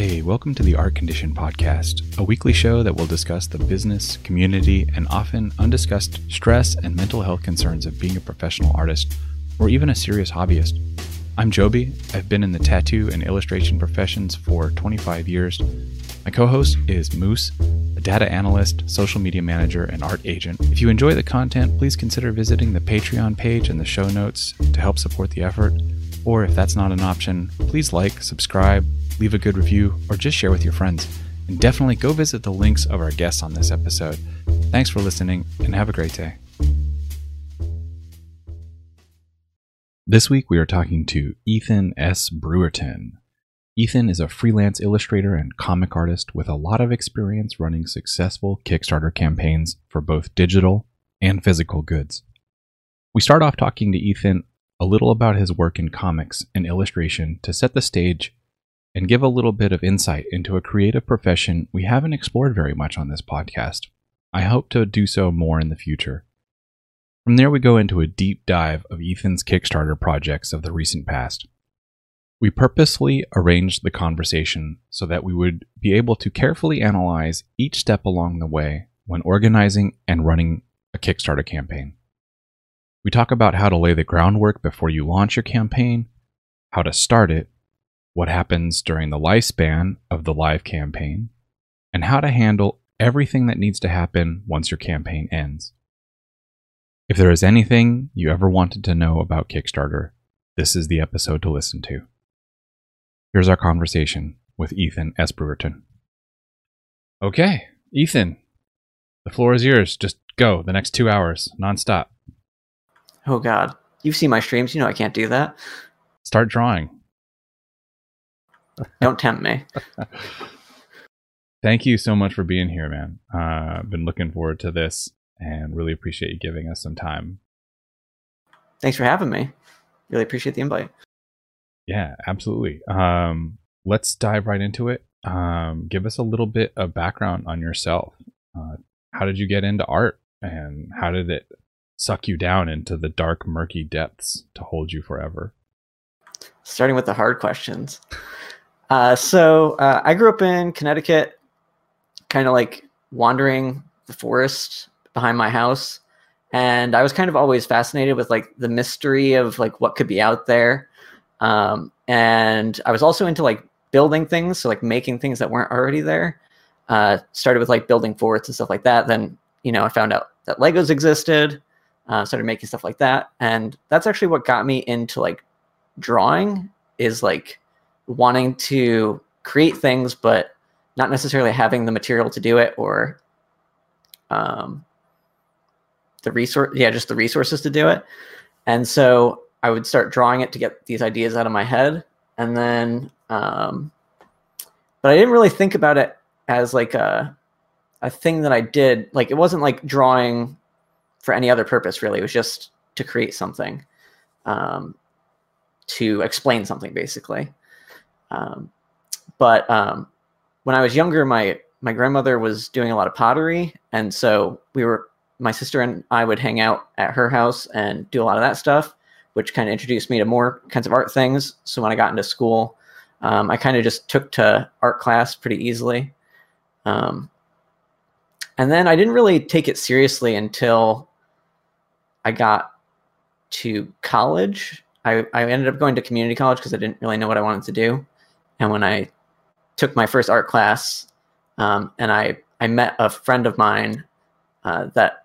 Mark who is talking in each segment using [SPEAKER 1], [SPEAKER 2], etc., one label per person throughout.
[SPEAKER 1] Hey, welcome to the Art Condition Podcast, a weekly show that will discuss the business, community, and often undiscussed stress and mental health concerns of being a professional artist or even a serious hobbyist. I'm Joby. I've been in the tattoo and illustration professions for 25 years. My co host is Moose, a data analyst, social media manager, and art agent. If you enjoy the content, please consider visiting the Patreon page in the show notes to help support the effort. Or if that's not an option, please like, subscribe, leave a good review, or just share with your friends. And definitely go visit the links of our guests on this episode. Thanks for listening and have a great day. This week we are talking to Ethan S. Brewerton. Ethan is a freelance illustrator and comic artist with a lot of experience running successful Kickstarter campaigns for both digital and physical goods. We start off talking to Ethan a little about his work in comics and illustration to set the stage and give a little bit of insight into a creative profession we haven't explored very much on this podcast. I hope to do so more in the future. From there, we go into a deep dive of Ethan's Kickstarter projects of the recent past. We purposely arranged the conversation so that we would be able to carefully analyze each step along the way when organizing and running a Kickstarter campaign. We talk about how to lay the groundwork before you launch your campaign, how to start it, what happens during the lifespan of the live campaign, and how to handle everything that needs to happen once your campaign ends. If there is anything you ever wanted to know about Kickstarter, this is the episode to listen to. Here's our conversation with Ethan S. Okay, Ethan, the floor is yours. Just go the next two hours, nonstop.
[SPEAKER 2] Oh God, you've seen my streams. You know I can't do that.
[SPEAKER 1] Start drawing.
[SPEAKER 2] Don't tempt me.
[SPEAKER 1] Thank you so much for being here, man. Uh, I've been looking forward to this and really appreciate you giving us some time.
[SPEAKER 2] Thanks for having me. Really appreciate the invite.
[SPEAKER 1] Yeah, absolutely. Um, let's dive right into it. Um, give us a little bit of background on yourself. Uh, how did you get into art and how did it suck you down into the dark, murky depths to hold you forever?
[SPEAKER 2] Starting with the hard questions. Uh, so uh, I grew up in Connecticut, kind of like wandering the forest behind my house, and I was kind of always fascinated with like the mystery of like what could be out there. Um, and I was also into like building things, so like making things that weren't already there. Uh, started with like building forts and stuff like that. Then you know I found out that Legos existed. Uh, started making stuff like that, and that's actually what got me into like drawing. Is like wanting to create things, but not necessarily having the material to do it or um, the resource. Yeah, just the resources to do it. And so I would start drawing it to get these ideas out of my head, and then, um, but I didn't really think about it as like a a thing that I did. Like it wasn't like drawing for any other purpose. Really, it was just to create something, um, to explain something, basically. Um, but um, when I was younger, my my grandmother was doing a lot of pottery, and so we were my sister and I would hang out at her house and do a lot of that stuff, which kind of introduced me to more kinds of art things. So when I got into school, um, I kind of just took to art class pretty easily. Um, and then I didn't really take it seriously until I got to college. I, I ended up going to community college because I didn't really know what I wanted to do. And when I took my first art class, um, and I I met a friend of mine uh, that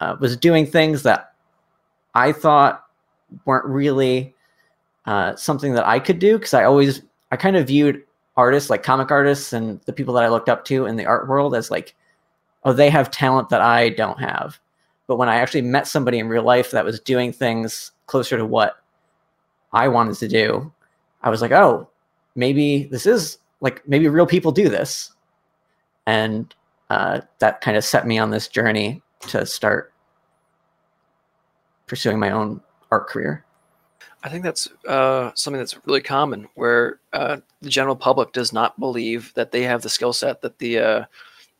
[SPEAKER 2] uh, was doing things that I thought weren't really uh, something that I could do because I always I kind of viewed artists like comic artists and the people that I looked up to in the art world as like, oh, they have talent that I don't have. But when I actually met somebody in real life that was doing things closer to what I wanted to do, I was like, oh, maybe this is like maybe real people do this. And uh, that kind of set me on this journey to start pursuing my own art career.
[SPEAKER 3] I think that's uh, something that's really common where uh, the general public does not believe that they have the skill set that the uh,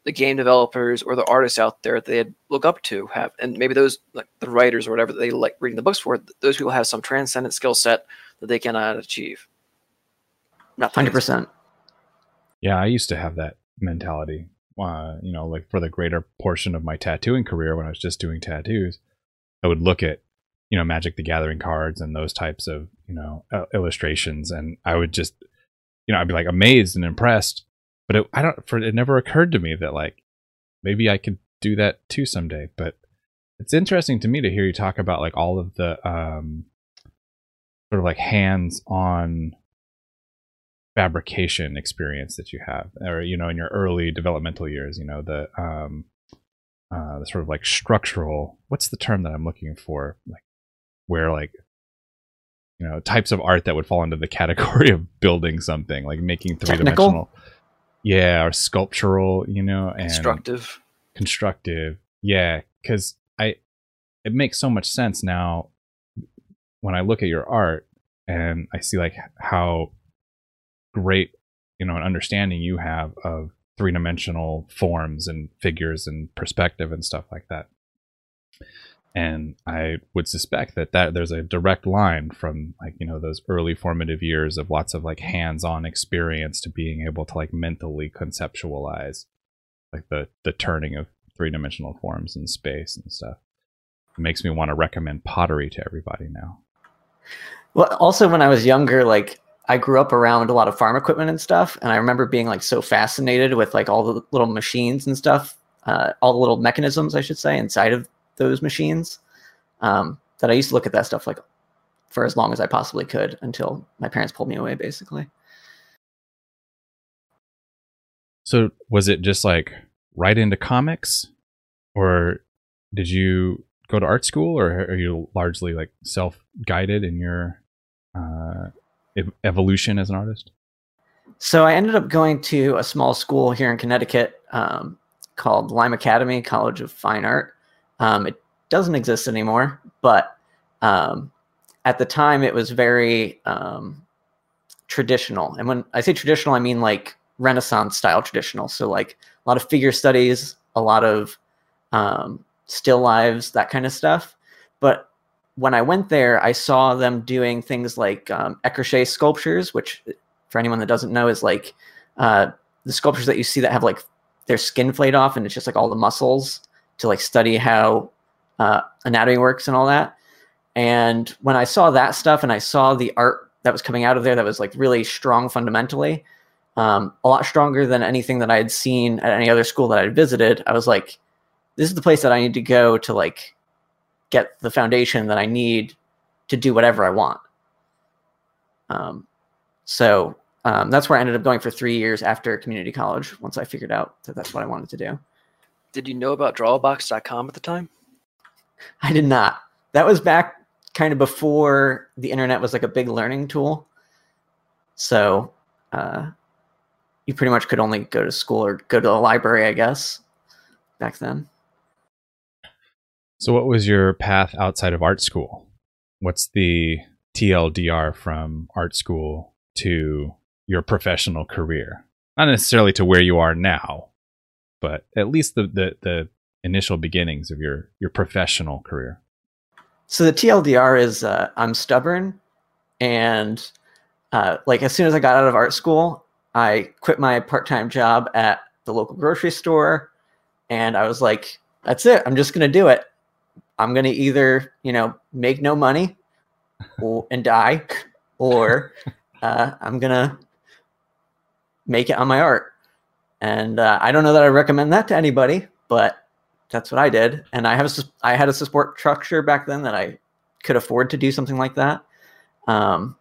[SPEAKER 3] the game developers or the artists out there that they look up to have and maybe those like the writers or whatever they like reading the books for those people have some transcendent skill set that they cannot achieve
[SPEAKER 2] not hundred percent.
[SPEAKER 4] Yeah, I used to have that mentality. Uh, you know, like for the greater portion of my tattooing career, when I was just doing tattoos, I would look at, you know, Magic the Gathering cards and those types of, you know, uh, illustrations, and I would just, you know, I'd be like amazed and impressed. But it, I don't. For it never occurred to me that like maybe I could do that too someday. But it's interesting to me to hear you talk about like all of the um, sort of like hands-on fabrication experience that you have or you know in your early developmental years you know the um uh the sort of like structural what's the term that i'm looking for like where like you know types of art that would fall into the category of building something like making three-dimensional yeah or sculptural you know and
[SPEAKER 3] Constructive.
[SPEAKER 4] constructive yeah because i it makes so much sense now when i look at your art and i see like how great you know an understanding you have of three-dimensional forms and figures and perspective and stuff like that and i would suspect that that there's a direct line from like you know those early formative years of lots of like hands-on experience to being able to like mentally conceptualize like the the turning of three-dimensional forms in space and stuff. It makes me want to recommend pottery to everybody now.
[SPEAKER 2] Well, also when I was younger, like I grew up around a lot of farm equipment and stuff, and I remember being like so fascinated with like all the little machines and stuff, uh, all the little mechanisms, I should say, inside of those machines. Um, that I used to look at that stuff like for as long as I possibly could until my parents pulled me away, basically.
[SPEAKER 4] So was it just like right into comics, or did you go to art school, or are you largely like self-guided in your uh, ev- evolution as an artist?
[SPEAKER 2] So I ended up going to a small school here in Connecticut um, called Lyme Academy College of Fine Art. Um, it doesn't exist anymore, but um, at the time it was very um, traditional. And when I say traditional, I mean like Renaissance style traditional. So like a lot of figure studies, a lot of um, still lives, that kind of stuff. But when I went there, I saw them doing things like um, écorché sculptures, which, for anyone that doesn't know, is like uh, the sculptures that you see that have like their skin flayed off, and it's just like all the muscles to like study how uh, anatomy works and all that. And when I saw that stuff, and I saw the art that was coming out of there, that was like really strong fundamentally, um, a lot stronger than anything that I had seen at any other school that I had visited. I was like, this is the place that I need to go to like get the foundation that I need to do whatever I want. Um, so um, that's where I ended up going for three years after community college. Once I figured out that that's what I wanted to do,
[SPEAKER 3] Did you know about drawabox.com at the time?
[SPEAKER 2] I did not. That was back kind of before the internet was like a big learning tool. So uh, you pretty much could only go to school or go to the library, I guess, back then.
[SPEAKER 4] So, what was your path outside of art school? What's the TLDR from art school to your professional career? Not necessarily to where you are now, but at least the the, the initial beginnings of your your professional career.
[SPEAKER 2] So the TLDR is uh, I'm stubborn, and uh, like as soon as I got out of art school, I quit my part time job at the local grocery store, and I was like, "That's it. I'm just gonna do it. I'm gonna either you know make no money, or, and die, or uh, I'm gonna make it on my art." And uh, I don't know that I recommend that to anybody, but that's what I did, and I have a, I had a support structure back then that I could afford to do something like that. Um,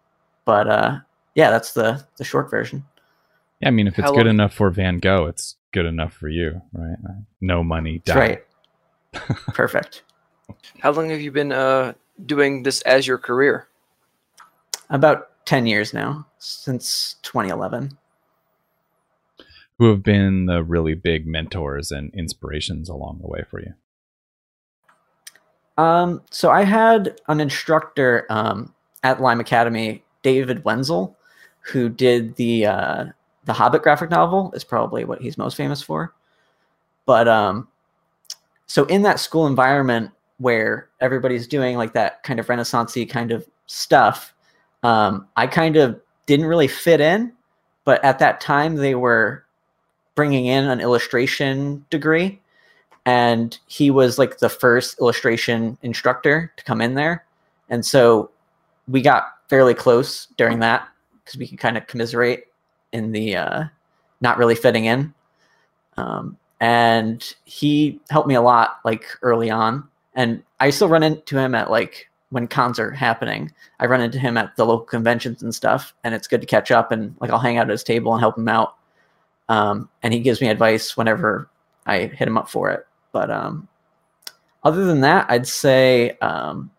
[SPEAKER 2] but uh, yeah, that's the the short version.
[SPEAKER 4] Yeah, I mean, if it's
[SPEAKER 3] How
[SPEAKER 4] good
[SPEAKER 3] long-
[SPEAKER 4] enough for Van Gogh, it's good enough for you, right? No money,
[SPEAKER 2] That's
[SPEAKER 4] die.
[SPEAKER 2] right. Perfect.
[SPEAKER 3] How long have you been uh, doing this as your career?
[SPEAKER 2] About ten years now, since 2011.
[SPEAKER 4] Who have been the really big mentors and inspirations along the way for you?
[SPEAKER 2] Um, so I had an instructor um, at Lyme Academy, David Wenzel, who did the uh, the Hobbit graphic novel. Is probably what he's most famous for. But um, so in that school environment where everybody's doing like that kind of renaissancey kind of stuff, um, I kind of didn't really fit in. but at that time they were bringing in an illustration degree and he was like the first illustration instructor to come in there. And so we got fairly close during that because we could kind of commiserate in the uh, not really fitting in. Um, and he helped me a lot like early on. And i still run into him at like when cons are happening. I run into him at the local conventions and stuff and it's good to catch up and like i'll hang out at his table and help him out um, and he gives me advice whenever i hit him up for it but um, other than that i'd say um,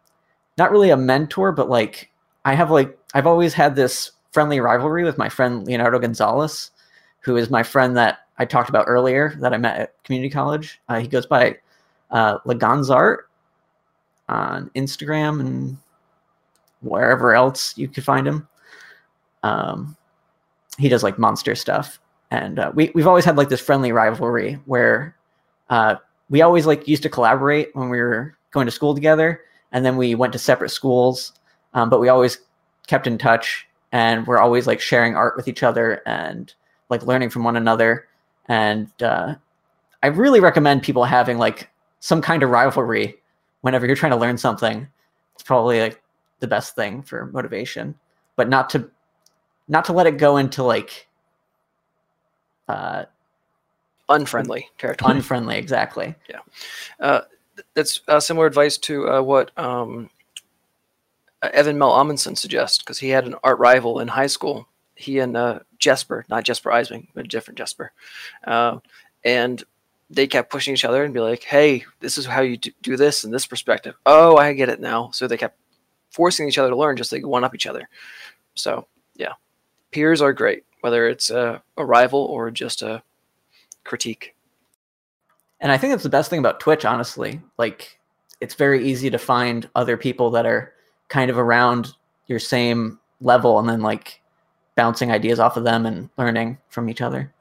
[SPEAKER 2] not really a mentor but like i have like i've always had this friendly rivalry with my friend leonardo gonzalez who is my friend that I talked about earlier that I met at community college. Uh, he goes by uh, Lagonzart on Instagram and wherever else you could find him. Um, he does like monster stuff, and uh, we we've always had like this friendly rivalry where uh, we always like used to collaborate when we were going to school together, and then we went to separate schools, um, but we always kept in touch, and we're always like sharing art with each other and like learning from one another and uh, I really recommend people having like some kind of rivalry whenever you're trying to learn something. It's probably like the best thing for motivation, but not to not to let it go into like uh,
[SPEAKER 3] unfriendly territory.
[SPEAKER 2] Unfriendly, exactly.
[SPEAKER 3] Yeah, uh, that's uh, similar advice to uh, what um, Even Mehl Amundsen suggests because he had an art rival in high school he and uh, Jesper, not Jesper Ejsing, but a different Jesper, uh, and they kept pushing each other and be like, "Hey, this is how you do this in this perspective." Oh, I get it now. So they kept forcing each other to learn, just like one up each other. So yeah, peers are great, whether it's a, a rival or just a critique.
[SPEAKER 2] And I think that's the best thing about Twitch, honestly. Like, it's very easy to find other people that are kind of around your same level, and then like bouncing ideas off of them and learning from each other.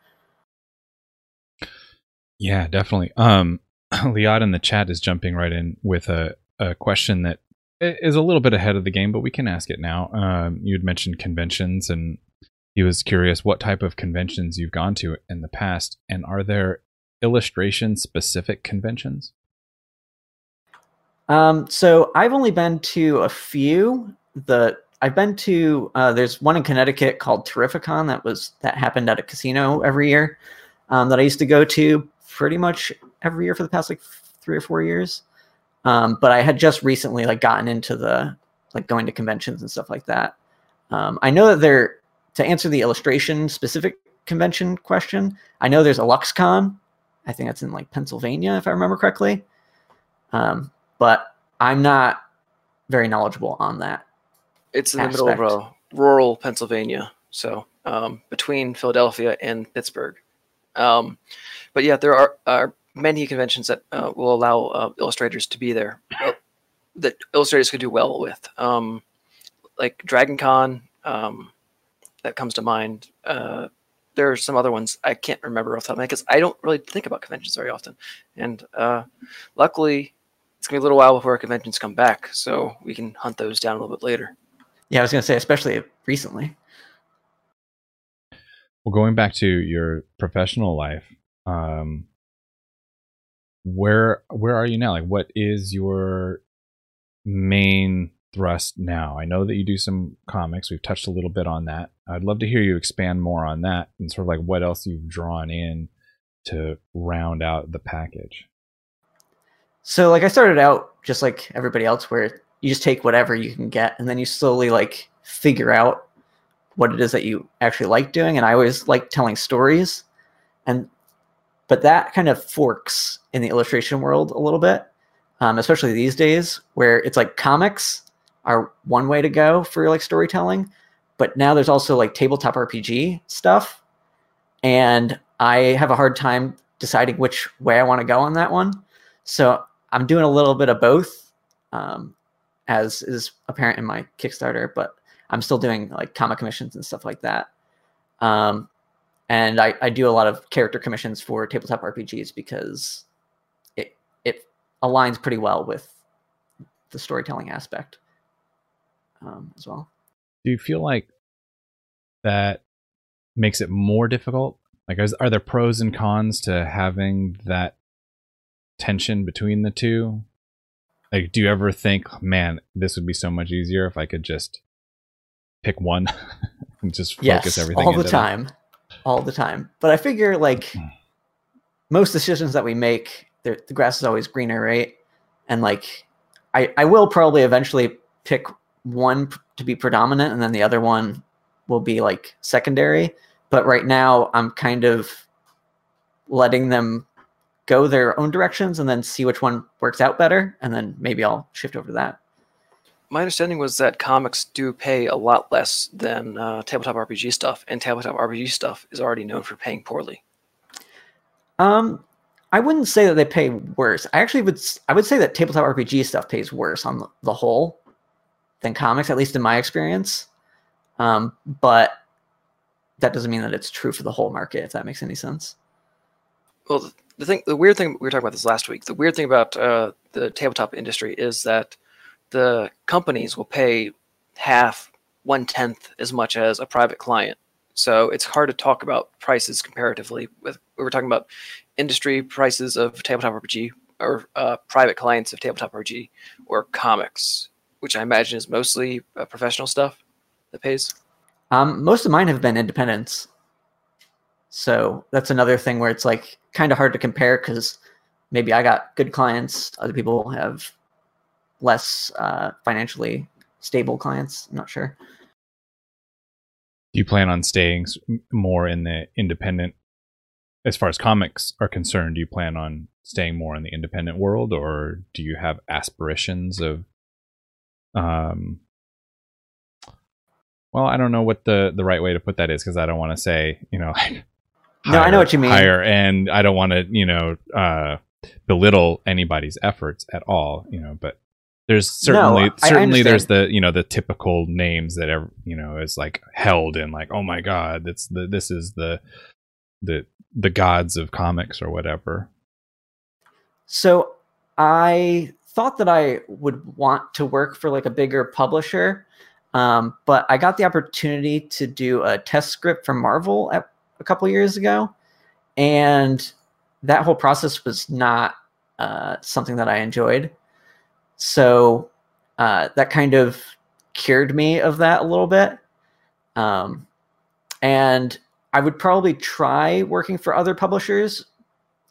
[SPEAKER 4] Yeah, definitely. Um, Liad in the chat is jumping right in with a, a question that is a little bit ahead of the game, but we can ask it now. Um, you had mentioned conventions, and he was curious what type of conventions you've gone to in the past, and are there illustration specific conventions?
[SPEAKER 2] Um, so I've only been to a few. The I've been to uh, there's one in Connecticut called Terrificon that was that happened at a casino every year um, that I used to go to pretty much every year for the past like three or four years. Um, but I had just recently like gotten into the like going to conventions and stuff like that. Um, I know that there to answer the illustration specific convention question. I know there's IlluxCon. I think that's in like Pennsylvania if I remember correctly. Um, but I'm not very knowledgeable on that.
[SPEAKER 3] It's in aspect. the middle of uh, rural Pennsylvania, so um, between Philadelphia and Pittsburgh. Um, but yeah, there are, are many conventions that uh, will allow uh, illustrators to be there uh, that illustrators could do well with, um, like Dragon Con. Um, that comes to mind. Uh, there are some other ones I can't remember off the top of my head because I don't really think about conventions very often. And uh, luckily, it's gonna be a little while before our conventions come back, so we can hunt those down a little bit later.
[SPEAKER 2] Yeah, I was going to say, especially recently.
[SPEAKER 4] Well, going back to your professional life, um, where where are you now? Like, what is your main thrust now? I know that you do some comics. We've touched a little bit on that. I'd love to hear you expand more on that and sort of like what else you've drawn in to round out the package.
[SPEAKER 2] So, like, I started out just like everybody else, where you just take whatever you can get and then you slowly like figure out what it is that you actually like doing and i always like telling stories and but that kind of forks in the illustration world a little bit um, especially these days where it's like comics are one way to go for like storytelling but now there's also like tabletop rpg stuff and i have a hard time deciding which way i want to go on that one so i'm doing a little bit of both um, as is apparent in my Kickstarter, but I'm still doing like comic commissions and stuff like that. Um, and I, I do a lot of character commissions for tabletop RPGs because it it aligns pretty well with the storytelling aspect um, as well.
[SPEAKER 4] Do you feel like that makes it more difficult? Like, is, are there pros and cons to having that tension between the two? Like, do you ever think, man, this would be so much easier if I could just pick one and just focus
[SPEAKER 2] yes,
[SPEAKER 4] everything
[SPEAKER 2] all the time, all the time. But I figure like
[SPEAKER 4] Hmm.
[SPEAKER 2] most decisions that we make, the the grass is always greener, right? And like, I I will probably eventually pick one to be predominant, and then the other one will be like secondary. But right now, I'm kind of letting them go their own directions, and then see which one works out better, and then maybe I'll shift over to that.
[SPEAKER 3] My understanding was that comics do pay a lot less than uh, tabletop RPG stuff, and tabletop RPG stuff is already known for paying poorly.
[SPEAKER 2] Um, I wouldn't say that they pay worse. I actually would. I would say that tabletop RPG stuff pays worse on the whole than comics, at least in my experience. Um, but that doesn't mean that it's true for the whole market. If that makes any sense.
[SPEAKER 3] Well, the, thing, the weird thing we were talking about this last week. The weird thing about uh, the tabletop industry is that the companies will pay half, one tenth as much as a private client. So it's hard to talk about prices comparatively. With we were talking about industry prices of tabletop RPG or uh, private clients of tabletop RPG or comics, which I imagine is mostly uh, professional stuff that pays.
[SPEAKER 2] Um, most of mine have been independents, so that's another thing where it's like kind of hard to compare because maybe I got good clients, other people have less uh, financially stable clients. I'm not sure.
[SPEAKER 4] Do you plan on staying more in the independent, as far as comics are concerned? Do you plan on staying more in the independent world, or do you have aspirations of, um, well, I don't know what the the right way to put that is because I don't want to say, you know, like,
[SPEAKER 2] No, I know what you mean.
[SPEAKER 4] Higher, and I don't want to, you know, uh, belittle anybody's efforts at all, you know, but. There's certainly
[SPEAKER 2] I
[SPEAKER 4] certainly there's the you know the typical names that ever you know is like held in like oh my god that's the this is the the the gods of comics or whatever
[SPEAKER 2] So I thought that I would want to work for like a bigger publisher, um, but I got the opportunity to do a test script for Marvel at, a couple years ago, and that whole process was not uh, something that I enjoyed. So uh, that kind of cured me of that a little bit. Um, and I would probably try working for other publishers,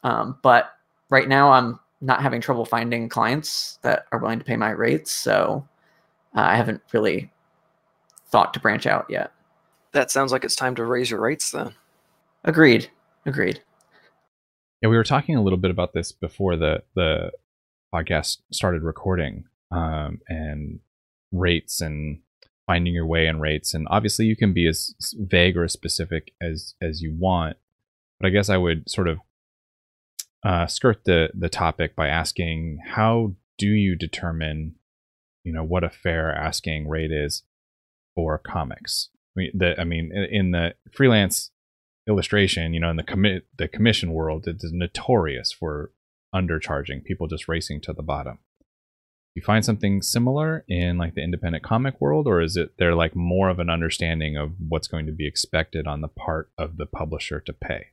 [SPEAKER 2] um, but right now I'm not having trouble finding clients that are willing to pay my rates. So uh, I haven't really thought to branch out yet.
[SPEAKER 3] That sounds like it's time to raise your rates then.
[SPEAKER 2] Agreed. Agreed.
[SPEAKER 4] yeah we were talking a little bit about this before the the podcast started recording um and rates and finding your way in rates and obviously you can be as vague or as specific as as you want but i guess i would sort of uh, skirt the the topic by asking how do you determine you know what a fair asking rate is for comics? I mean, the, I mean in, the freelance illustration you know in the commit the commission world it is notorious for undercharging people just racing to the bottom. You find something similar in like the independent comic world or is it there like more of an understanding of what's going to be expected on the part of the publisher to pay?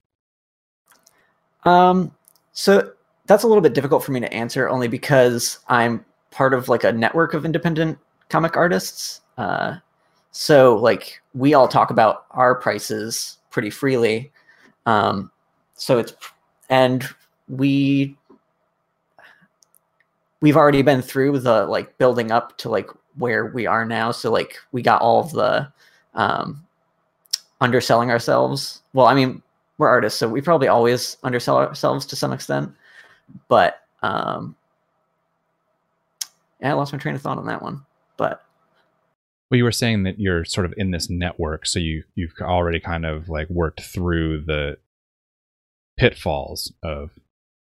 [SPEAKER 2] Um, so that's a little bit difficult for me to answer only because I'm part of like a network of independent comic artists. Uh, so like we all talk about our prices pretty freely. Um, so it's and we we've already been through the like building up to like where we are now. So like we got all of the um, underselling ourselves. Well, I mean, we're artists, so we probably always undersell ourselves to some extent. But um, yeah, I lost my train of thought on that one. But
[SPEAKER 4] well you were saying that you're sort of in this network so you you've already kind of like worked through the pitfalls of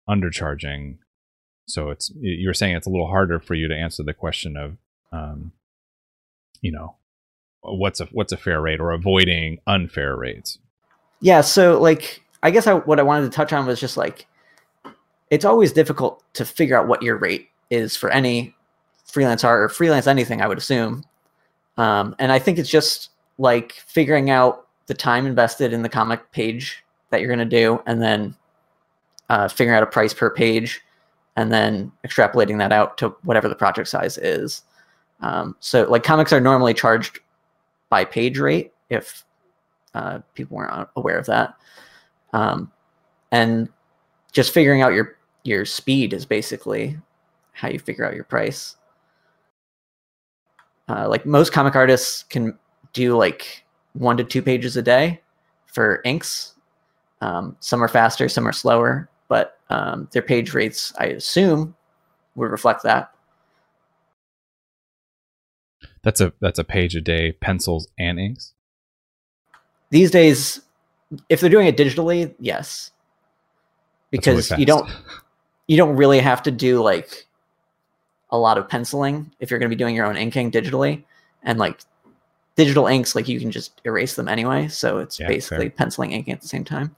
[SPEAKER 4] undercharging so it's you were saying it's a little harder for you to answer the question of um you know what's a what's a fair rate or avoiding unfair rates
[SPEAKER 2] yeah, so like I guess I, what I wanted to touch on was just like it's always difficult to figure out what your rate is for any freelance art or freelance anything. I would assume, um, and I think it's just like figuring out the time invested in the comic page that you're going to do, and then uh, figuring out a price per page, and then extrapolating that out to whatever the project size is. Um, so, like comics are normally charged by page rate if uh, people weren't aware of that, um, and just figuring out your your speed is basically how you figure out your price. Uh, like most comic artists can do like one to two pages a day for inks. Um, some are faster, some are slower, but um, their page rates, I assume, would reflect that.
[SPEAKER 4] That's a that's a page a day, pencils and inks.
[SPEAKER 2] These days, if they're doing it digitally, yes, because
[SPEAKER 4] really
[SPEAKER 2] you don't you don't really have to do like a lot of penciling if you're going to be doing your own inking digitally, and like digital inks, like you can just erase them anyway. So it's
[SPEAKER 4] Yeah,
[SPEAKER 2] basically
[SPEAKER 4] fair.
[SPEAKER 2] penciling inking at the same time.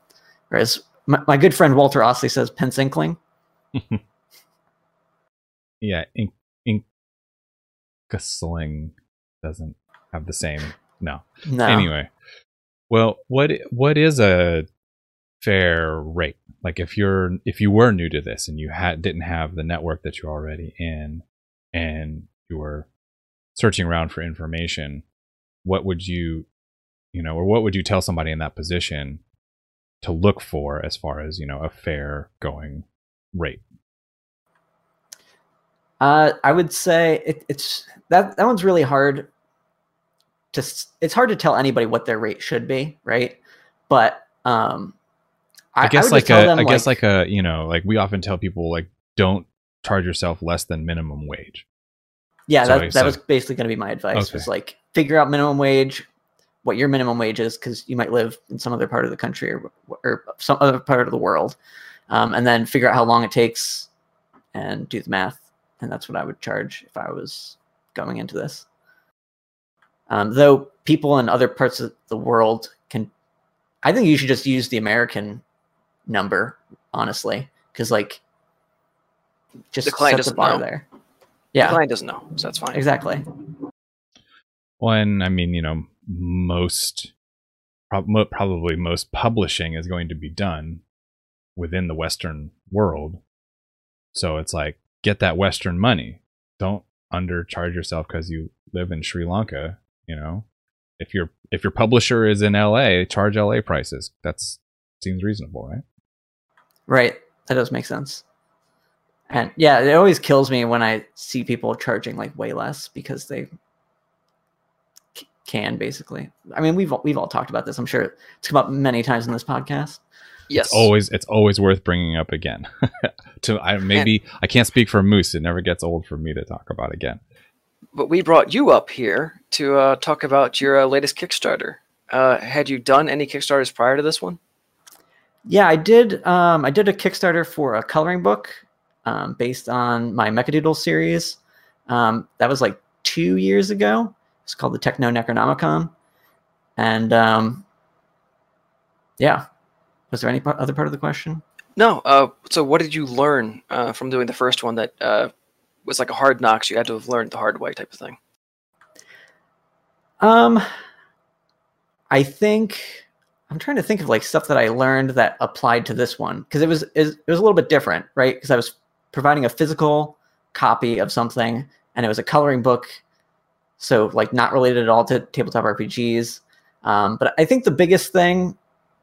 [SPEAKER 2] Whereas my, my good friend Walter Osley says pensinkling.
[SPEAKER 4] Yeah, ink inkasling doesn't have the same. No.
[SPEAKER 2] No.
[SPEAKER 4] Anyway, well, what what is a fair rate? Like if you're if you were new to this and you had didn't have the network that you're already in, and you were searching around for information, what would you, you know, or what would you tell somebody in that position to look for as far as you know a fair going rate?
[SPEAKER 2] Uh, I would say it, it's that that one's really hard. To it's hard to tell anybody what their rate should be, right? But um,
[SPEAKER 4] I, guess
[SPEAKER 2] would
[SPEAKER 4] like
[SPEAKER 2] just tell
[SPEAKER 4] a,
[SPEAKER 2] them,
[SPEAKER 4] I guess like a, you know, like we often tell people like don't charge yourself less than minimum wage.
[SPEAKER 2] yeah,
[SPEAKER 4] so-
[SPEAKER 2] that, that was basically going to be my advice.
[SPEAKER 4] Okay.
[SPEAKER 2] Was like figure out minimum wage, what your minimum wage is, because you might live in some other part of the country or, or some other part of the world, um, and then figure out how long it takes, and do the math. And that's what I would charge if I was going into this. Um, though people in other parts of the world can, I think you should just use the American number, honestly, because like, just
[SPEAKER 3] The client
[SPEAKER 2] set the
[SPEAKER 3] doesn't
[SPEAKER 2] bar
[SPEAKER 3] know.
[SPEAKER 2] there.
[SPEAKER 3] The
[SPEAKER 2] Yeah,
[SPEAKER 3] client doesn't know, so that's fine.
[SPEAKER 2] exactly.
[SPEAKER 4] Well, and I mean, you know, most prob- probably most publishing is going to be done within the Western world. So it's like get that Western money. Don't undercharge yourself because you live in Sri Lanka. You know, if your if your publisher is in L.A., charge L.A. prices. That's seems reasonable, right?
[SPEAKER 2] Right. That does make sense. And yeah, it always kills me when I see people charging like way less because they c- can basically. I mean, we've all- we've all talked about this. I'm sure it's come up many times in this podcast.
[SPEAKER 3] Yes.
[SPEAKER 4] It's always it's always worth bringing up again. to I maybe I can't speak for Moose. It never gets old for me to talk about again.
[SPEAKER 3] But we brought you up here to uh, talk about your uh, latest Kickstarter. Uh, had you done any Kickstarters prior to this one?
[SPEAKER 2] Yeah, I did. Um, I did a Kickstarter for a coloring book um, based on my Mechadoodle series. Um, that was like two years ago. It's called the Techno Necronomicon, and um, yeah. Was there any part, other part of the question?
[SPEAKER 3] No. Uh, so, what did you learn uh, from doing the first one that uh, was like a hard knocks? You had to have learned the hard way type of thing.
[SPEAKER 2] Um, I think I'm trying to think of like stuff that I learned that applied to this one because it was it was a little bit different, right? Because I was providing a physical copy of something, and it was a coloring book, so like not related at all to tabletop RPGs. Um, but I think the biggest thing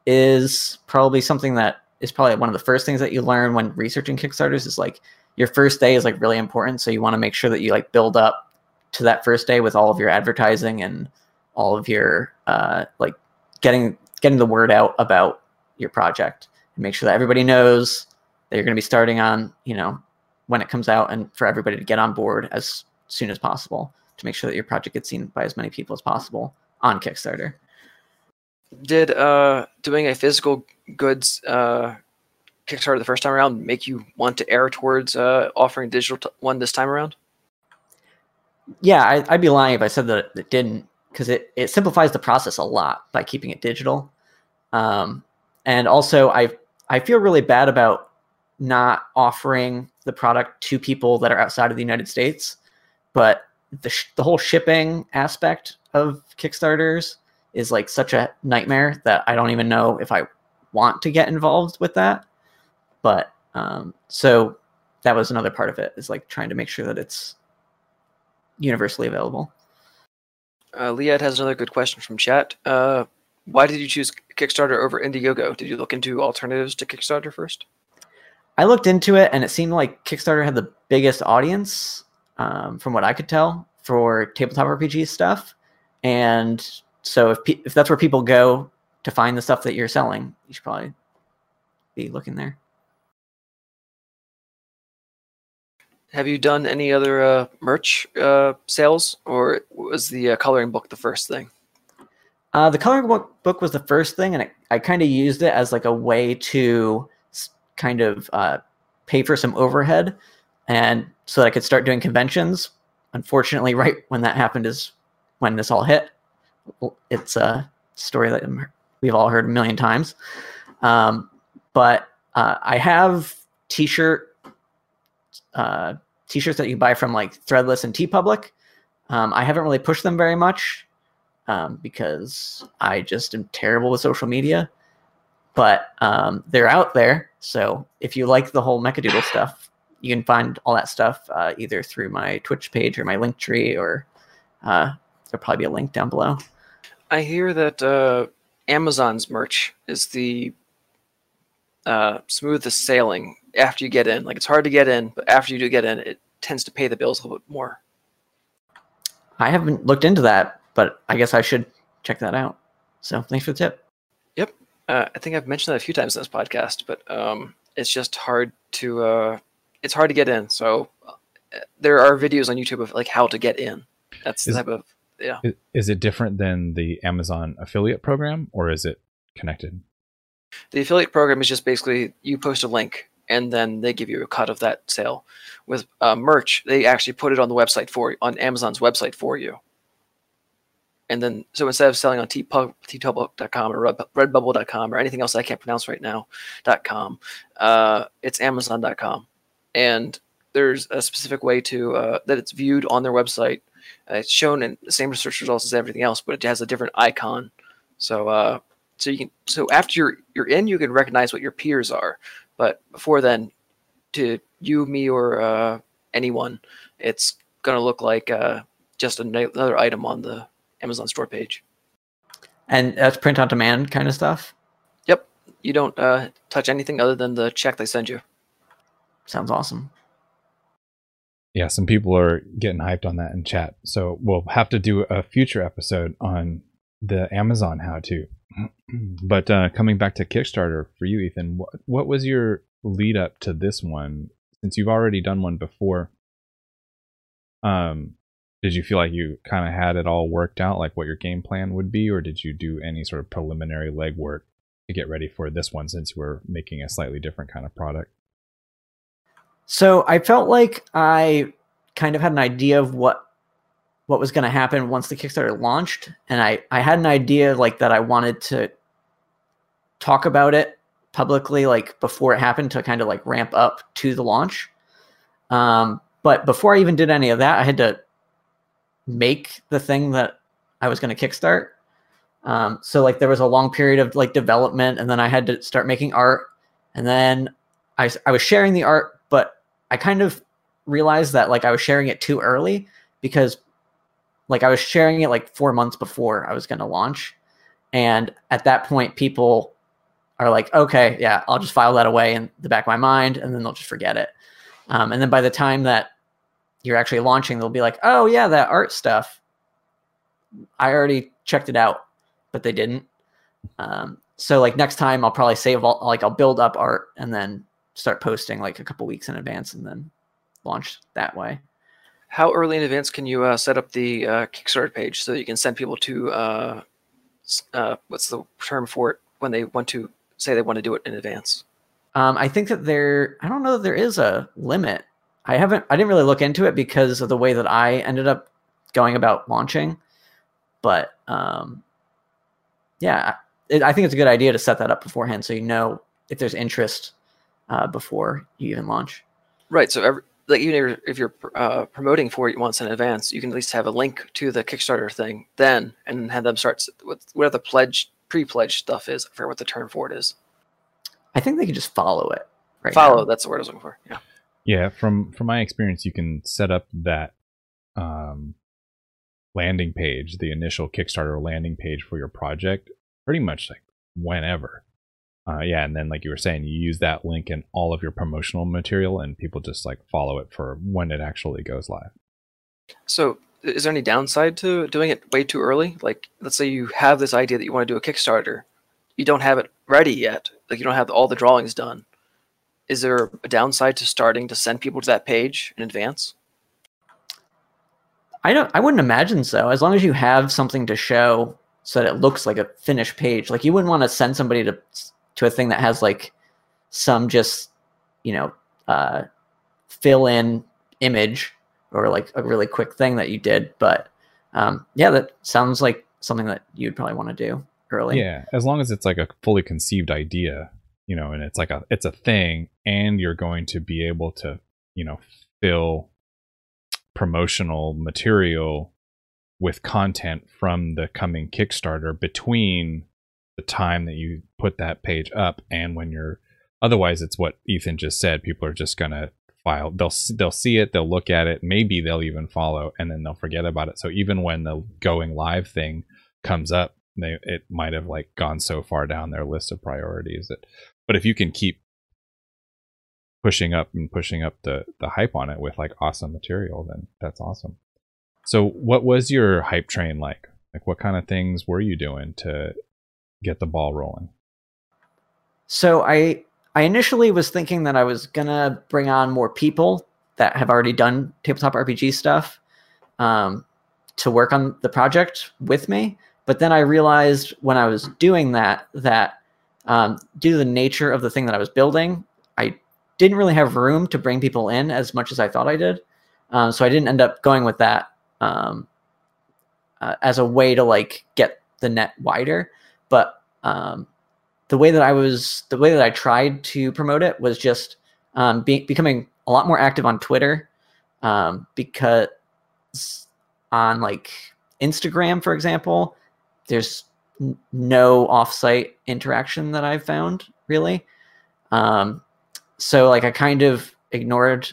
[SPEAKER 2] is probably something that is probably one of the first things that you learn when researching Kickstarters is like your first day is like really important. So you want to make sure that you like build up to that first day with all of your advertising and all of your uh, like getting getting the word out about your project and make sure that everybody knows that you're going to be starting on you know when it comes out and for everybody to get on board as soon as possible to make sure that your project gets seen by as many people as possible on Kickstarter.
[SPEAKER 3] Did uh, doing a physical goods uh, Kickstarter the first time around make you want to err towards uh, offering a digital t- one this time around?
[SPEAKER 2] Yeah, I, I'd be lying if I said that it didn't, because it, it simplifies the process a lot by keeping it digital. Um, and also, I I feel really bad about not offering the product to people that are outside of the United States, but the sh- the whole shipping aspect of Kickstarters is like such a nightmare that I don't even know if I want to get involved with that. But um, so that was another part of it is like trying to make sure that it's universally available.
[SPEAKER 3] Uh, Liad has another good question from chat. Uh, why did you choose Kickstarter over Indiegogo? Did you look into alternatives to Kickstarter first?
[SPEAKER 2] I looked into it, and it seemed like Kickstarter had the biggest audience, um, from what I could tell, for tabletop RPG stuff. And so, if pe- if that's where people go to find the stuff that you're selling, you should probably be looking there.
[SPEAKER 3] Have you done any other uh, merch uh, sales, or was the uh, coloring book the first thing?
[SPEAKER 2] Uh, the coloring book, book was the first thing, and I, I kind of used it as like a way to kind of uh, pay for some overhead, and so that I could start doing conventions. Unfortunately, right when that happened is when this all hit. It's a story that we've all heard a million times, um, but uh, I have t-shirt uh, t-shirts that you buy from like Threadless and TeePublic. Um, I haven't really pushed them very much um, because I just am terrible with social media. But um, they're out there, so if you like the whole Mechadoodle stuff, you can find all that stuff uh, either through my Twitch page or my link tree, or uh, there'll probably be a link down below.
[SPEAKER 3] I hear that uh, Amazon's merch is the uh, smoothest sailing after you get in. Like it's hard to get in, but after you do get in, it tends to pay the bills a little bit more.
[SPEAKER 2] I haven't looked into that, but I guess I should check that out. So thanks for the tip.
[SPEAKER 3] Yep, uh, I think I've mentioned that a few times in this podcast, but um, it's just hard to uh, it's hard to get in. So uh, there are videos on YouTube of like how to get in. That's the
[SPEAKER 4] Is-
[SPEAKER 3] type of yeah.
[SPEAKER 4] Is it different than the Amazon affiliate program, or is it connected?
[SPEAKER 3] The affiliate program is just basically you post a link and then they give you a cut of that sale. With uh, merch, they actually put it on the website for on Amazon's website for you. And then, so instead of selling on tpub- tpublic.com or redbubble.com or anything else I can't pronounce right now, .com, uh, it's amazon.com. And there's a specific way to uh, that it's viewed on their website. Uh, it's shown in the same search results as everything else, but it has a different icon. So, uh, so you can so after you're you're in, you can recognize what your peers are. But before then, to you, me, or uh, anyone, it's gonna look like uh, just another item on the Amazon store page.
[SPEAKER 2] And that's print on demand kind of stuff.
[SPEAKER 3] Yep, you don't uh, touch anything other than the check they send you.
[SPEAKER 2] Sounds awesome.
[SPEAKER 4] Yeah, some people are getting hyped on that in chat. So we'll have to do a future episode on the Amazon how to. but uh, coming back to Kickstarter for you, Ethan, what, what was your lead up to this one? Since you've already done one before, um, did you feel like you kind of had it all worked out, like what your game plan would be, or did you do any sort of preliminary legwork to get ready for this one since we're making a slightly different kind of product?
[SPEAKER 2] So I felt like I kind of had an idea of what what was going to happen once the Kickstarter launched, and I I had an idea like that I wanted to talk about it publicly like before it happened to kind of like ramp up to the launch. Um, but before I even did any of that, I had to make the thing that I was going to kickstart. Um, so like there was a long period of like development, and then I had to start making art, and then I I was sharing the art, but I kind of realized that like I was sharing it too early because like I was sharing it like four months before I was going to launch, and at that point people are like, okay, yeah, I'll just file that away in the back of my mind, and then they'll just forget it. Um, and then by the time that you're actually launching, they'll be like, oh yeah, that art stuff. I already checked it out, but they didn't. Um, so like next time, I'll probably save all like I'll build up art and then start posting like a couple weeks in advance, and then launch that way.
[SPEAKER 3] How early in advance can you uh, set up the uh, Kickstarter page so you can send people to uh, uh, what's the term for it when they want to say they want to do it in advance?
[SPEAKER 2] Um, I think that there, I don't know that there is a limit. I haven't, I didn't really look into it because of the way that I ended up going about launching. But um, yeah, it, I think it's a good idea to set that up beforehand so you know if there's interest uh, before you even launch.
[SPEAKER 3] Right. So every, like even if you're, if you're uh, promoting for it once in advance, you can at least have a link to the Kickstarter thing then, and have them start s- with whatever the pledge pre-pledge stuff is. I forget what the term for it is.
[SPEAKER 2] I think they can just follow it. Right.
[SPEAKER 3] Follow.
[SPEAKER 2] now.
[SPEAKER 3] That's the word I was looking for. Yeah.
[SPEAKER 4] Yeah, from from my experience, you can set up that um, landing page, the initial Kickstarter landing page for your project, pretty much like whenever. Uh, yeah, and then like you were saying, you use that link in all of your promotional material, and people just like follow it for when it actually goes live.
[SPEAKER 3] So, is there any downside to doing it way too early? Like, let's say you have this idea that you want to do a Kickstarter, you don't have it ready yet. Like, you don't have all the drawings done. Is there a downside to starting to send people to that page in advance?
[SPEAKER 2] I don't. I wouldn't imagine so. As long as you have something to show, so that it looks like a finished page. Like you wouldn't want to send somebody to to a thing that has like some just you know uh, fill in image or like a really quick thing that you did. But um, yeah, that sounds like something that you'd probably want to do early.
[SPEAKER 4] Yeah, as long as it's like a fully conceived idea, you know, and it's like a it's a thing, and you're going to be able to, you know, fill promotional material with content from the coming Kickstarter between the time that you put that page up and when you're otherwise it's what Ethan just said people are just going to file they'll they'll see it they'll look at it maybe they'll even follow and then they'll forget about it. So even when the going live thing comes up they it might have like gone so far down their list of priorities that but if you can keep pushing up and pushing up the the hype on it with like awesome material then that's awesome. So what was your hype train like? Like what kind of things were you doing to get the ball rolling
[SPEAKER 2] So I I initially was thinking that I was gonna bring on more people that have already done tabletop RPG stuff um, to work on the project with me. But then I realized when I was doing that that um, due to the nature of the thing that I was building, I didn't really have room to bring people in as much as I thought I did. Um, so I didn't end up going with that um, uh, as a way to like get the net wider. But um, the way that I was, the way that I tried to promote it was just um, be, becoming a lot more active on Twitter um, because on like Instagram, for example, there's n- no offsite interaction that I've found really. Um, so like I kind of ignored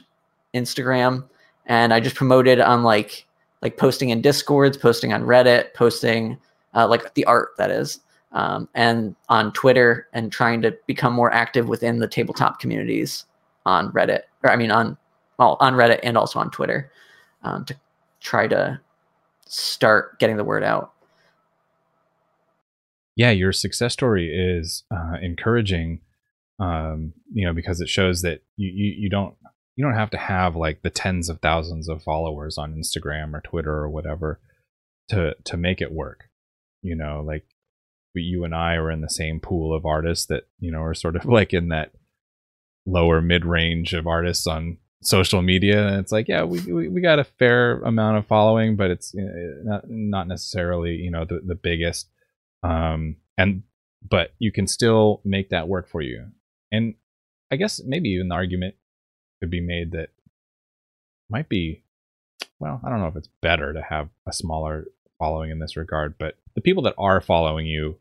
[SPEAKER 2] Instagram and I just promoted on like like posting in discords, posting on Reddit, posting uh, like the art that is, um, and on Twitter, and trying to become more active within the tabletop communities on Reddit, or I mean on well on Reddit and also on Twitter, um, to try to start getting the word out.
[SPEAKER 4] yeah your success story is uh, encouraging um, you know because it shows that you, you you don't you don't have to have like the tens of thousands of followers on Instagram or Twitter or whatever to to make it work you know like we, you and I are in the same pool of artists that you know are sort of like in that lower mid range of artists on social media. And it's like yeah we, we we got a fair amount of following but it's uh, not not necessarily you know the the biggest um and but you can still make that work for you. And i guess maybe even the argument could be made that might be well i don't know if it's better to have a smaller following in this regard but the people that are following you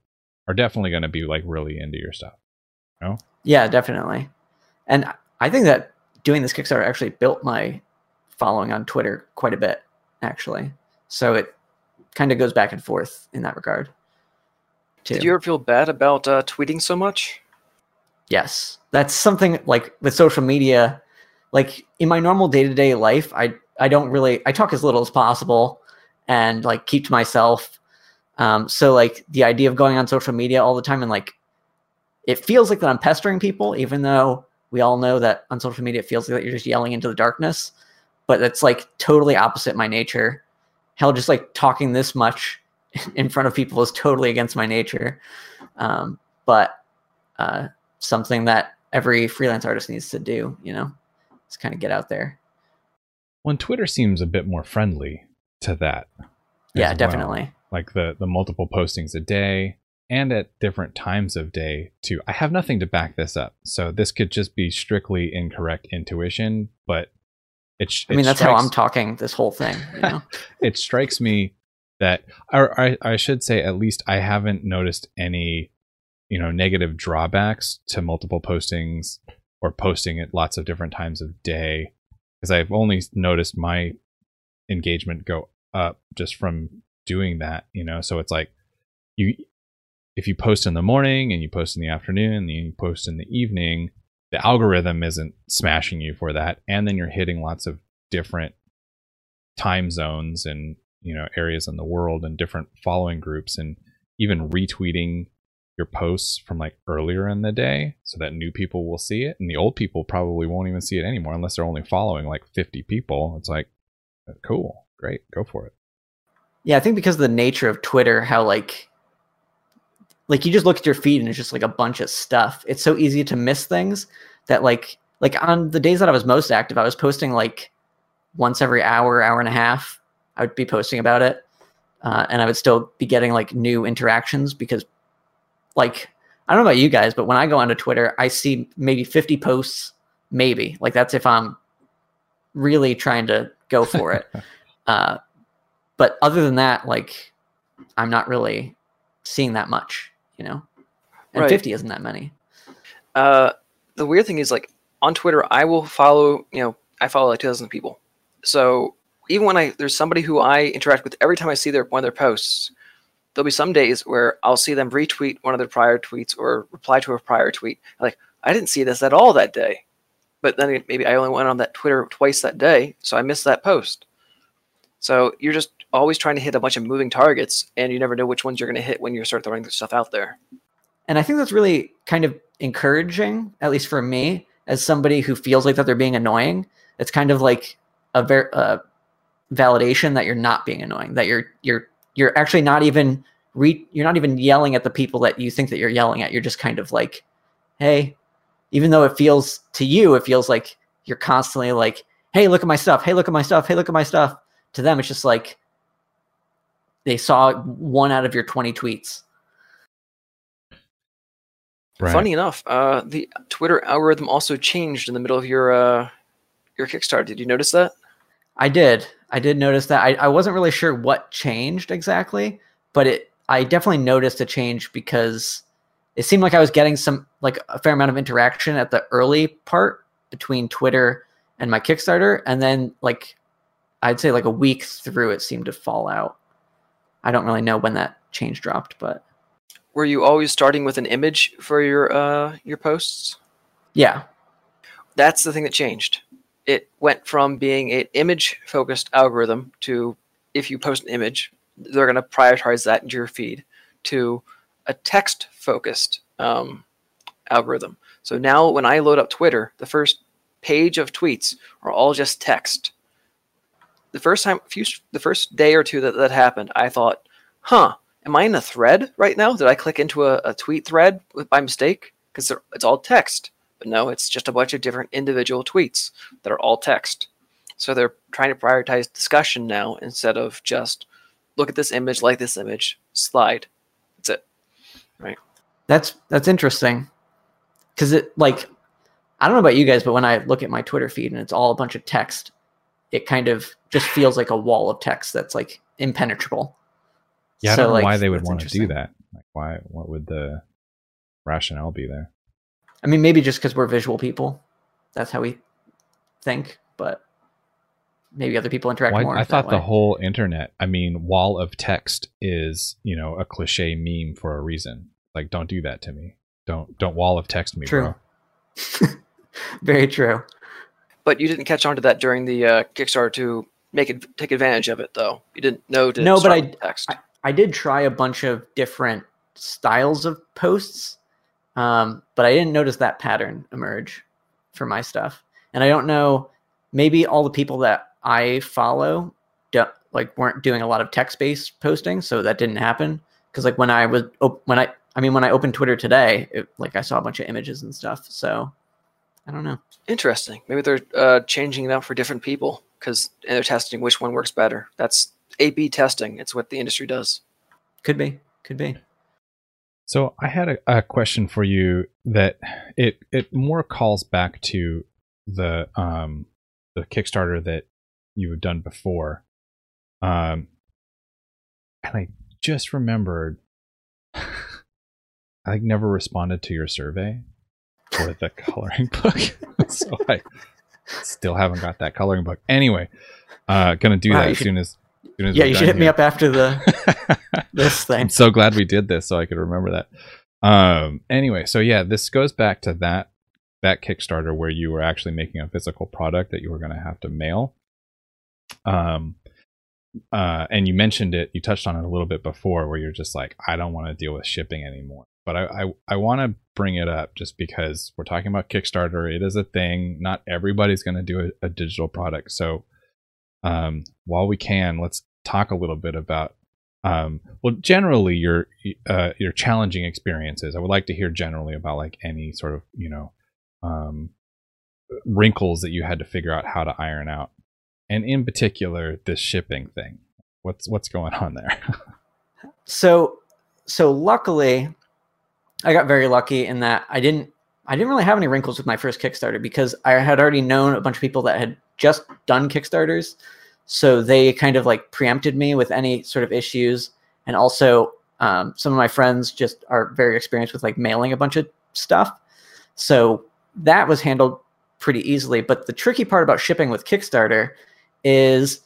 [SPEAKER 4] are definitely going to be like really into your stuff
[SPEAKER 2] Yeah, definitely. And I think that doing this Kickstarter actually built my following on Twitter quite a bit, actually. So it kind of goes back and forth in that regard. Too.
[SPEAKER 3] Did you ever feel bad about uh, tweeting so much?
[SPEAKER 2] Yes. That's something like with social media, like in my normal day-to-day life, I I don't really I talk as little as possible and like keep to myself. Um, so like the idea of going on social media all the time and like it feels like that I'm pestering people, even though we all know that on social media it feels like you're just yelling into the darkness. But it's like totally opposite my nature. Hell, just like talking this much in front of people is totally against my nature. Um, but uh, something that every freelance artist needs to do, you know, is kind of get out there.
[SPEAKER 4] when twitter seems a bit more friendly to that
[SPEAKER 2] Yeah,
[SPEAKER 4] definitely. well. Like the the multiple postings a day and at different times of day too. I have nothing to back this up. So this could just be strictly incorrect intuition, but It, sh-
[SPEAKER 2] I mean,
[SPEAKER 4] it
[SPEAKER 2] that's how I'm talking this whole thing. You know?
[SPEAKER 4] it strikes me that or I, I should say at least i haven't noticed any you know negative drawbacks to multiple postings or posting at lots of different times of day because i've only noticed my engagement go up just from doing that you know? So it's like you if you post in the morning and you post in the afternoon and you post in the evening the algorithm isn't smashing you for that. And then you're hitting lots of different time zones and you know areas in the world and different following groups and even retweeting your posts from like earlier in the day so that new people will see it. And the old people probably won't even see it anymore unless they're only following like 50 people. It's like oh, cool. Great. Go for it
[SPEAKER 2] Yeah, I think because of the nature of Twitter, how like like you just look at your feed and it's just like a bunch of stuff. It's so easy to miss things that like like on the days that I was most active, I was posting like once every hour, hour and a half. I would be posting about it, uh, and I would still be getting like new interactions because like I don't know about you guys, but when I go onto Twitter, I see maybe 50 posts, maybe like that's if I'm really trying to go for it. uh, but other than that, like I'm not really seeing that much, you know. And
[SPEAKER 3] Right.
[SPEAKER 2] 50 isn't that many.
[SPEAKER 3] Uh, the weird thing is, like on Twitter, I will follow. You know, I follow like two thousand people. So even when I there's somebody who I interact with every time I see their one of their posts, there'll be some days where I'll see them retweet one of their prior tweets or reply to a prior tweet. Like I didn't see this at all that day, but then maybe I only went on that Twitter twice that day, so I missed that post. So you're just always trying to hit a bunch of moving targets, and you never know which ones you're going to hit when you start throwing stuff out there.
[SPEAKER 2] And I think that's really kind of encouraging, at least for me, as somebody who feels like that they're being annoying. It's kind of like a ver- uh, validation that you're not being annoying, that you're you're you're actually not even re- you're not even yelling at the people that you think that you're yelling at. You're just kind of like, hey, even though it feels to you, it feels like you're constantly like, hey, look at my stuff. Hey, look at my stuff. Hey, look at my stuff. To them, it's just like they saw one out of your 20 tweets.
[SPEAKER 4] right
[SPEAKER 3] Funny enough, uh, the Twitter algorithm also changed in the middle of your uh, your Kickstarter. Did you notice that?
[SPEAKER 2] I did. I did notice that. I, I wasn't really sure what changed exactly, but it I definitely noticed a change because it seemed like I was getting some like a fair amount of interaction at the early part between Twitter and my Kickstarter, and then like I'd say like a week through it seemed to fall out. I don't really know when that change dropped, but
[SPEAKER 3] Were you always starting with an image for your uh, your posts?
[SPEAKER 2] yeah,
[SPEAKER 3] That's the thing that changed. It went from being an image focused algorithm to if you post an image, they're going to prioritize that into your feed to a text focused um, algorithm. So now when I load up Twitter, the first page of tweets are all just text. The first time, few, the first day or two that that happened, I thought, "Huh, am I in a thread right now? Did I click into a, a tweet thread by mistake? Because it's all text." But no, it's just a bunch of different individual tweets that are all text. So they're trying to prioritize discussion now instead of just look at this image, like this image, slide. That's it. Right.
[SPEAKER 2] That's that's interesting because it like I don't know about you guys, but when I look at my Twitter feed and it's all a bunch of text, it kind of just feels like a wall of text that's like impenetrable.
[SPEAKER 4] yeah i
[SPEAKER 2] So,
[SPEAKER 4] don't know
[SPEAKER 2] like,
[SPEAKER 4] why they would want to do that like why what would the rationale be there
[SPEAKER 2] I mean, maybe just because we're visual people, that's how we think. But maybe other people interact more.
[SPEAKER 4] I thought the whole internet, I mean, wall of text is, you know, a cliche meme for a reason. Like, don't do that to me. Don't don't wall of text me,
[SPEAKER 2] True.
[SPEAKER 4] bro.
[SPEAKER 2] Very true.
[SPEAKER 3] But you didn't catch on to that during the uh, Kickstarter to make it take advantage of it, though. You didn't know to
[SPEAKER 2] No, but I-
[SPEAKER 3] text.
[SPEAKER 2] I did try a bunch of different styles of posts, um, but I didn't notice that pattern emerge for my stuff. And I don't know, maybe all the people that I follow don't, like weren't doing a lot of text-based posting, so that didn't happen. Because like when I was op- when I I mean when I opened Twitter today, it, like I saw a bunch of images and stuff. So I don't know.
[SPEAKER 3] Interesting. Maybe they're uh, changing it out for different people because they're testing which one works better. That's A/B testing. It's what the industry does.
[SPEAKER 2] Could be, could be.
[SPEAKER 4] So I had a, a question for you that it it more calls back to the um the Kickstarter that you had done before. Um, and I just remembered I never responded to your survey for the coloring book, so I still haven't got that coloring book. Anyway, uh, gonna do
[SPEAKER 2] Wow,
[SPEAKER 4] that as
[SPEAKER 2] should-
[SPEAKER 4] soon as. as soon as
[SPEAKER 2] Yeah, you should hit me up after the this thing.
[SPEAKER 4] I'm so glad we did this so I could remember that. Um anyway, so yeah, this goes back to that that Kickstarter where you were actually making a physical product that you were going to have to mail. Um uh and you mentioned it, you touched on it a little bit before where you're just like I don't want to deal with shipping anymore. But I I, I want to bring it up just because we're talking about Kickstarter, it is a thing. Not everybody's going to do a, a digital product. So um while we can, let's talk a little bit about um, well generally your uh, your challenging experiences. I would like to hear generally about like any sort of you know um, wrinkles that you had to figure out how to iron out. And in particular this shipping thing. What's what's going on there?
[SPEAKER 2] So so luckily i got very lucky in that i didn't i didn't really have any wrinkles with my first kickstarter because i had already known a bunch of people that had just done kickstarters. So they kind of like preempted me with any sort of issues. And also um, some of my friends just are very experienced with like mailing a bunch of stuff. So that was handled pretty easily. But the tricky part about shipping with kickstarter is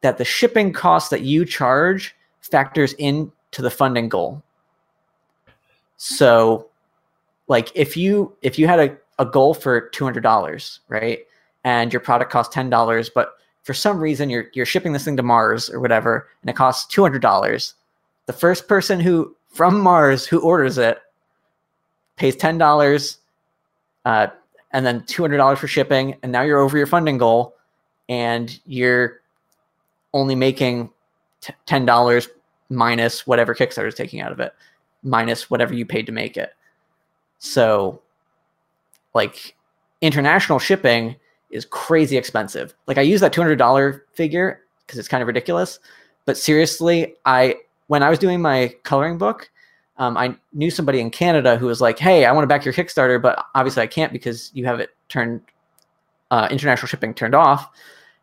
[SPEAKER 2] that the shipping cost that you charge factors into the funding goal. So like if you if you had a, a goal for two hundred dollars, right? And your product costs ten dollars, but for some reason you're you're shipping this thing to Mars or whatever, and it costs two hundred dollars. The first person who from Mars who orders it pays ten dollars, uh, and then two hundred dollars for shipping, and now you're over your funding goal, and you're only making t- ten dollars minus whatever Kickstarter is taking out of it, minus whatever you paid to make it. So, like, international shipping is crazy expensive. Like, I use that two hundred dollar figure because it's kind of ridiculous. But seriously, I when I was doing my coloring book, um, I knew somebody in Canada who was like, "Hey, I want to back your Kickstarter, but obviously I can't because you have it turned uh, international shipping turned off."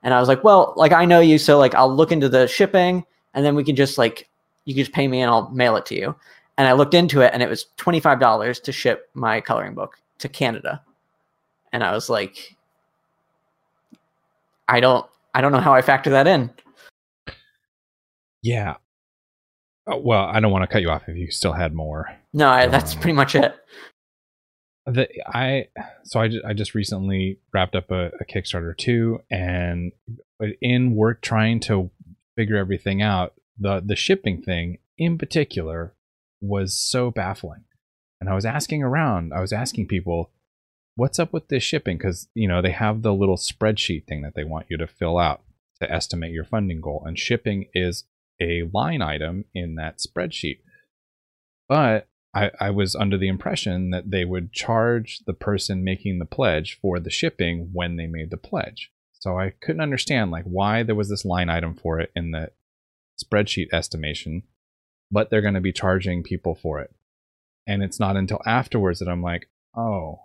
[SPEAKER 2] And I was like, "Well, like I know you, so like I'll look into the shipping, and then we can just like you can just pay me and I'll mail it to you." And I looked into it, and it was twenty five dollars to ship my coloring book to Canada, and I was like, "I don't, I don't know how I factor that in."
[SPEAKER 4] yeah Uh, well i don't want to cut you off if you still had more
[SPEAKER 2] No, I, that's
[SPEAKER 4] Um,
[SPEAKER 2] pretty much it.
[SPEAKER 4] the I so I just, I just recently wrapped up a, a Kickstarter too, and in work trying to figure everything out, the the shipping thing in particular was so baffling. And I was asking around, I was asking people, what's up with this shipping? Because you know they have the little spreadsheet thing that they want you to fill out to estimate your funding goal, and shipping is a line item in that spreadsheet. But I, I was under the impression that they would charge the person making the pledge for the shipping when they made the pledge. So I couldn't understand like why there was this line item for it in the spreadsheet estimation, but they're going to be charging people for it. And it's not until afterwards that I'm like, oh,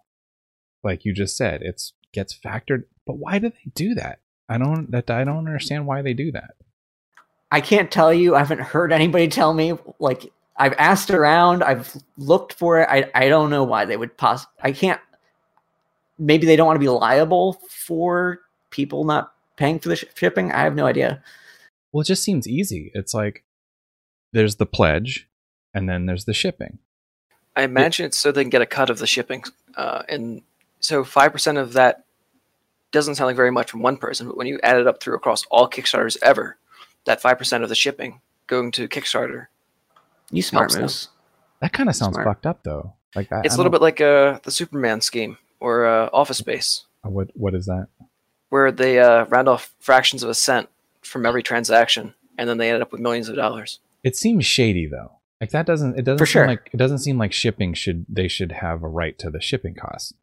[SPEAKER 4] like you just said, it's gets factored. But why do they do that? I don't that I don't understand why they do that.
[SPEAKER 2] I can't tell you. I haven't heard anybody tell me. Like I've asked around. I've looked for it. I I don't know why they would poss. I can't. Maybe they don't want to be liable for people not paying for the sh- shipping. I have no idea.
[SPEAKER 4] Well, it just seems easy. It's like there's the pledge, and then there's the shipping.
[SPEAKER 3] I imagine it's so they can get a cut of the shipping, uh, and so five percent of that doesn't sound like very much from one person, but when you add it up through across all Kickstarters ever, that five percent of the shipping going to Kickstarter,
[SPEAKER 2] You smart
[SPEAKER 3] Helps them.
[SPEAKER 2] moves.
[SPEAKER 4] That kind of sounds
[SPEAKER 2] Smart.
[SPEAKER 4] fucked up, though. Like I,
[SPEAKER 3] it's
[SPEAKER 4] I
[SPEAKER 3] a little bit like uh, the Superman scheme or uh, Office Space,
[SPEAKER 4] What what is that?
[SPEAKER 3] where they uh, round off fractions of a cent from every transaction, and then they end up with millions of dollars.
[SPEAKER 4] It seems shady, though. Like that doesn't it doesn't
[SPEAKER 2] For
[SPEAKER 4] seem
[SPEAKER 2] sure.
[SPEAKER 4] like it doesn't seem like shipping should they should have a right to the shipping costs.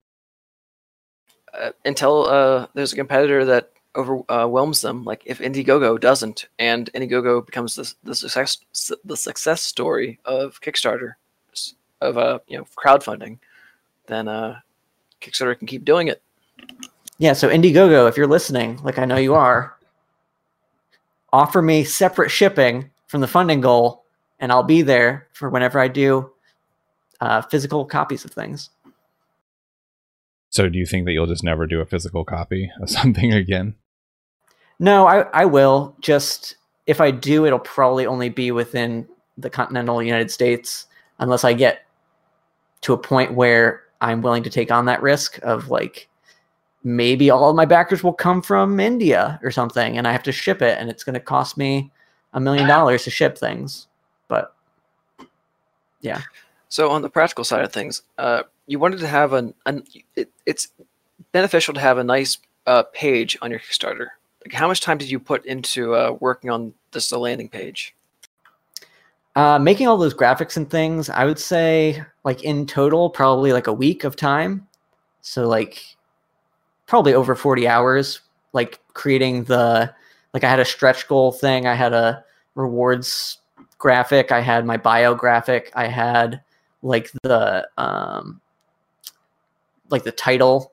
[SPEAKER 3] uh, until uh, there's a competitor that overwhelms them. Like if Indiegogo doesn't, and Indiegogo becomes the, the success the success story of Kickstarter s- of uh, you know crowdfunding, then uh, Kickstarter can keep doing it.
[SPEAKER 2] Yeah, so Indiegogo, if you're listening, like I know you are, offer me separate shipping from the funding goal, and I'll be there for whenever I do uh, physical copies of things.
[SPEAKER 4] So, do you think that you'll just never do a physical copy of something again?
[SPEAKER 2] No, I, I will. Just if I do, it'll probably only be within the continental United States, unless I get to a point where I'm willing to take on that risk of like maybe all of my backers will come from India or something, and I have to ship it, and it's going to cost me a million dollars to ship things. But yeah.
[SPEAKER 3] So on the practical side of things, uh, you wanted to have an, an it, it's beneficial to have a nice uh, page on your Kickstarter. Like, how much time did you put into uh, working on this the landing page?
[SPEAKER 2] Uh, making all those graphics and things, I would say, like in total, probably like a week of time. So like probably over 40 hours like creating the like i had a stretch goal thing i had a rewards graphic i had my bio graphic i had like the um like the title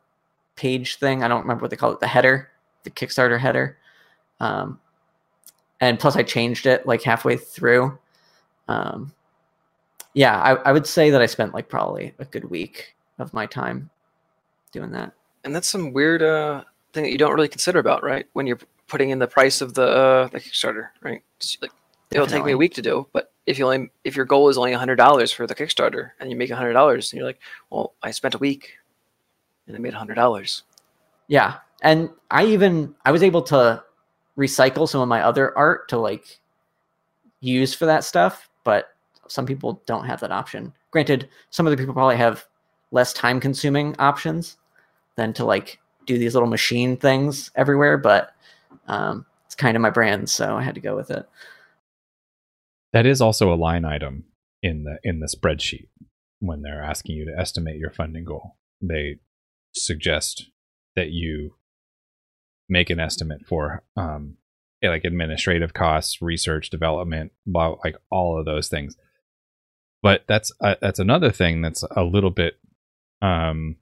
[SPEAKER 2] page thing i don't remember what they call it the header the kickstarter header. Um and plus i changed it like halfway through. Um yeah I, I would say that i spent like probably a good week of my time doing that.
[SPEAKER 3] And that's some weird uh, thing that you don't really consider about, right? When you're putting in the price of the uh, the Kickstarter, right? Like it'll take me a week to do, but if you only if your goal is only hundred dollars for the Kickstarter and you make hundred dollars, and you're like, well, I spent a week and I made hundred dollars.
[SPEAKER 2] Yeah, and I even I was able to recycle some of my other art to like use for that stuff, but some people don't have that option. Granted, some of the people probably have less time consuming options than to like do these little machine things everywhere. But um, it's kind of my brand, so I had to go with it.
[SPEAKER 4] That is also a line item in the in the spreadsheet when they're asking you to estimate your funding goal. They suggest that you make an estimate for um, like administrative costs, research, development, blah, like all of those things. But that's uh, that's another thing that's a little bit um,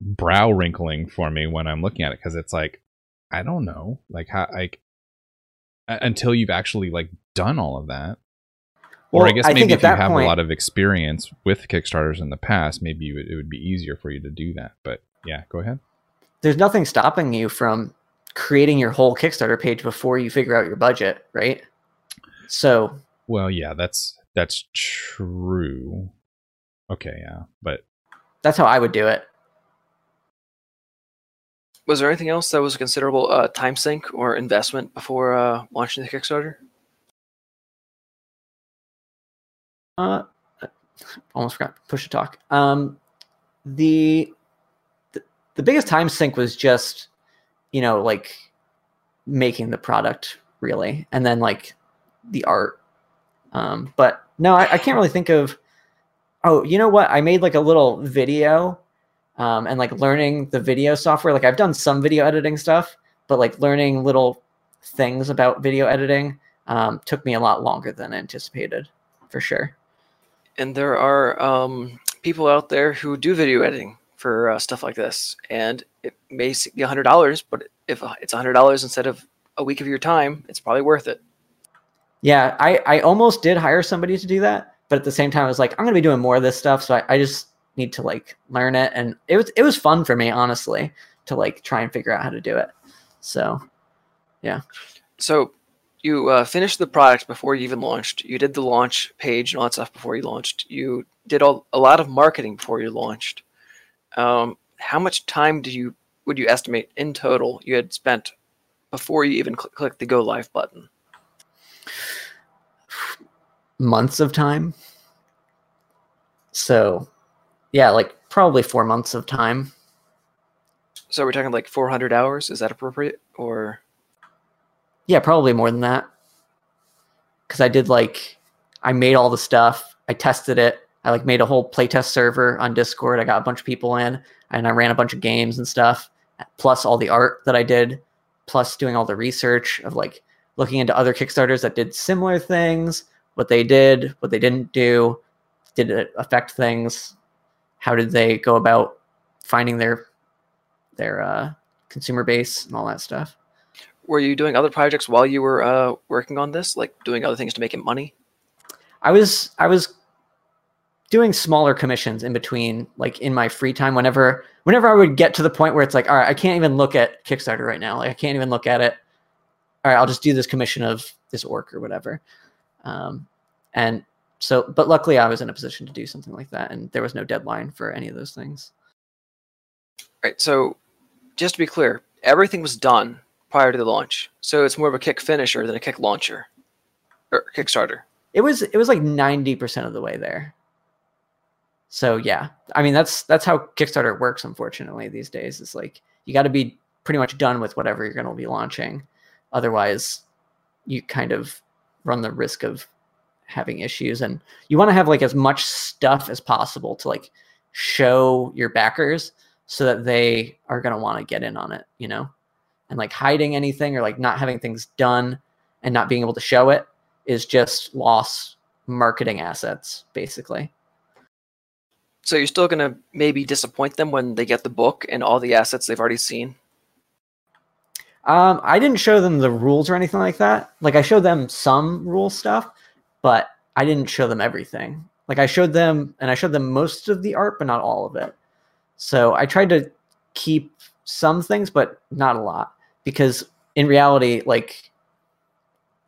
[SPEAKER 4] brow wrinkling for me when I'm looking at it because it's like I don't know, like how like until you've actually like done all of that. Well, or I guess I maybe if you have point, a lot of experience with Kickstarters in the past, maybe would, it would be easier for you to do that. But yeah, go ahead.
[SPEAKER 2] There's nothing stopping you from creating your whole Kickstarter page before you figure out your budget, right? So,
[SPEAKER 4] well, yeah, that's that's true. Okay, yeah, but
[SPEAKER 2] that's how I would do it
[SPEAKER 3] was there anything else that was a considerable uh, time sink or investment before uh, launching the Kickstarter?
[SPEAKER 2] Uh, almost forgot push to talk. Um, the, the the biggest time sink was just, you know, like making the product really, and then like the art. Um, but no, I, I can't really think of. Oh, you know what? I made like a little video um, and like learning the video software. Like I've done some video editing stuff, but like learning little things about video editing um, took me a lot longer than anticipated, for sure.
[SPEAKER 3] And there are um, people out there who do video editing for uh, stuff like this, and it may be hundred dollars, but if it's hundred dollars instead of a week of your time, it's probably worth it.
[SPEAKER 2] Yeah, I I almost did hire somebody to do that, but at the same time, I was like, I'm going to be doing more of this stuff, so I, I just need to like learn it. And it was it was fun for me honestly to like try and figure out how to do it. So yeah.
[SPEAKER 3] So you uh, finished the product before you even launched. You did the launch page and all that stuff before you launched. You did all, a lot of marketing before you launched. Um, how much time do you would you estimate in total you had spent before you even cl- clicked the go live button?
[SPEAKER 2] Months of time. So yeah, like probably four months of time.
[SPEAKER 3] So we're talking like 400 hours. Is that appropriate or?
[SPEAKER 2] Yeah, probably more than that. Because I did like, I made all the stuff. I tested it. I like made a whole playtest server on Discord. I got a bunch of people in, and I ran a bunch of games and stuff. Plus all the art that I did, plus doing all the research of like looking into other Kickstarters that did similar things, what they did, what they didn't do, did it affect things, how did they go about finding their their uh, consumer base and all that stuff.
[SPEAKER 3] Were you doing other projects while you were uh, working on this, like doing other things to make it money?
[SPEAKER 2] I was I was doing smaller commissions in between, like in my free time. Whenever whenever I would get to the point where it's like, all right, I can't even look at Kickstarter right now. Like I can't even look at it. All right, I'll just do this commission of this orc or whatever. Um, and so, but luckily, I was in a position to do something like that, and there was no deadline for any of those things.
[SPEAKER 3] Right. So, just to be clear, everything was done prior to the launch. So it's more of a kick finisher than a kick launcher or Kickstarter.
[SPEAKER 2] It was it was like ninety percent of the way there. So yeah, I mean that's that's how Kickstarter works. Unfortunately, these days it's like you got to be pretty much done with whatever you're going to be launching, otherwise, you kind of run the risk of having issues. And you want to have like as much stuff as possible to like show your backers so that they are going to want to get in on it, you know? And like hiding anything or like not having things done and not being able to show it is just loss marketing assets, basically.
[SPEAKER 3] So you're still going to maybe disappoint them when they get the book and all the assets they've already seen?
[SPEAKER 2] Um, I didn't show them the rules or anything like that. Like I showed them some rule stuff, but I didn't show them everything. Like I showed them and I showed them most of the art, but not all of it. So I tried to keep some things, but not a lot because in reality, like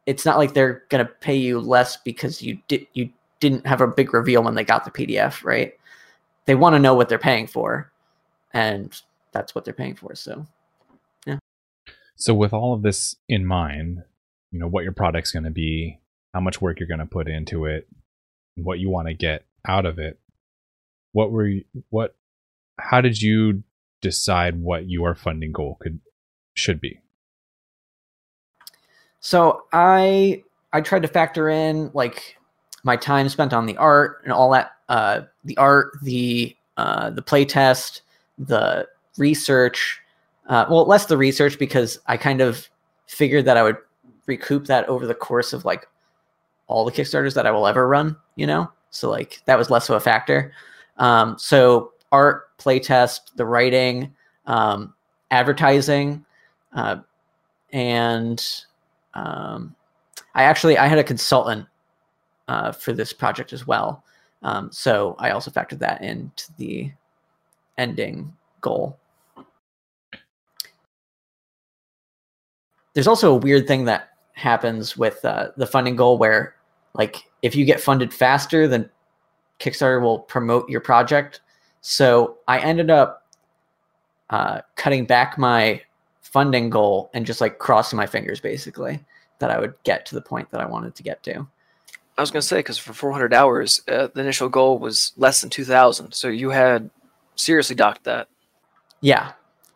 [SPEAKER 2] it's not like they're gonna pay you less because you did you didn't have a big reveal when they got the PDF, right? They want to know what they're paying for, and that's what they're paying for. So, yeah.
[SPEAKER 4] So with all of this in mind, you know what your product's going to be, how much work you're going to put into it, what you want to get out of it. What were you, what how did you decide what your funding goal could should be?
[SPEAKER 2] So I I tried to factor in like my time spent on the art and all that uh, the art, the uh, the play test, the research. Uh, well, less the research because I kind of figured that I would recoup that over the course of like all the Kickstarters that I will ever run. You know, so like that was less of a factor. Um, so art, playtest, the writing, um, advertising, uh, and um, I actually I had a consultant uh, for this project as well. Um, so I also factored that into the ending goal. There's also a weird thing that happens with uh, the funding goal where, like, if you get funded faster, then Kickstarter will promote your project. So I ended up uh, cutting back my funding goal and just like crossing my fingers basically that I would get to the point that I wanted to get to.
[SPEAKER 3] I was going to say because for 400 hours, uh, the initial goal was less than 2,000. So you had seriously docked that.
[SPEAKER 2] Yeah,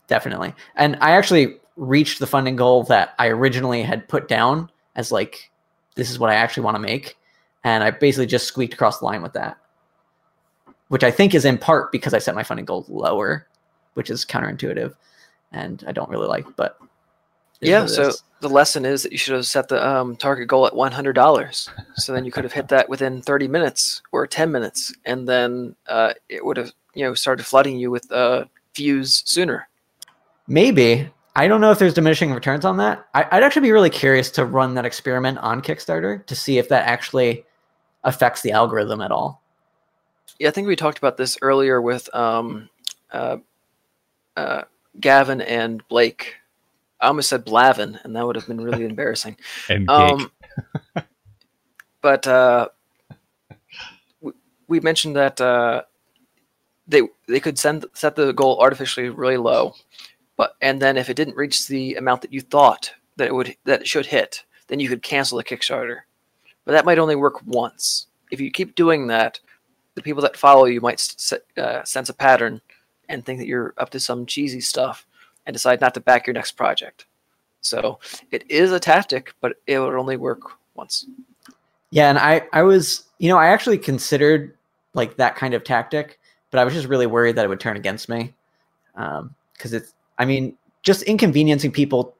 [SPEAKER 2] definitely. And I actually reached the funding goal that I originally had put down as like, this is what I actually want to make. And I basically just squeaked across the line with that, which I think is in part because I set my funding goal lower, which is counterintuitive and I don't really like, but
[SPEAKER 3] yeah. So the lesson is that you should have set the um, target goal at one hundred dollars. so then you could have hit that within thirty minutes or ten minutes, and then uh, it would have you know started flooding you with uh, views sooner.
[SPEAKER 2] Maybe I don't know if there's diminishing returns on that. I, would actually be really curious to run that experiment on Kickstarter to see if that actually affects the algorithm at all.
[SPEAKER 3] Yeah, I think we talked about this earlier with um, uh, uh, Gavin and Blake I almost said Blavin, and that would have been really embarrassing.
[SPEAKER 4] and um,
[SPEAKER 3] but uh, we, we mentioned that uh, they they could send set the goal artificially really low, but and then if it didn't reach the amount that you thought that it would that it should hit, then you could cancel the Kickstarter. But that might only work once. If you keep doing that, the people that follow you might uh, sense a pattern and think that you're up to some cheesy stuff and decide not to back your next project. So it is a tactic, but it would only work once.
[SPEAKER 2] Yeah, and I I was you know I actually considered like that kind of tactic, but I was just really worried that it would turn against me because um, it's I mean just inconveniencing people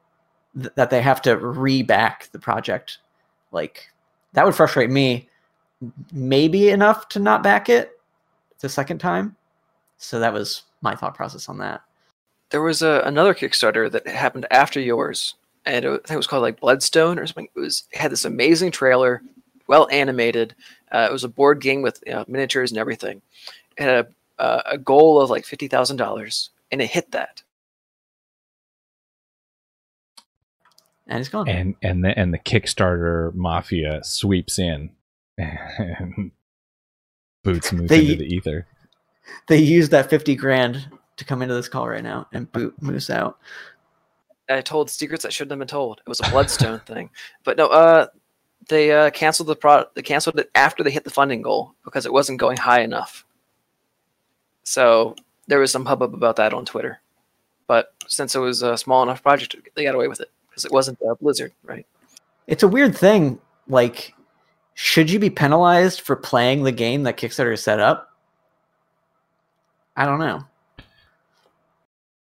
[SPEAKER 2] th- that they have to re-back the project like that would frustrate me maybe enough to not back it the second time so that was my thought process on that
[SPEAKER 3] there was a, another Kickstarter that happened after yours, and it, I think it was called like Bloodstone or something. It was it had this amazing trailer, well animated. Uh, it was a board game with you know, miniatures and everything. It had a, uh, a goal of like fifty thousand dollars, and it hit that.
[SPEAKER 2] And it's gone.
[SPEAKER 4] And and the and the Kickstarter mafia sweeps in and boots moves
[SPEAKER 2] They-
[SPEAKER 4] into the ether.
[SPEAKER 2] they used that 50 grand to come into this call right now and boot Moose out.
[SPEAKER 3] I told secrets that shouldn't have been told. It was a Bloodstone thing, but no. Uh, they uh, canceled the product. They canceled it after they hit the funding goal because it wasn't going high enough. So there was some hubbub about that on Twitter. But since it was a small enough project, they got away with it because it wasn't uh, Blizzard, right?
[SPEAKER 2] It's a weird thing. Like, should you be penalized for playing the game that Kickstarter set up? I don't know.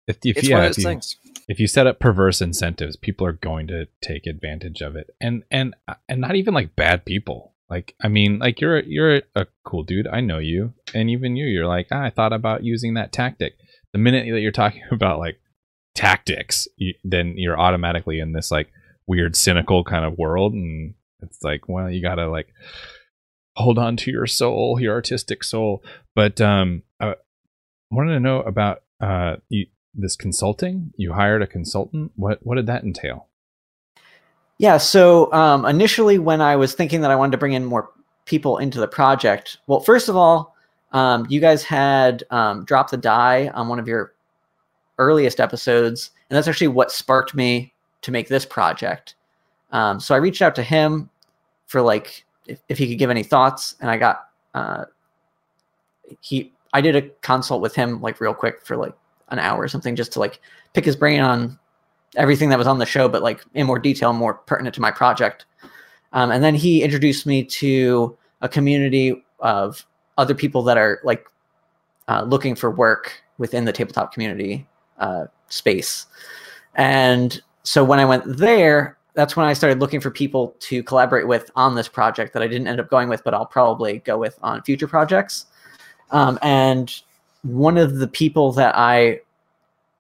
[SPEAKER 4] If, if,
[SPEAKER 3] It's
[SPEAKER 4] yeah,
[SPEAKER 3] one of
[SPEAKER 4] if
[SPEAKER 3] those
[SPEAKER 4] you,
[SPEAKER 3] things.
[SPEAKER 4] if you set up perverse incentives, people are going to take advantage of it, and and and not even like bad people. Like I mean, like you're you're a cool dude. I know you, and even you, you're like, ah, I thought about using that tactic. The minute that you're talking about like tactics, you, then you're automatically in this like weird cynical kind of world, and it's like, well, you gotta like hold on to your soul, your artistic soul. But um, I wanted to know about uh, you, this consulting. You hired a consultant. What what did that entail?
[SPEAKER 2] Yeah, so um, initially, when I was thinking that I wanted to bring in more people into the project, well, first of all, um, you guys had um, dropped the die on one of your earliest episodes, and that's actually what sparked me to make this project. Um, so I reached out to him for like if, if he could give any thoughts, and I got uh, he I did a consult with him like real quick for like an hour or something just to like pick his brain on everything that was on the show, but like in more detail, more pertinent to my project. Um, and then he introduced me to a community of other people that are like uh, looking for work within the tabletop community uh, space. And so when I went there, that's when I started looking for people to collaborate with on this project that I didn't end up going with, but I'll probably go with on future projects. Um, and one of the people that I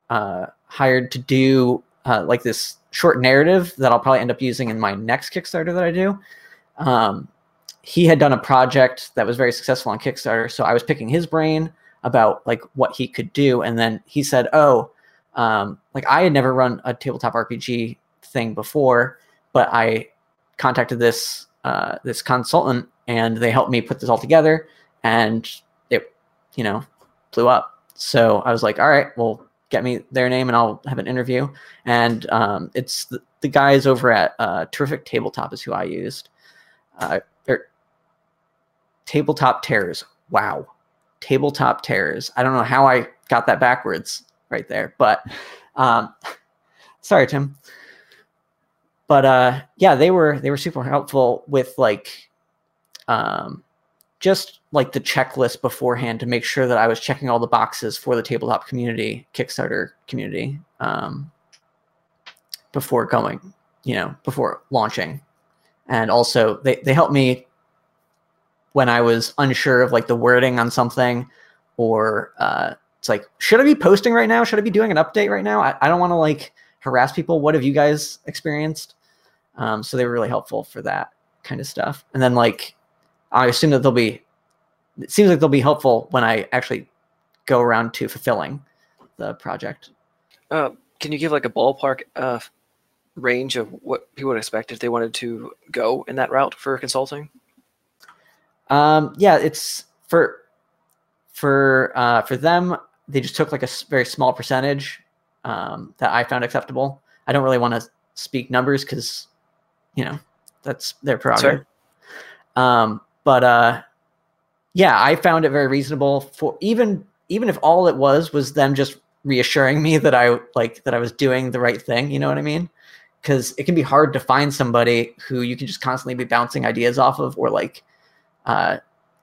[SPEAKER 2] uh, hired to do uh, like this short narrative that I'll probably end up using in my next Kickstarter that I do. Um, he had done a project that was very successful on Kickstarter, so I was picking his brain about like what he could do, and then he said, "Oh, um, like I had never run a tabletop RPG thing before, but I contacted this uh, this consultant, and they helped me put this all together, and it, you know, blew up." So I was like, "All right, well." get me their name and I'll have an interview. And um, it's the, the guys over at uh, Terrific Tabletop is who I used. Uh, or Tabletop Terrors. Wow. Tabletop Terrors. I don't know how I got that backwards right there, but um, sorry, Tim. But uh, yeah, they were they were super helpful with like um, just like the checklist beforehand to make sure that I was checking all the boxes for the tabletop community, Kickstarter community, um, before going, you know, before launching. And also they, they helped me when I was unsure of like the wording on something or uh, it's like, should I be posting right now? Should I be doing an update right now? I, I don't want to like harass people. What have you guys experienced? Um, so they were really helpful for that kind of stuff. And then like, I assume that they'll be it seems like they'll be helpful when I actually go around to fulfilling the project.
[SPEAKER 3] Uh, can you give like a ballpark uh, range of what people would expect if they wanted to go in that route for consulting?
[SPEAKER 2] Um, yeah, it's for for uh, for them. They just took like a very small percentage um, that I found acceptable. I don't really want to speak numbers because you know that's their prerogative. Um, but uh, yeah, I found it very reasonable for even even if all it was was them just reassuring me that I like that I was doing the right thing. You know what I mean? Because it can be hard to find somebody who you can just constantly be bouncing ideas off of, or like, uh,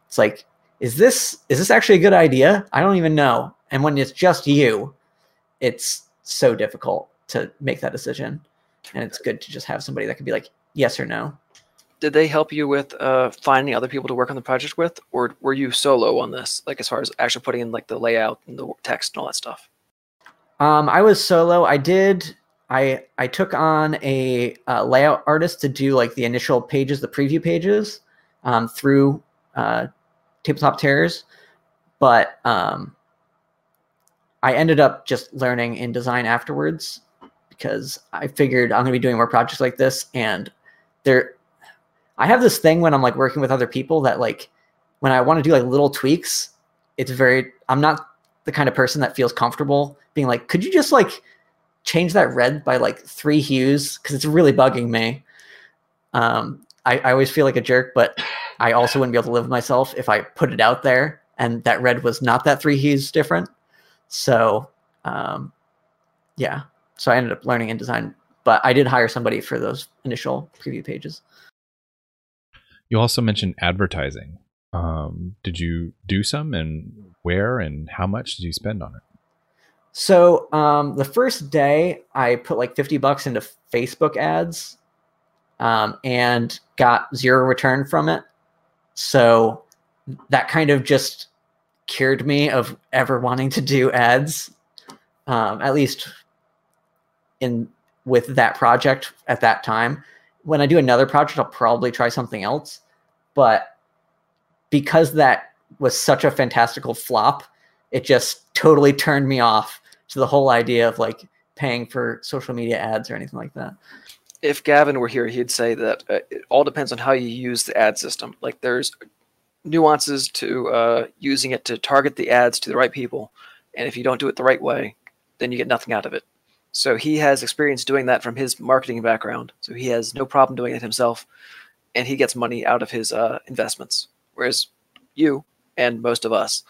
[SPEAKER 2] it's like, is this is this actually a good idea? I don't even know. And when it's just you, it's so difficult to make that decision. And it's good to just have somebody that can be like, yes or no.
[SPEAKER 3] Did they help you with uh, finding other people to work on the project with, or were you solo on this? Like as far as actually putting in like the layout and the text and all that stuff.
[SPEAKER 2] Um, I was solo. I did. I I took on a uh, layout artist to do like the initial pages, the preview pages, um, through uh, Tabletop Terrors, but um, I ended up just learning InDesign afterwards because I figured I'm going to be doing more projects like this, and there, I have this thing when I'm like working with other people that like when I want to do like little tweaks, it's very. I'm not the kind of person that feels comfortable being like, could you just like change that red by like three hues because it's really bugging me. Um, I, I always feel like a jerk, but I also wouldn't be able to live with myself if I put it out there and that red was not that three hues different. So, um, yeah. So I ended up learning InDesign, but I did hire somebody for those initial preview pages.
[SPEAKER 4] You also mentioned advertising. Um, did you do some and where and how much did you spend on it?
[SPEAKER 2] So um, the first day, I put like 50 bucks into Facebook ads um, and got zero return from it. So that kind of just cured me of ever wanting to do ads, um, at least in with that project at that time. When I do another project, I'll probably try something else. But because that was such a fantastical flop, it just totally turned me off to the whole idea of like paying for social media ads or anything like that.
[SPEAKER 3] If Gavin were here, he'd say that uh, it all depends on how you use the ad system. Like there's nuances to uh, using it to target the ads to the right people, and if you don't do it the right way, then you get nothing out of it. So he has experience doing that from his marketing background. So he has no problem doing it himself, and he gets money out of his uh, investments. Whereas you and most of us,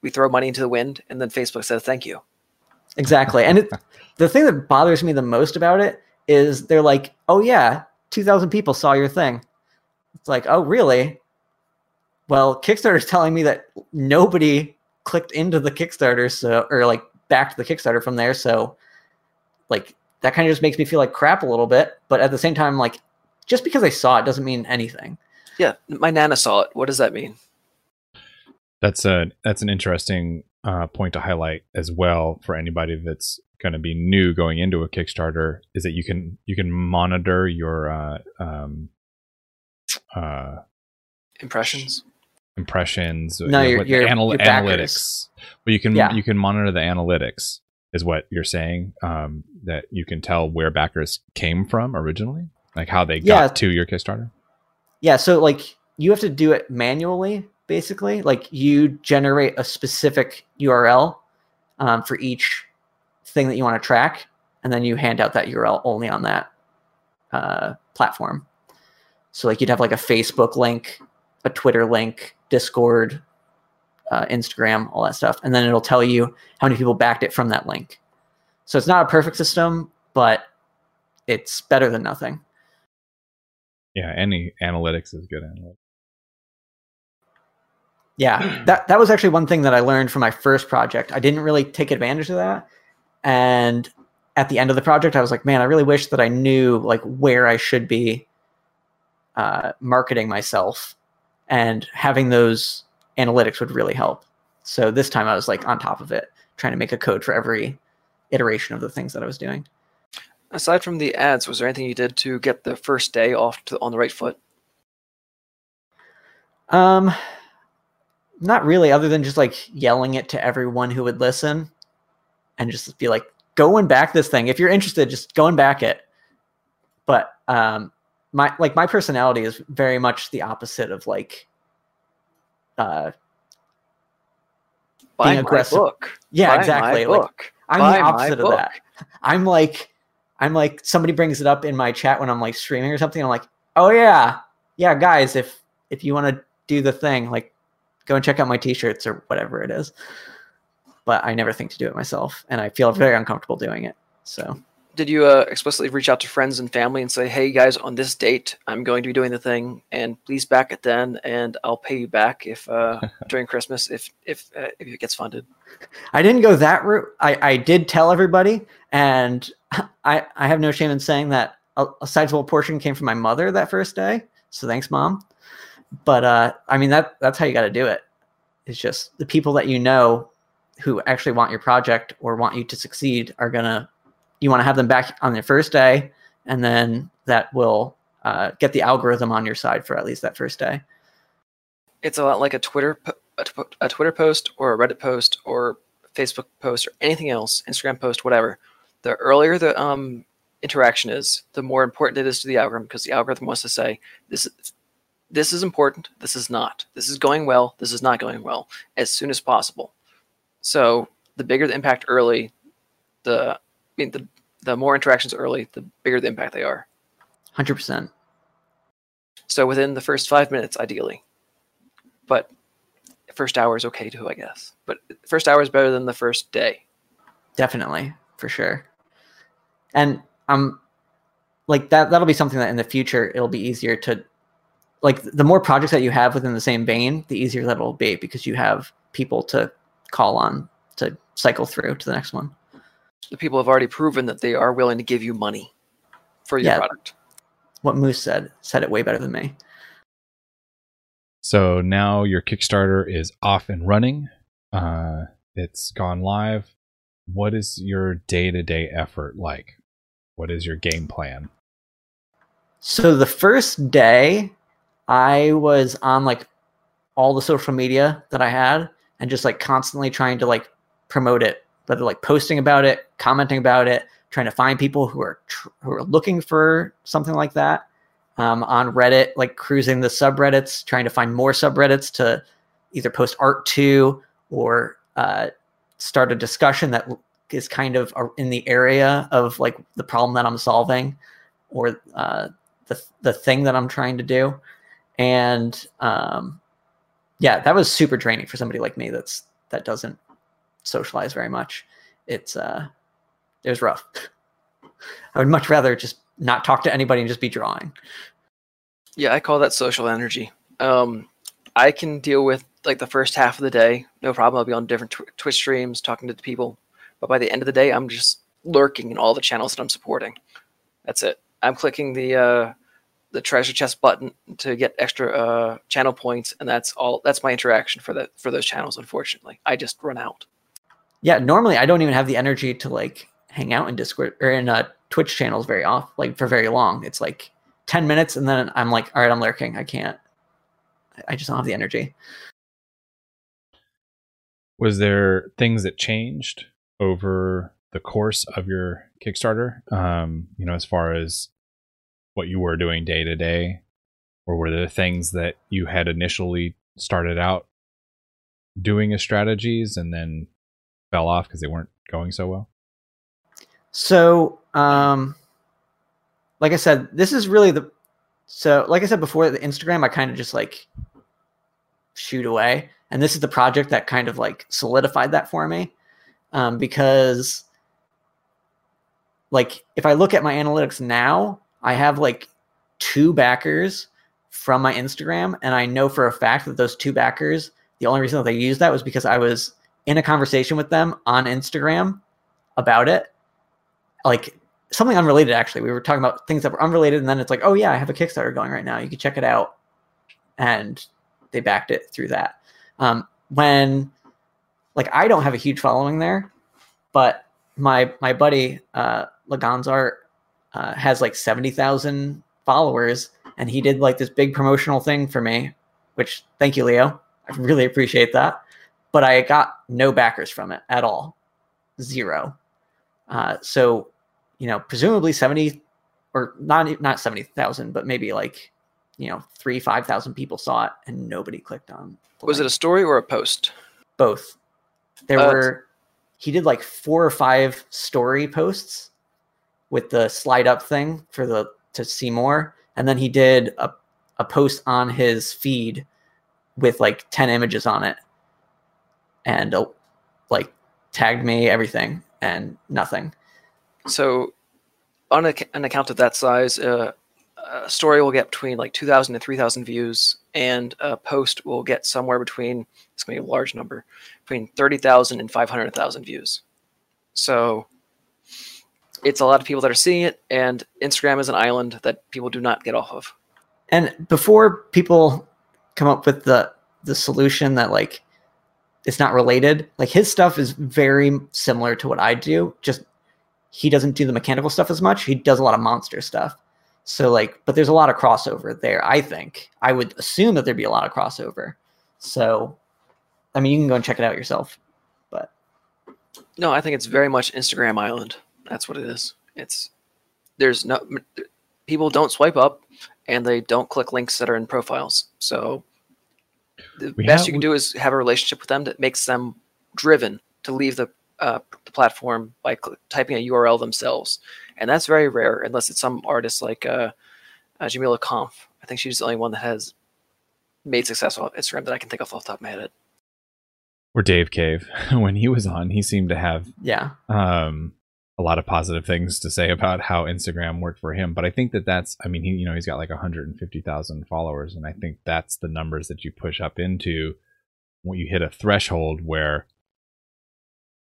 [SPEAKER 3] we throw money into the wind, and then Facebook says thank you.
[SPEAKER 2] Exactly. And it, the thing that bothers me the most about it is they're like, oh, yeah, 2,000 people saw your thing. It's like, oh, really? Well, Kickstarter is telling me that nobody clicked into the Kickstarter, so or like back to the Kickstarter from there. So, like, that kind of just makes me feel like crap a little bit. But at the same time, like, just because I saw it doesn't mean anything.
[SPEAKER 3] Yeah, my nana saw it. What does that mean?
[SPEAKER 4] That's a that's an interesting uh, point to highlight as well for anybody that's going to be new going into a Kickstarter is that you can you can monitor your uh, um, uh,
[SPEAKER 3] impressions
[SPEAKER 4] impressions
[SPEAKER 2] no your, your,
[SPEAKER 4] anal-
[SPEAKER 2] your
[SPEAKER 4] analytics but you can
[SPEAKER 2] Yeah.
[SPEAKER 4] you can monitor the analytics is what you're saying um, that you can tell where backers came from originally like how they
[SPEAKER 2] Yeah.
[SPEAKER 4] got to your Kickstarter
[SPEAKER 2] Yeah, so like you have to do it manually, basically. Like you generate a specific URL um, for each thing that you want to track, and then you hand out that URL only on that uh, platform. So like you'd have like a Facebook link, a Twitter link, Discord, uh, Instagram, all that stuff, and then it'll tell you how many people backed it from that link. So it's not a perfect system, but it's better than nothing.
[SPEAKER 4] yeah any analytics is good analytics
[SPEAKER 2] Yeah, that that was actually one thing that I learned from my first project. I didn't really take advantage of that, and at the end of the project, I was like, man, I really wish that I knew like where I should be uh, marketing myself, and having those analytics would really help. So this time, I was like on top of it, trying to make a code for every iteration of the things that I was doing.
[SPEAKER 3] Aside from the ads, was there anything you did to get the first day off to, on the right foot?
[SPEAKER 2] Um, not really, other than just like yelling it to everyone who would listen, and just be like, "Go and back this thing. If you're interested, just go and back it." But um, my like my personality is very much the opposite of like, uh,
[SPEAKER 3] Buy
[SPEAKER 2] Being aggressive.
[SPEAKER 3] book.
[SPEAKER 2] yeah,
[SPEAKER 3] Buy
[SPEAKER 2] exactly. Like
[SPEAKER 3] book.
[SPEAKER 2] I'm
[SPEAKER 3] Buy
[SPEAKER 2] the opposite of that. I'm like, I'm like somebody brings it up in my chat when I'm like streaming or something. I'm like, oh yeah, yeah, guys, if if you want to do the thing, like, go and check out my t-shirts or whatever it is. But I never think to do it myself, and I feel very uncomfortable doing it. So
[SPEAKER 3] Did you uh, explicitly reach out to friends and family and say, "Hey guys, on this date, I'm going to be doing the thing, and please back it then, and I'll pay you back if uh, during Christmas if if uh, if it gets funded."
[SPEAKER 2] I didn't go that route. I, I did tell everybody, and I I have no shame in saying that a, a sizable portion came from my mother that first day. So thanks, mom. But uh, I mean that that's how you got to do it. It's just the people that you know who actually want your project or want you to succeed are gonna you want to have them back on their first day, and then that will uh, get the algorithm on your side for at least that first day.
[SPEAKER 3] It's a lot like a Twitter a Twitter post or a Reddit post or Facebook post or anything else, Instagram post, whatever. The earlier the um, interaction is, the more important it is to the algorithm because the algorithm wants to say this is this is important, this is not, this is going well, this is not going well, as soon as possible. So the bigger the impact early, the I mean, the the more interactions early, the bigger the impact they are.
[SPEAKER 2] Hundred percent.
[SPEAKER 3] So within the first five minutes, ideally, but first hour is okay too, I guess. But first hour is better than the first day.
[SPEAKER 2] Definitely, for sure. And I'm like that. That'll be something that in the future it'll be easier to like the more projects that you have within the same vein, the easier that will be because you have people to call on to cycle through to the next one.
[SPEAKER 3] The people have already proven that they are willing to give you money for your
[SPEAKER 2] Yeah.
[SPEAKER 3] product.
[SPEAKER 2] What Moose said said it way better than me.
[SPEAKER 4] So now your Kickstarter is off and running. Uh, it's gone live. What is your day to day effort like? What is your game plan?
[SPEAKER 2] So the first day, I was on like all the social media that I had and just like constantly trying to like promote it, whether like posting about it, commenting about it, trying to find people who are tr- who are looking for something like that. Um, on Reddit, like cruising the subreddits, trying to find more subreddits to either post art to or uh, start a discussion that is kind of in the area of like the problem that I'm solving or uh, the the thing that I'm trying to do, and um, yeah, that was super draining for somebody like me that's that doesn't socialize very much. It's uh, it was rough. I would much rather just not talk to anybody and just be drawing.
[SPEAKER 3] Yeah, I call that social energy. Um, I can deal with like the first half of the day, no problem. I'll be on different tw- Twitch streams talking to the people, but by the end of the day, I'm just lurking in all the channels that I'm supporting. That's it. I'm clicking the uh, the treasure chest button to get extra uh, channel points, and that's all. That's my interaction for that for those channels. Unfortunately, I just run out.
[SPEAKER 2] Yeah, normally I don't even have the energy to like hang out in Discord or in uh, Twitch channels very off like for very long. It's like ten minutes, and then I'm like, all right, I'm lurking. I can't. I- I just don't have the energy.
[SPEAKER 4] Was there things that changed over the course of your Kickstarter? Um, you know, as far as what you were doing day to day, or were there things that you had initially started out doing as strategies and then fell off because they weren't going so well?
[SPEAKER 2] So, um, like I said, this is really the so like I said before, the Instagram I kind of just like shoot away, and this is the project that kind of like solidified that for me, um, because like if I look at my analytics now, I have like two backers from my Instagram, and I know for a fact that those two backers, the only reason that they used that was because I was in a conversation with them on Instagram about it. Like something unrelated actually. We were talking about things that were unrelated and then it's like oh yeah i have a kickstarter going right now. You can check it out. And they backed it through that. Um, when like i don't have a huge following there but my my buddy uh laganzart uh, has like 70000 followers and he did like this big promotional thing for me which thank you leo i really appreciate that but i got no backers from it at all zero uh, so, you know, presumably 70 or not, not 70,000, but maybe like, you know, three, 5,000 people saw it and nobody clicked on.
[SPEAKER 3] Was it a story or a post?
[SPEAKER 2] both? There
[SPEAKER 3] Uh,
[SPEAKER 2] were, he did like four or five story posts with the slide up thing for the, to see more. And then he did a, a post on his feed with like 10 images on it and uh, like tagged me, everything and nothing.
[SPEAKER 3] So, on a, an account of that size, uh, a story will get between like 2,000 and 3,000 views, and a post will get somewhere between, it's going to be a large number, between 30,000 and 500,000 views. So, it's a lot of people that are seeing it, and Instagram is an island that people do not get off of.
[SPEAKER 2] And before people come up with the the solution that like it's not related. Like his stuff is very similar to what I do. Just he doesn't do the mechanical stuff as much. He does a lot of monster stuff. So like, but there's a lot of crossover there. I think I would assume that there'd be a lot of crossover. So, I mean, you can go and check it out yourself. But
[SPEAKER 3] No, I think it's very much Instagram Island. That's what it is. It's there's no people don't swipe up and they don't click links that are in profiles. So the
[SPEAKER 4] We
[SPEAKER 3] best
[SPEAKER 4] have-
[SPEAKER 3] you can do is have a relationship with them that makes them driven to leave the uh, the platform by cl- typing a URL themselves, and that's very rare unless it's some artist like uh, uh, Jamila Kampf. I think she's the only one that has made success on Instagram that I can think of off the top of my head.
[SPEAKER 4] Or Dave Cave. When he was on, he seemed to have
[SPEAKER 2] yeah,
[SPEAKER 4] um, a lot of positive things to say about how Instagram worked for him. But I think that that's, I mean, he, you know, he's got like 150,000 followers, and I think that's the numbers that you push up into when you hit a threshold where,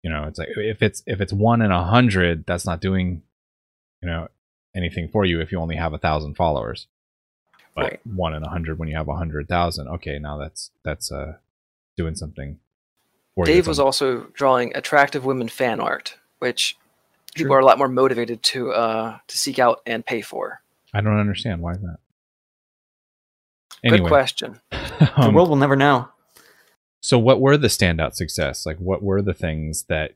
[SPEAKER 4] you know, it's like if it's if it's one in a hundred, that's not doing, you know, anything for you if you only have a thousand followers. But
[SPEAKER 2] Right.
[SPEAKER 4] one in a hundred when you have a hundred thousand, okay, now that's that's uh doing something.
[SPEAKER 3] Dave was also drawing attractive women fan art, which people
[SPEAKER 2] True.
[SPEAKER 3] are a lot more motivated to uh, to seek out and pay for.
[SPEAKER 4] I don't understand why is that.
[SPEAKER 3] Good
[SPEAKER 4] Anyway,
[SPEAKER 3] question.
[SPEAKER 2] the
[SPEAKER 4] um,
[SPEAKER 2] world will never know.
[SPEAKER 4] so what were the standout success? Like, what were the things that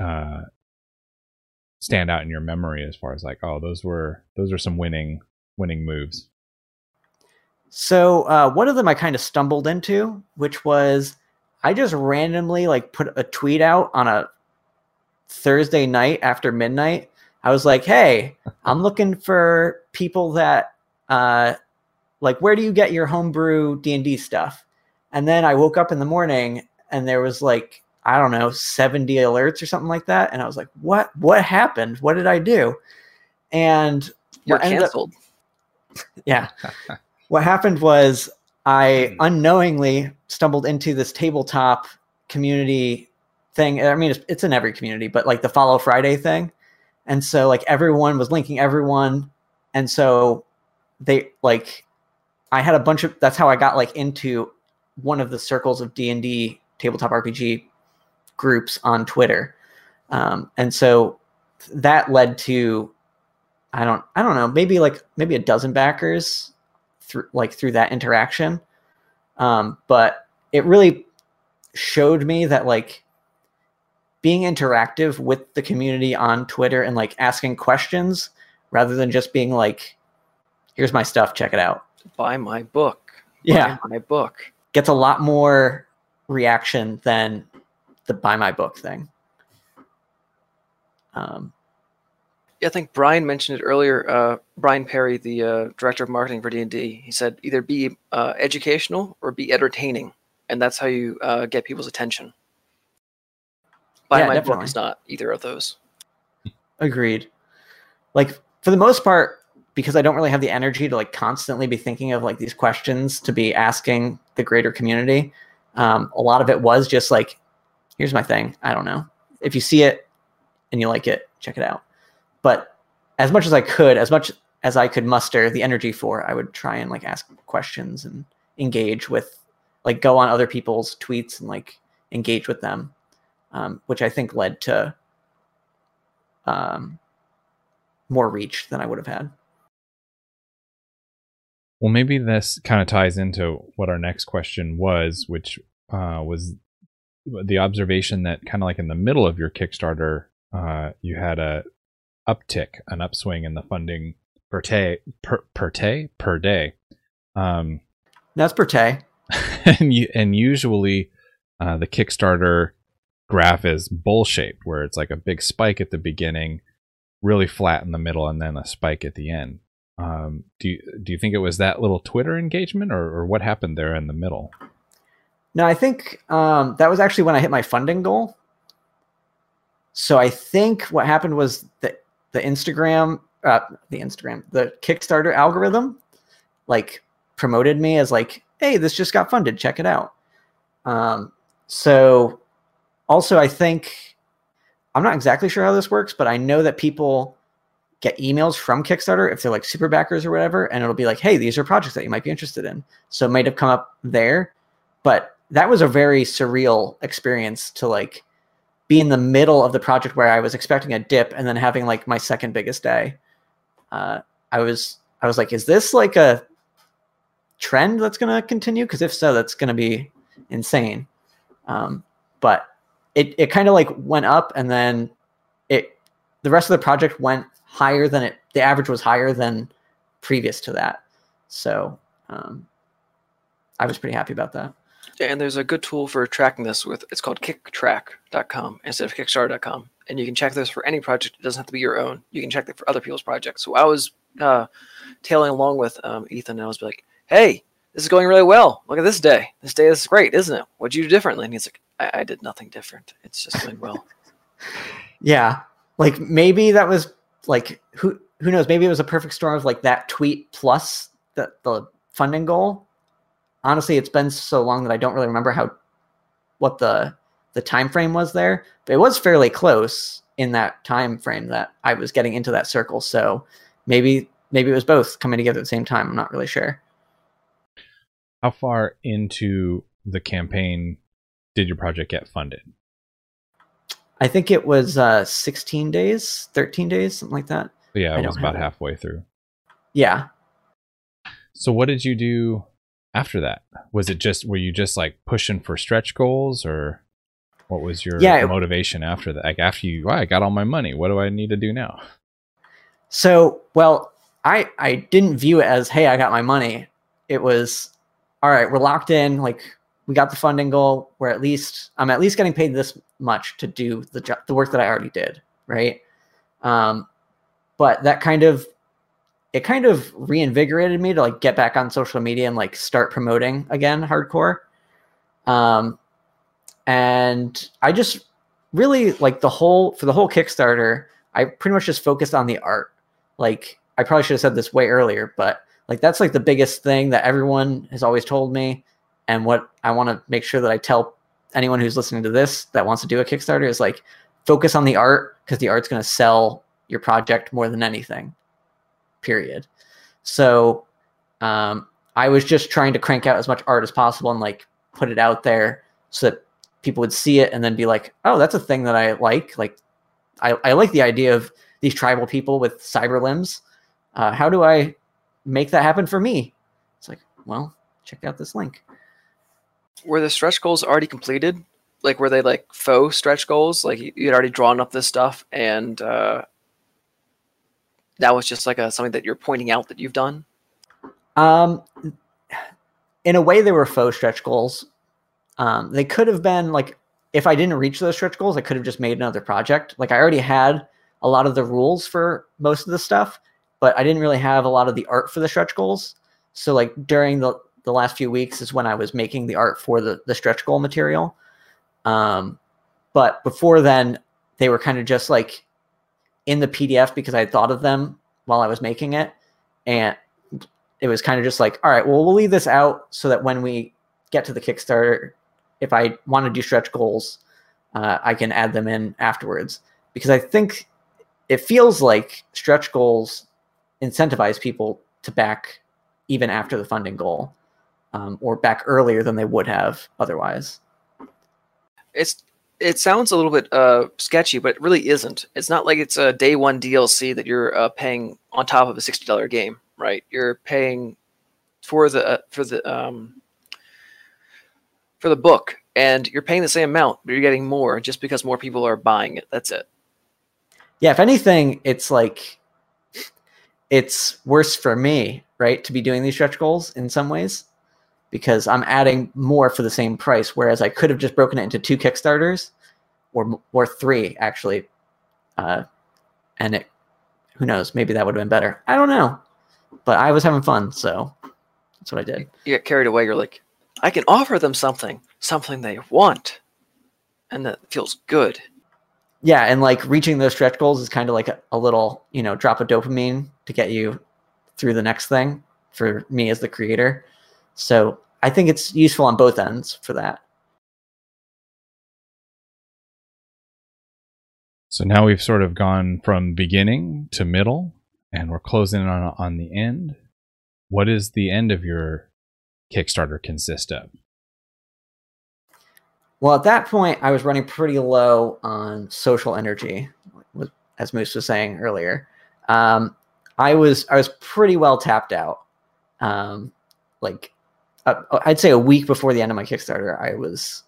[SPEAKER 4] uh, stand out in your memory as far as like, oh, those were those are some winning winning moves.
[SPEAKER 2] So uh, one of them I kind of stumbled into, which was I just randomly like put a tweet out on a Thursday night after midnight. I was like, "Hey, I'm looking for people that uh, like where do you get your homebrew D and D stuff?" And then I woke up in the morning and there was like I don't know 70 alerts or something like that, and I was like, "What? What happened? What did I do?" And
[SPEAKER 3] You're
[SPEAKER 2] what ended up-
[SPEAKER 3] canceled.
[SPEAKER 2] yeah. what happened was I unknowingly stumbled into this tabletop community thing. I mean, it's, it's in every community, but like the Follow Friday thing. And so, like, everyone was linking everyone. And so they, like, I had a bunch of, that's how I got, like, into one of the circles of D&D tabletop RPG groups on Twitter. Um, and so that led to I don't I don't know, maybe like maybe a dozen backers through like through that interaction. Um, but it really showed me that like being interactive with the community on Twitter and like asking questions rather than just being like, here's my stuff, check it out.
[SPEAKER 3] Buy my book.
[SPEAKER 2] Yeah.
[SPEAKER 3] Buy my book.
[SPEAKER 2] Gets a lot more reaction than the buy my book thing. Um,
[SPEAKER 3] Yeah, I think Brian mentioned it earlier. Uh, Brian Perry, the uh, director of marketing for D and D, he said either be uh, educational or be entertaining, and that's how you uh, get people's attention. Buy
[SPEAKER 2] Yeah,
[SPEAKER 3] my
[SPEAKER 2] definitely.
[SPEAKER 3] book is not either of those.
[SPEAKER 2] Agreed. Like for the most part, because I don't really have the energy to like constantly be thinking of like these questions to be asking the greater community. Um, a lot of it was just like, here's my thing. I don't know. If you see it and you like it, check it out. But as much as I could, as much as I could muster the energy for, I would try and like ask questions and engage with, like, go on other people's tweets and like engage with them, um, which I think led to um, more reach than I would have had.
[SPEAKER 4] Well, maybe this kind of ties into what our next question was, which uh, was the observation that kind of like in the middle of your Kickstarter, uh, you had a uptick, an upswing in the funding per day, per, per day, per day. Um,
[SPEAKER 2] That's per day.
[SPEAKER 4] and you, and usually uh, the Kickstarter graph is bowl shaped, where it's like a big spike at the beginning, really flat in the middle, and then a spike at the end. Um, do you, do you think it was that little Twitter engagement, or, or what happened there in the middle?
[SPEAKER 2] No, I think um, that was actually when I hit my funding goal. So I think what happened was that the Instagram, uh, the Instagram, the Kickstarter algorithm, like promoted me as like, hey, this just got funded, check it out. Um, so also, I think I'm not exactly sure how this works, but I know that people get emails from Kickstarter if they're like super backers or whatever, and it'll be like, hey, these are projects that you might be interested in. So it might have come up there, but that was a very surreal experience to like be in the middle of the project where I was expecting a dip and then having like my second biggest day. Uh, I was I was like, is this like a trend that's going to continue? Because if so, that's going to be insane. Um, but it it kind of like went up and then it the rest of the project went higher than it the average was higher than previous to that. So um, I was pretty happy about that.
[SPEAKER 3] Yeah, and there's a good tool for tracking this with it's called kicktraq.com instead of kickstarter.com. And you can check this for any project. It doesn't have to be your own. You can check it for other people's projects. So I was uh, tailing along with um, Ethan and I was like, hey, this is going really well. Look at this day. This day is great, isn't it? What'd you do differently? And he's like, I, I did nothing different. It's just going well.
[SPEAKER 2] yeah. Like maybe that was like who who knows, maybe it was a perfect storm of like that tweet plus the the funding goal honestly, it's been so long that I don't really remember how what the the time frame was there. But it was fairly close in that time frame that I was getting into that circle. So maybe maybe it was both coming together at the same time. I'm not really sure.
[SPEAKER 4] How far into the campaign did your project get funded?
[SPEAKER 2] I think it was uh, 16 days, 13 days, something like that.
[SPEAKER 4] Yeah, it was about halfway through.
[SPEAKER 2] Yeah.
[SPEAKER 4] So what did you do after that? Was it just were you just like pushing for stretch goals or what was your yeah, motivation after that? Like after you, I got all my money. What do I need to do now?
[SPEAKER 2] So, well, I I didn't view it as hey, I got my money. It was all right, we're locked in, like we got the funding goal. We're at least I'm at least getting paid this much to do the job, the work that I already did, right? Um, but that kind of it kind of reinvigorated me to like get back on social media and like start promoting again hardcore. Um, and I just really like the whole for the whole Kickstarter. I pretty much just focused on the art. Like I probably should have said this way earlier, but like that's like the biggest thing that everyone has always told me, and what I want to make sure that I tell anyone who's listening to this that wants to do a Kickstarter is like focus on the art because the art's going to sell your project more than anything period. So um, I was just trying to crank out as much art as possible and like put it out there so that people would see it and then be like, oh, that's a thing that I like. Like, I, I like the idea of these tribal people with cyber limbs. Uh, how do I make that happen for me? It's like, well, check out this link.
[SPEAKER 3] Were the stretch goals already completed? Like, were they like faux stretch goals? Like, you had already drawn up this stuff and uh, that was just like a something that you're pointing out that you've done?
[SPEAKER 2] Um, in a way, they were faux stretch goals. Um, they could have been like if I didn't reach those stretch goals, I could have just made another project. Like I already had a lot of the rules for most of the stuff, but I didn't really have a lot of the art for the stretch goals. So like during the the last few weeks is when I was making the art for the the stretch goal material. Um, but before then, they were kind of just like in the PDF because I had thought of them while I was making it. And it was kind of just like, all right, well, we'll leave this out so that when we get to the Kickstarter, if I want to do stretch goals, uh, I can add them in afterwards. Because I think it feels like stretch goals incentivize people to back even after the funding goal um, or back earlier than they would have otherwise.
[SPEAKER 3] It's it sounds a little bit uh, sketchy, but it really isn't. It's not like it's a day one DLC that you're uh, paying on top of a sixty dollar game, right? You're paying for the uh, for the um, for the book, and you're paying the same amount, but you're getting more just because more people are buying it. That's it.
[SPEAKER 2] Yeah, if anything, it's like it's worse for me, right, to be doing these stretch goals in some ways because I'm adding more for the same price. Whereas I could have just broken it into two Kickstarters or or three actually, uh, and it who knows maybe that would have been better. I don't know, but I was having fun, so that's what I did.
[SPEAKER 3] You get carried away. You're like, I can offer them something, something they want, and that feels good.
[SPEAKER 2] Yeah, and like reaching those stretch goals is kind of like a, a little, you know, drop of dopamine to get you through the next thing for me as the creator. So I think it's useful on both ends for that.
[SPEAKER 4] So now we've sort of gone from beginning to middle and we're closing on on the end. What does the end of your Kickstarter consist of?
[SPEAKER 2] Well, at that point, I was running pretty low on social energy, as Moose was saying earlier. Um, I was I was pretty well tapped out. Um, like uh, I'd say a week before the end of my Kickstarter, I was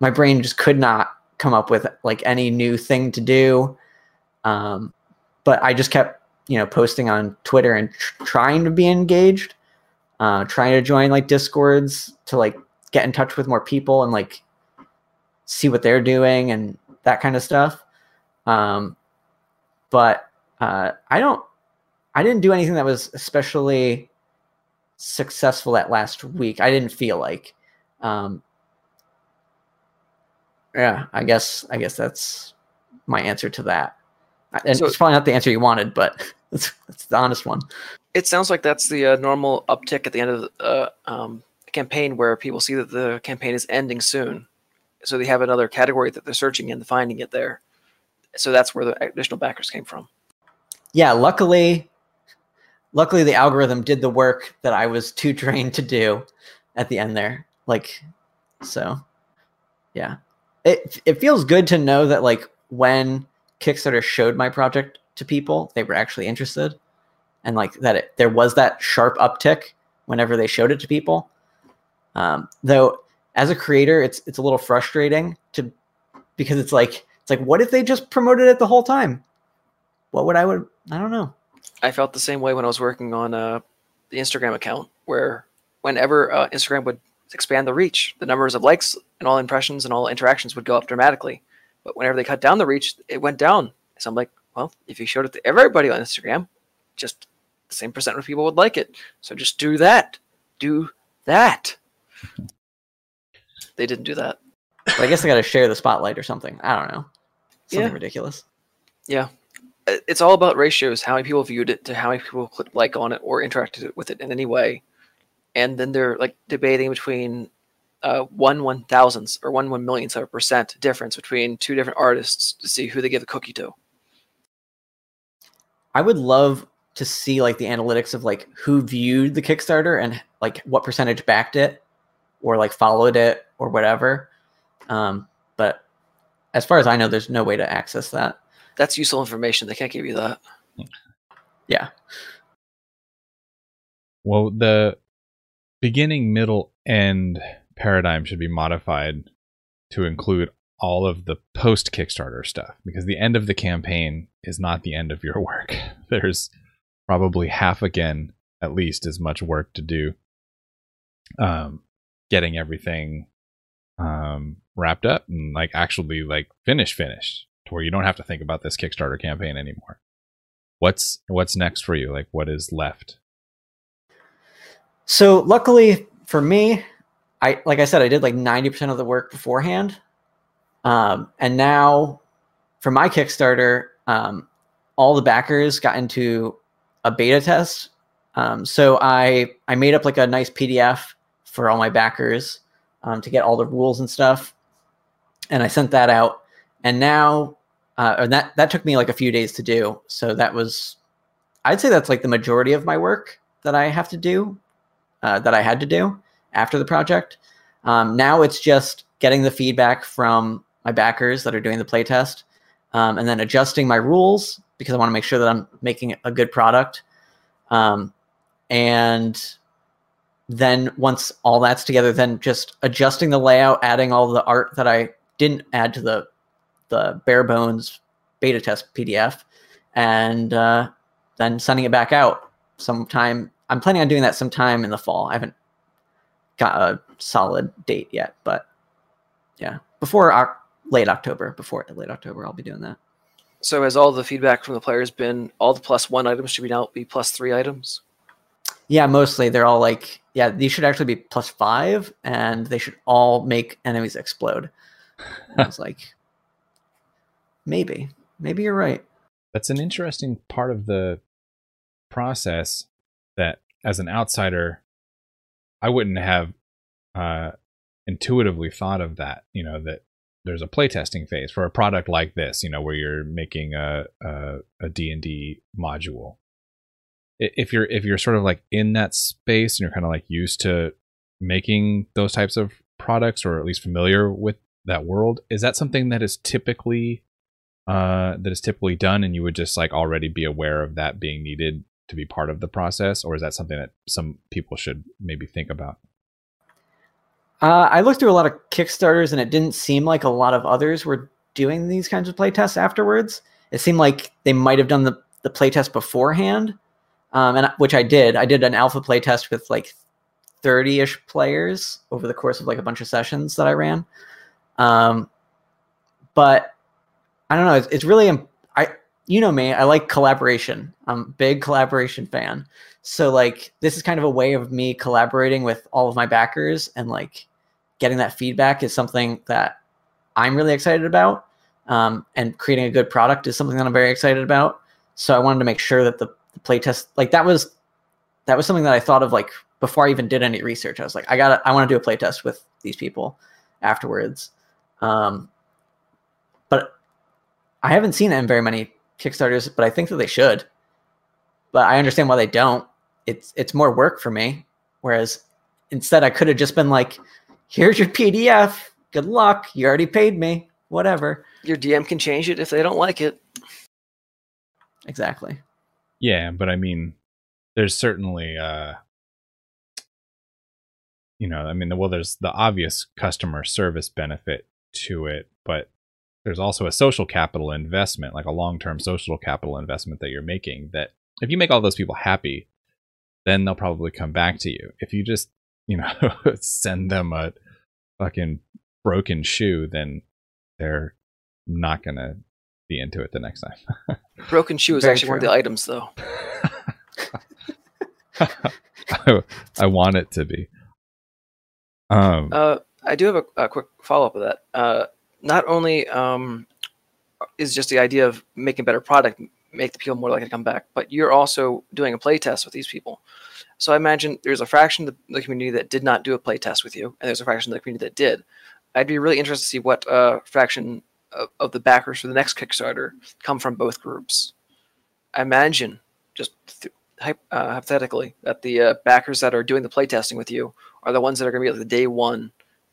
[SPEAKER 2] my brain just could not come up with like any new thing to do. Um, but I just kept you know posting on Twitter and tr- trying to be engaged, uh, trying to join like discords to like get in touch with more people and like see what they're doing and that kind of stuff. Um, but uh, I don't, I didn't do anything that was especially successful that last week. I didn't feel like. Um, yeah, I guess I guess that's my answer to that. And so, it's probably not the answer you wanted, but that's, that's the honest one.
[SPEAKER 3] It sounds like that's the uh, normal uptick at the end of the uh, um, campaign, where people see that the campaign is ending soon, so they have another category that they're searching in and finding it there. So that's where the additional backers came from.
[SPEAKER 2] Yeah, luckily, luckily the algorithm did the work that I was too trained to do at the end there. Like, so, yeah, it it feels good to know that like when Kickstarter showed my project to people, they were actually interested, and like that it, there was that sharp uptick whenever they showed it to people. Um, though, as a creator, it's it's a little frustrating to because it's like it's like what if they just promoted it the whole time? What would I would I don't know.
[SPEAKER 3] I felt the same way when I was working on uh, the Instagram account, where whenever uh, Instagram would expand the reach, the numbers of likes and all impressions and all interactions would go up dramatically. But whenever they cut down the reach, it went down. So I'm like, well, if you showed it to everybody on Instagram, just the same percent of people would like it. So just do that. Do that. they didn't do that.
[SPEAKER 2] But I guess they got to share the spotlight or something. I don't know. Something yeah. ridiculous.
[SPEAKER 3] Yeah. It's all about ratios, how many people viewed it to how many people clicked like on it or interacted with it in any way and then they're like debating between uh, one one thousandths or one one millionth of a percent difference between two different artists to see who they give the cookie to.
[SPEAKER 2] I would love to see like the analytics of like who viewed the Kickstarter and like what percentage backed it or like followed it or whatever. Um, but as far as I know, there's no way to access that.
[SPEAKER 3] That's useful information. They can't give you that.
[SPEAKER 2] Yeah.
[SPEAKER 4] Well, the beginning, middle, end paradigm should be modified to include all of the post Kickstarter stuff because the end of the campaign is not the end of your work. There's probably half again, at least, as much work to do. Um, getting everything um, wrapped up and like actually like finish finished to where you don't have to think about this Kickstarter campaign anymore. What's what's next for you? Like what is left?
[SPEAKER 2] So luckily for me, I like I said, I did like 90% of the work beforehand. Um, and now for my Kickstarter, um, all the backers got into a beta test. Um, so I I made up like a nice PDF for all my backers um, to get all the rules and stuff, and I sent that out. And now, uh, and that that took me like a few days to do. So that was, I'd say that's like the majority of my work that I have to do uh, that I had to do after the project. Um, now it's just getting the feedback from my backers that are doing the playtest, um, and then adjusting my rules because I want to make sure that I'm making a good product. Um, and then once all that's together, then just adjusting the layout, adding all the art that I didn't add to the the bare bones beta test PDF, and uh, then sending it back out sometime I'm planning on doing that sometime in the fall. I haven't got a solid date yet, but yeah, before our, late October. Before late October, I'll be doing that.
[SPEAKER 3] So has all the feedback from the players been all the plus one items should be now be plus three items?
[SPEAKER 2] Yeah, mostly they're all like, yeah, these should actually be plus five, and they should all make enemies explode. I was like, maybe, maybe you're right.
[SPEAKER 4] That's an interesting part of the process that as an outsider, I wouldn't have uh, intuitively thought of that. You know that there's a playtesting phase for a product like this. You know where you're making a a D and D module. If you're if you're sort of like in that space and you're kind of like used to making those types of products or at least familiar with that world, is that something that is typically uh, that is typically done, and you would just like already be aware of that being needed to be part of the process, or is that something that some people should maybe think about?
[SPEAKER 2] Uh, I looked through a lot of Kickstarters, and it didn't seem like a lot of others were doing these kinds of playtests afterwards. It seemed like they might have done the the playtest beforehand, um, and which I did. I did an alpha playtest with like thirty ish players over the course of like a bunch of sessions that I ran. Um, but I don't know. It's, it's really I you know me. I like collaboration. I'm big collaboration fan. So like this is kind of a way of me collaborating with all of my backers and like getting that feedback is something that I'm really excited about. Um, and creating a good product is something that I'm very excited about. So I wanted to make sure that the, the playtest like that was that was something that I thought of like before I even did any research. I was like, I got I want to do a playtest with these people afterwards. Um, I haven't seen it in very many Kickstarters, but I think that they should. But I understand why they don't. It's it's more work for me. Whereas instead, I could have just been like, "Here's your PDF. Good luck. You already paid me. Whatever."
[SPEAKER 3] Your DM can change it if they don't like it.
[SPEAKER 2] Exactly.
[SPEAKER 4] Yeah, but I mean, there's certainly, uh, you know, I mean, well, there's the obvious customer service benefit to it, but there's also a social capital investment, like a long term social capital investment that you're making. That if you make all those people happy, then they'll probably come back to you. If you just, you know, send them a fucking broken shoe, then they're not going to be into it the next time.
[SPEAKER 3] Broken shoe is
[SPEAKER 2] Very
[SPEAKER 3] actually one of the items, though.
[SPEAKER 4] I, I want it to be. Um,
[SPEAKER 3] Uh, I do have a, a quick follow up of that. Uh, not only um, is just the idea of making better product make the people more likely to come back, but you're also doing a play test with these people. So I imagine there's a fraction of the, the community that did not do a play test with you, and there's a fraction of the community that did. I'd be really interested to see what uh, fraction of, of the backers for the next Kickstarter come from both groups. I imagine, just th- uh, hypothetically, that the uh, backers that are doing the playtesting with you are the ones that are going to be like the day one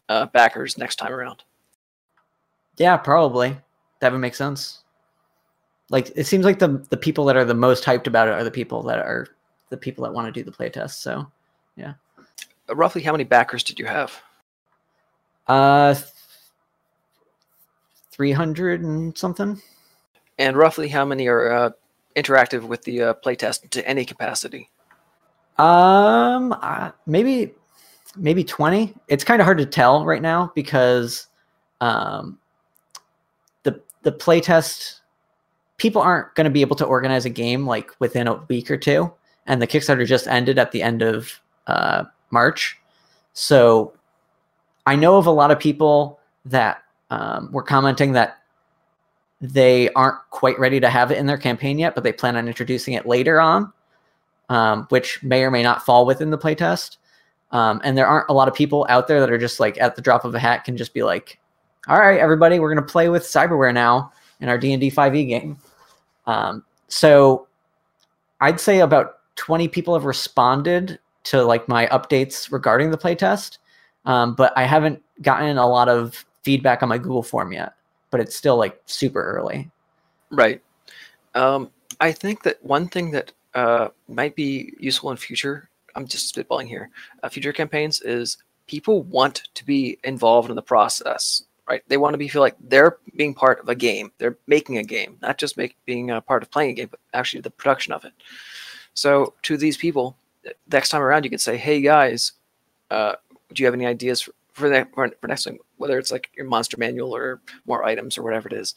[SPEAKER 3] uh, backers next time around.
[SPEAKER 2] Yeah, probably. That would make sense. Like it seems like the the people that are the most hyped about it are the people that are the people that want to do the playtest. So,
[SPEAKER 3] yeah. roughly, how many backers did you have?
[SPEAKER 2] uh, three hundred and something.
[SPEAKER 3] And roughly, how many are uh, interactive with the uh, playtest to any capacity?
[SPEAKER 2] Um, uh, maybe maybe twenty. It's kind of hard to tell right now because um, the playtest people aren't going to be able to organize a game like within a week or two, and the Kickstarter just ended at the end of uh, March, so I know of a lot of people that um, were commenting that they aren't quite ready to have it in their campaign yet, but they plan on introducing it later on um, which may or may not fall within the playtest. Um, and there aren't a lot of people out there that are just like at the drop of a hat can just be like, "All right, everybody, we're gonna play with cyberware now in our D and D five E game." Um, so I'd say about twenty people have responded to like my updates regarding the playtest, um, but I haven't gotten a lot of feedback on my Google form yet. But it's still like super early.
[SPEAKER 3] Right. Um, I think that one thing that uh, might be useful in future, I'm just spitballing here, uh, future campaigns is people want to be involved in the process, right? They want to be feel like they're being part of a game. They're making a game, not just make, being a part of playing a game, but actually the production of it. So to these people, next time around, you can say, "Hey guys, uh, do you have any ideas for, for that for, next time? Whether it's like your monster manual or more items or whatever it is."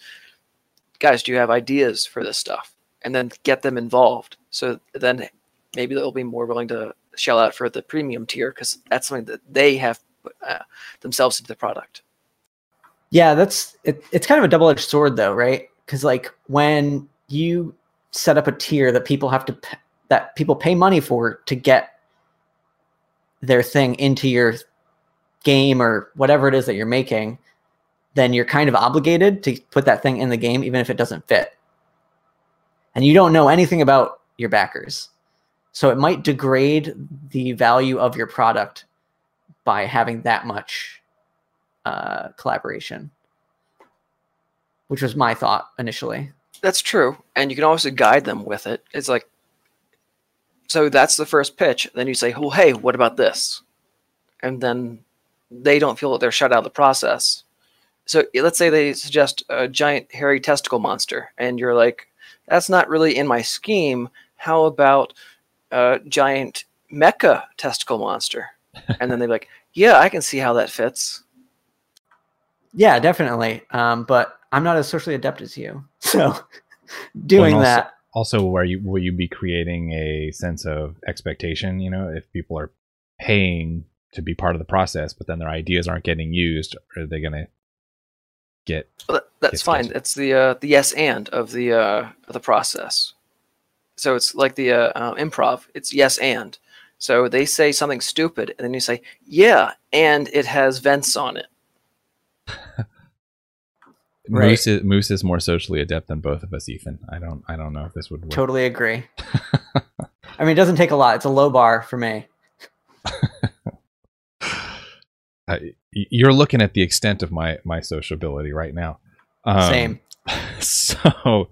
[SPEAKER 3] guys, do you have ideas for this stuff? And then get them involved. So then maybe they'll be more willing to shell out for the premium tier because that's something that they have uh, themselves into the product.
[SPEAKER 2] Yeah, that's it, it's kind of a double-edged sword though, right? Cuz like when you set up a tier that people have to p- that people pay money for to get their thing into your game or whatever it is that you're making, then you're kind of obligated to put that thing in the game even if it doesn't fit. And you don't know anything about your backers. So it might degrade the value of your product by having that much uh, collaboration, which was my thought initially.
[SPEAKER 3] That's true, and you can also guide them with it. It's like, so that's the first pitch. Then you say, "Well, hey, what about this?" And then they don't feel that they're shut out of the process. So let's say they suggest a giant hairy testicle monster, and you're like, "That's not really in my scheme. How about a giant mecha testicle monster?" and then they're like, "Yeah, I can see how that fits."
[SPEAKER 2] Yeah, definitely. Um, but I'm not as socially adept as you, so doing
[SPEAKER 4] also-
[SPEAKER 2] that.
[SPEAKER 4] Also, where you will you be creating a sense of expectation? You know, if people are paying to be part of the process, but then their ideas aren't getting used, are they going to get?
[SPEAKER 3] Well, that, that's
[SPEAKER 4] Yes,
[SPEAKER 3] fine.
[SPEAKER 4] yes.
[SPEAKER 3] It's the uh, the yes and of the uh, of the process. So it's like the uh, uh, improv. It's yes and. So they say something stupid, and then you say yeah, and it has vents on it.
[SPEAKER 2] Right.
[SPEAKER 4] Moose is, Moose is more socially adept than both of us, Ethan. I don't I don't know if this would work.
[SPEAKER 2] Totally agree. I mean, it doesn't take a lot. It's a low bar for me.
[SPEAKER 4] I, you're looking at the extent of my my sociability right now. Um,
[SPEAKER 2] Same.
[SPEAKER 4] So,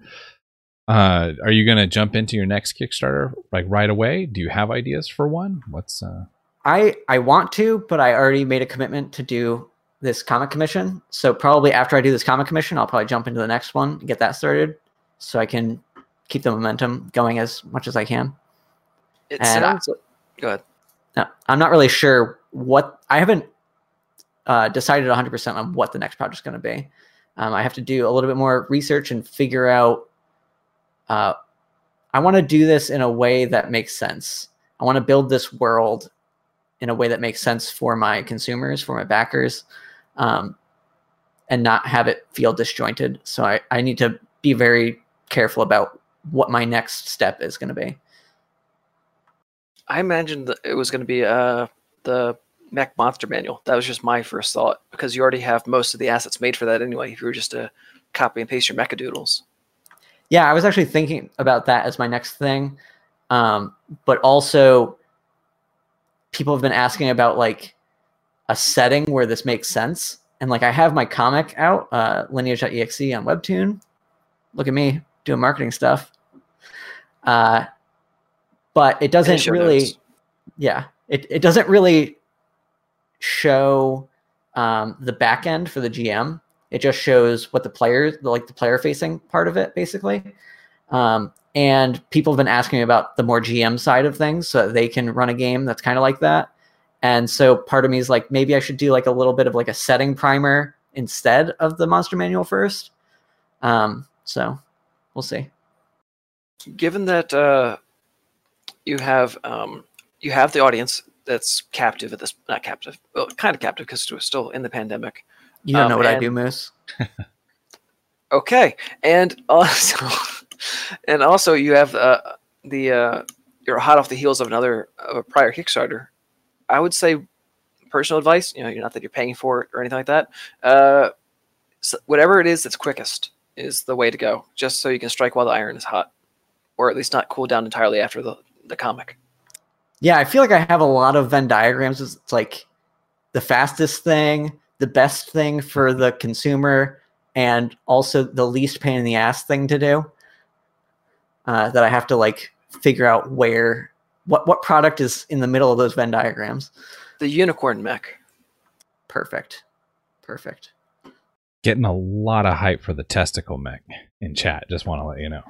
[SPEAKER 4] uh, are you going to jump into your next Kickstarter like right away? Do you have ideas for one? What's uh?
[SPEAKER 2] I I want to, but I already made a commitment to do this comic commission. So probably after I do this comic commission, I'll probably jump into the next one and get that started, so I can keep the momentum going as much as I can.
[SPEAKER 3] It
[SPEAKER 2] And I-
[SPEAKER 3] sounds. go ahead.
[SPEAKER 2] Now, I'm not really sure what I haven't uh, decided 100% on what the next project's going to be. Um, I have to do a little bit more research and figure out. Uh, I want to do this in a way that makes sense. I want to build this world in a way that makes sense for my consumers, for my backers, um, and not have it feel disjointed. So I, I need to be very careful about what my next step is going to be.
[SPEAKER 3] I imagined that it was going to be uh, the Mech Monster Manual. That was just my first thought because you already have most of the assets made for that anyway. If you were just to copy and paste your Mecha Doodles.
[SPEAKER 2] Yeah, I was actually thinking about that as my next thing. Um, but also, people have been asking about like a setting where this makes sense. And like, I have my comic out, uh, lineage.exe on Webtoon. Look at me doing marketing stuff. Uh, but it doesn't really,
[SPEAKER 3] notes.
[SPEAKER 2] yeah, it, it doesn't really show um, the back end for the GM. It just shows what the players, like the player facing part of it, basically. Um, and people have been asking me about the more GM side of things so that they can run a game that's kind of like that. And so part of me is like, maybe I should do like a little bit of like a setting primer instead of the monster manual first. Um, so we'll see.
[SPEAKER 3] given that uh, you have um, you have the audience that's captive at this not captive well kind of captive because we're still in the pandemic
[SPEAKER 2] You don't
[SPEAKER 3] Um,
[SPEAKER 2] know what I do, Moose.
[SPEAKER 3] okay and also and also you have uh, the uh, you're hot off the heels of another of a prior kickstarter i would say personal advice you know not that you're paying for it or anything like that uh, so whatever it is that's quickest is the way to go just so you can strike while the iron is hot or at least not cool down entirely after the, the comic
[SPEAKER 2] Yeah, I feel like I have a lot of Venn diagrams. It's like the fastest thing, the best thing for the consumer, and also the least pain in the ass thing to do. Uh, that I have to like figure out where what what product is in the middle of those Venn diagrams.
[SPEAKER 3] the unicorn mech.
[SPEAKER 2] Perfect, perfect.
[SPEAKER 4] Getting a lot of hype for the testicle mech in chat. Just want to let you know.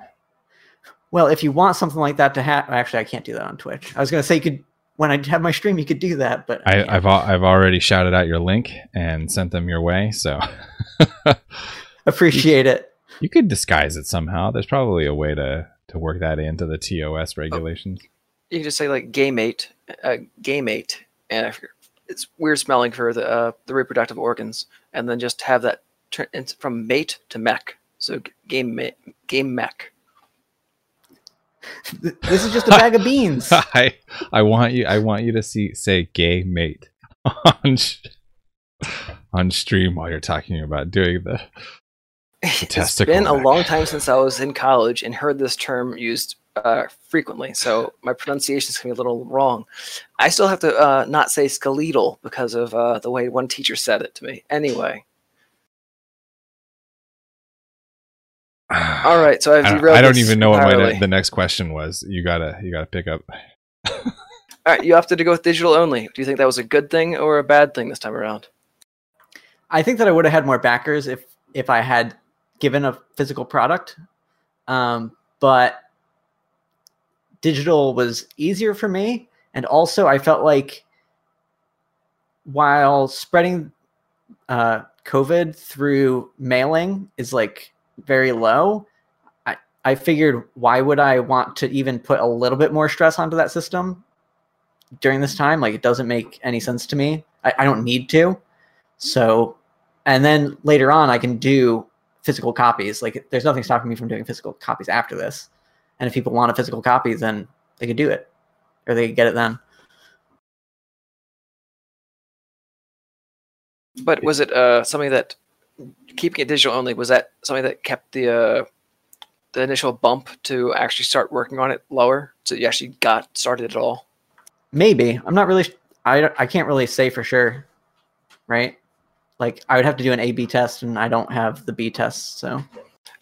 [SPEAKER 2] Well, if you want something like that to happen, actually, I can't do that on Twitch. I was gonna say you could when I have my stream, you could do that, but
[SPEAKER 4] I,
[SPEAKER 2] can't.
[SPEAKER 4] I've I've already shouted out your link and sent them your way. So
[SPEAKER 2] appreciate it.
[SPEAKER 4] you could disguise it somehow. There's probably a way to to work that into the TOS oh. regulations.
[SPEAKER 3] You can just say like gay mate, uh, gay mate, and if you're, it's weird smelling for the uh, the reproductive organs, and then just have that turn it's from mate to mech. So g- game mate, game mech.
[SPEAKER 2] This is just a bag of beans.
[SPEAKER 4] I I want you I want you to see say gay mate on on stream while you're talking about doing the
[SPEAKER 3] It's
[SPEAKER 4] testicle
[SPEAKER 3] been a long time since I was in college and heard this term used uh, frequently, so my pronunciation is going to be a little wrong. I still have to uh, not say skeletal because of uh, the way one teacher said it to me. Anyway, all right, so I've
[SPEAKER 4] I don't, I don't even know what my the next question was. You gotta you gotta pick up.
[SPEAKER 3] All right, you opted to go with digital only. Do you think that was a good thing or a bad thing this time around?
[SPEAKER 2] I think that I would have had more backers if if I had given a physical product. Um, but digital was easier for me, and also I felt like while spreading uh, COVID through mailing is like very low. I, I figured why would I want to even put a little bit more stress onto that system during this time? Like it doesn't make any sense to me. I, I don't need to. So, and then later on, I can do physical copies. Like, there's nothing stopping me from doing physical copies after this. And if people want a physical copy, then they could do it, or they could get it then.
[SPEAKER 3] But was it uh, something that keeping it digital only was that something that kept the uh, the initial bump to actually start working on it lower, so you actually got started at all?
[SPEAKER 2] Maybe I'm not really. I I can't really say for sure, right? Like I would have to do an A/B test, and I don't have the B test, so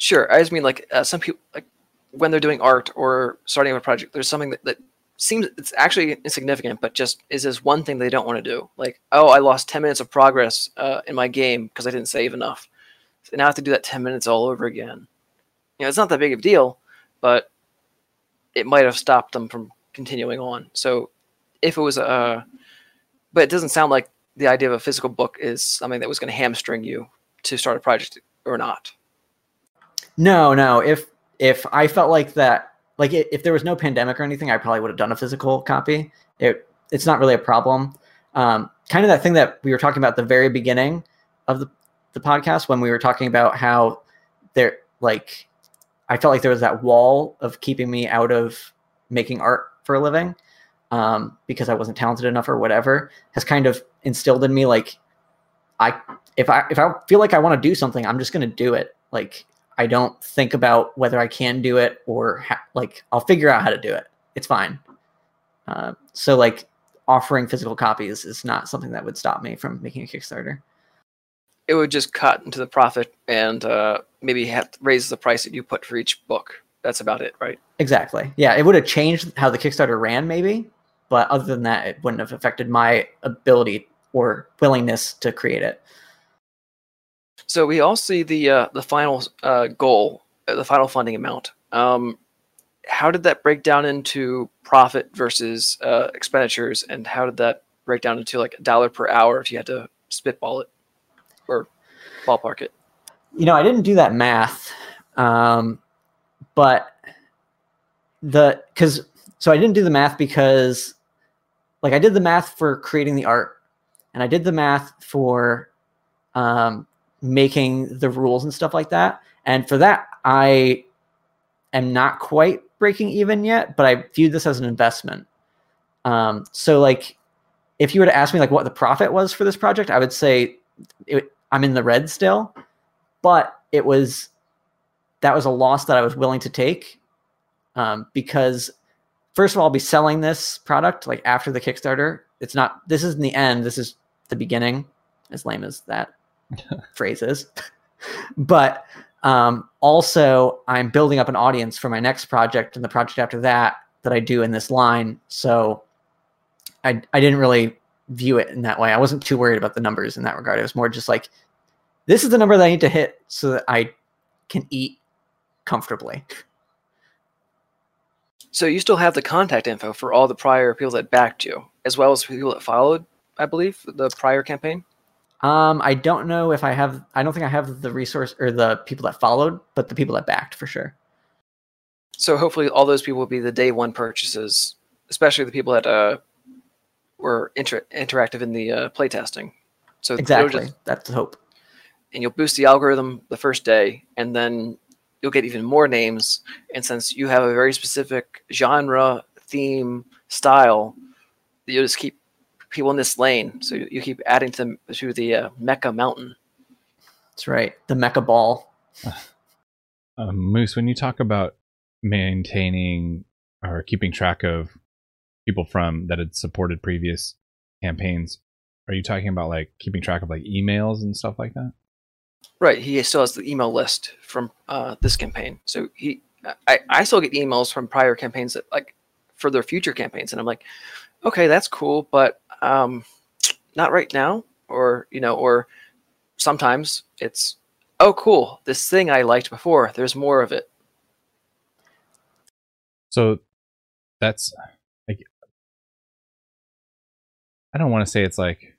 [SPEAKER 3] Sure. I just mean like uh, some people like when they're doing art or starting a project, there's something that, that seems it's actually insignificant, but just is this one thing they don't want to do. Like, oh, I lost 10 minutes of progress uh, in my game because I didn't save enough. So now I have to do that 10 minutes all over again. You know, it's not that big of a deal, but it might have stopped them from continuing on. So if it was a, but it doesn't sound like the idea of a physical book is something that was going to hamstring you to start a project or not.
[SPEAKER 2] No, no. If if I felt like that, like if there was no pandemic or anything, I probably would have done a physical copy. It it's not really a problem. Um, kind of that thing that we were talking about the very beginning of the the podcast when we were talking about how there like I felt like there was that wall of keeping me out of making art for a living um, because I wasn't talented enough or whatever has kind of instilled in me like I if I if I feel like I want to do something, I'm just going to do it. Like I don't think about whether I can do it or ha- like I'll figure out how to do it. It's fine. Uh, so like offering physical copies is not something that would stop me from making a Kickstarter.
[SPEAKER 3] it would just cut into the profit and uh, maybe have raise the price that you put for each book. That's about it, right?
[SPEAKER 2] Exactly. Yeah, it would have changed how the Kickstarter ran, maybe, but other than that, it wouldn't have affected my ability or willingness to create it.
[SPEAKER 3] So we all see the uh, the final uh, goal, uh, the final funding amount. Um, how did that break down into profit versus uh, expenditures, and how did that break down into like a dollar per hour if you had to spitball it or ballpark it?
[SPEAKER 2] you know, I didn't do that math, um, but the because so I didn't do the math because like I did the math for creating the art, and I did the math for um, making the rules and stuff like that, and for that I am not quite breaking even yet, but I viewed this as an investment. Um, so like, if you were to ask me like what the profit was for this project, I would say it, I'm in the red still but it was that was a loss that I was willing to take um, because first of all, I'll be selling this product like after the Kickstarter. It's not this isn't the end. This is the beginning. As lame as that phrase is, but um, also I'm building up an audience for my next project and the project after that that I do in this line. So I I didn't really view it in that way. I wasn't too worried about the numbers in that regard. It was more just like this is the number that I need to hit so that I can eat comfortably.
[SPEAKER 3] So you still have the contact info for all the prior people that backed you, as well as people that followed. I believe the prior campaign.
[SPEAKER 2] Um, I don't know if I have. I don't think I have the resource or the people that followed, but the people that backed for sure.
[SPEAKER 3] So hopefully, all those people will be the day one purchases, especially the people that uh, were inter- interactive in the uh, playtesting. So
[SPEAKER 2] Exactly.
[SPEAKER 3] just-
[SPEAKER 2] That's the hope.
[SPEAKER 3] and you'll boost the algorithm the first day, and then you'll get even more names. And since you have a very specific genre, theme, style, you'll just keep people in this lane. So you, you keep adding to them to the uh, Mecca Mountain.
[SPEAKER 2] That's right. The Mecca ball.
[SPEAKER 4] Um, Moose, when you talk about maintaining or keeping track of people from that had supported previous campaigns, are you talking about like keeping track of like emails and stuff like that?
[SPEAKER 3] Right. He still has the email list from uh, this campaign. So he, I, I still get emails from prior campaigns that like for their future campaigns, and I'm like, okay, that's cool, but um, not right now, or you know, or sometimes it's, oh, cool, this thing I liked before. There's more of it.
[SPEAKER 4] So that's like I don't want to say it's like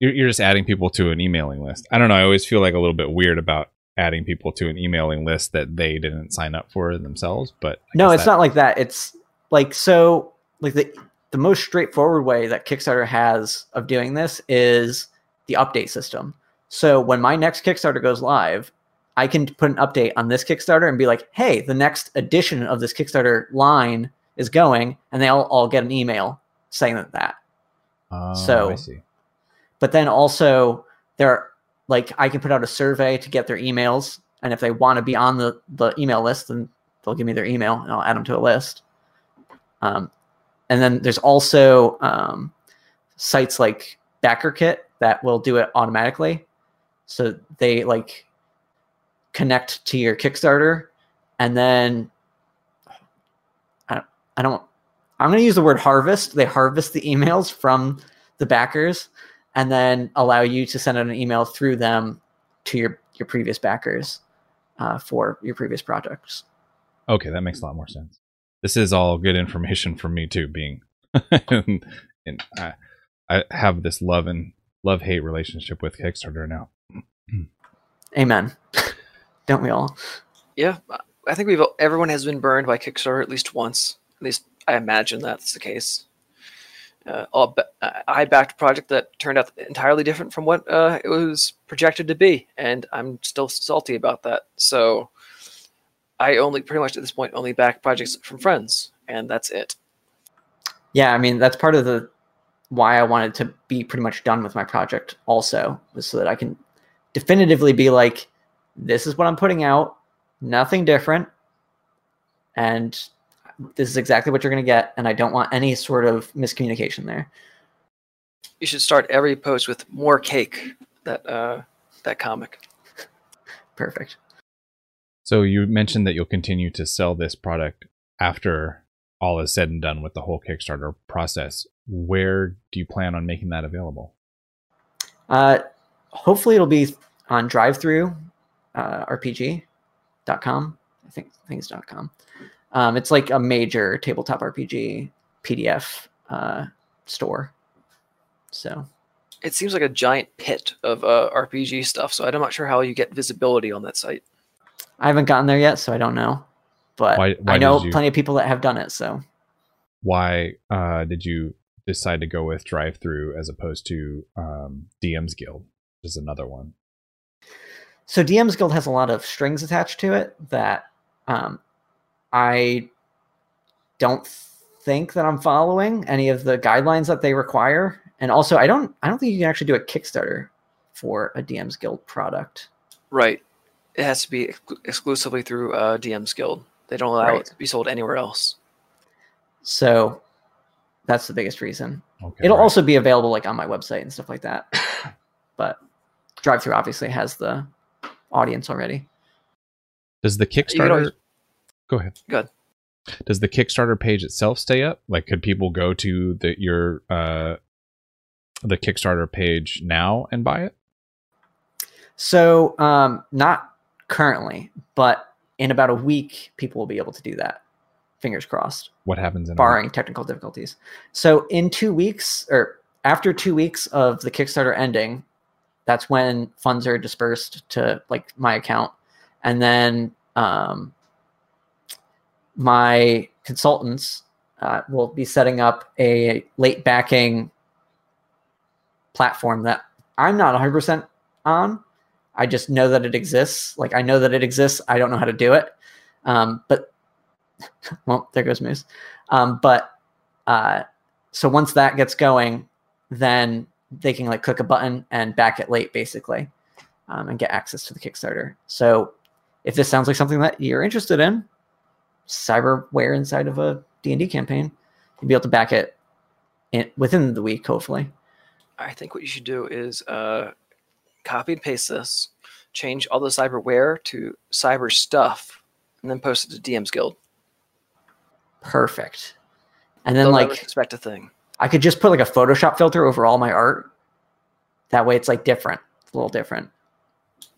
[SPEAKER 4] you're you're just adding people to an emailing list. I don't know. I always feel like a little bit weird about adding people to an emailing list that they didn't sign up for themselves. But I
[SPEAKER 2] no, it's
[SPEAKER 4] that-
[SPEAKER 2] not like that. It's like so like the the most straightforward way that Kickstarter has of doing this is the update system. So when my next Kickstarter goes live, I can put an update on this Kickstarter and be like, "Hey, the next edition of this Kickstarter line is going," and they'll all get an email saying that that.
[SPEAKER 4] Oh,
[SPEAKER 2] so-
[SPEAKER 4] I see.
[SPEAKER 2] But then also there are, like I can put out a survey to get their emails, and if they want to be on the the email list, then they'll give me their email and I'll add them to a list. Um, and then there's also um, sites like BackerKit that will do it automatically. So they like connect to your Kickstarter, and then I don't, I don't. I'm going to use the word harvest. They harvest the emails from the backers, and then allow you to send out an email through them to your your previous backers uh, for your previous projects.
[SPEAKER 4] Okay, that makes a lot more sense. This is all good information for me too, being and I, I have this love and love hate relationship with Kickstarter now.
[SPEAKER 2] Amen. Don't we all?
[SPEAKER 3] Yeah, I think we've everyone has been burned by Kickstarter at least once. At least I imagine that's the case. Uh, I'll I backed a project that turned out entirely different from what uh, it was projected to be, and I'm still salty about that. So I only pretty much at this point only back projects from friends, and that's it.
[SPEAKER 2] Yeah, I mean that's part of the why I wanted to be pretty much done with my project. Also, was so that I can definitively be like, this is what I'm putting out, nothing different, and this is exactly what you're going to get. And I don't want any sort of miscommunication there.
[SPEAKER 3] You should start every post with more cake. That uh, that comic.
[SPEAKER 2] Perfect.
[SPEAKER 4] So you mentioned that you'll continue to sell this product after all is said and done with the whole Kickstarter process. Where do you plan on making that available?
[SPEAKER 2] Uh, hopefully, it'll be on DriveThru uh, RPG.com. I think I think it's .com. Um, it's like a major tabletop RPG PDF uh, store. So
[SPEAKER 3] It seems like a giant pit of uh, RPG stuff, so I'm not sure how you get visibility on that site.
[SPEAKER 2] I haven't gotten there yet, so I don't know. But
[SPEAKER 4] Why- why
[SPEAKER 2] I know
[SPEAKER 4] you-
[SPEAKER 2] plenty of people that have done it. So
[SPEAKER 4] Why uh, did you decide to go with DriveThru as opposed to um, DM's Guild, which is another one?
[SPEAKER 2] so DM's Guild has a lot of strings attached to it that um, I don't think that I'm following any of the guidelines that they require, and also I don't I don't think you can actually do a Kickstarter for a DM's Guild product.
[SPEAKER 3] Right. It has to be ex- exclusively through uh, DM's Guild. They don't allow
[SPEAKER 2] Right.
[SPEAKER 3] it to be sold anywhere else.
[SPEAKER 2] So that's the biggest reason.
[SPEAKER 4] Okay,
[SPEAKER 2] It'll
[SPEAKER 4] right.
[SPEAKER 2] also be available like on my website and stuff like that. but DriveThru obviously has the audience already.
[SPEAKER 4] does the Kickstarter
[SPEAKER 3] always-
[SPEAKER 4] go ahead?
[SPEAKER 3] Go ahead.
[SPEAKER 4] Does the Kickstarter page itself stay up? Like, could people go to the your uh, the Kickstarter page now and buy it?
[SPEAKER 2] So um, not currently, but in about a week, people will be able to do that. Fingers crossed,
[SPEAKER 4] What happens in
[SPEAKER 2] barring technical difficulties. So in two weeks, or after two weeks of the Kickstarter ending, that's when funds are dispersed to like my account, and then um, my consultants uh, will be setting up a late backing platform that I'm not 100% on. I just know that it exists. Like I know that it exists. I don't know how to do it. Um, but well, there goes Moose. Um, but uh, so once that gets going, then they can like click a button and back it late basically, um, and get access to the Kickstarter. So if this sounds like something that you're interested in, cyberware inside of a D&D campaign, you'll be able to back it in, within the week, hopefully.
[SPEAKER 3] I think what you should do is uh, copy and paste this, change all the cyberware to cyber stuff, and then post it to DM's Guild.
[SPEAKER 2] Perfect. And then
[SPEAKER 3] They'll
[SPEAKER 2] like
[SPEAKER 3] expect a thing.
[SPEAKER 2] I could just put like a Photoshop filter over all my art. That way it's like different, a little different.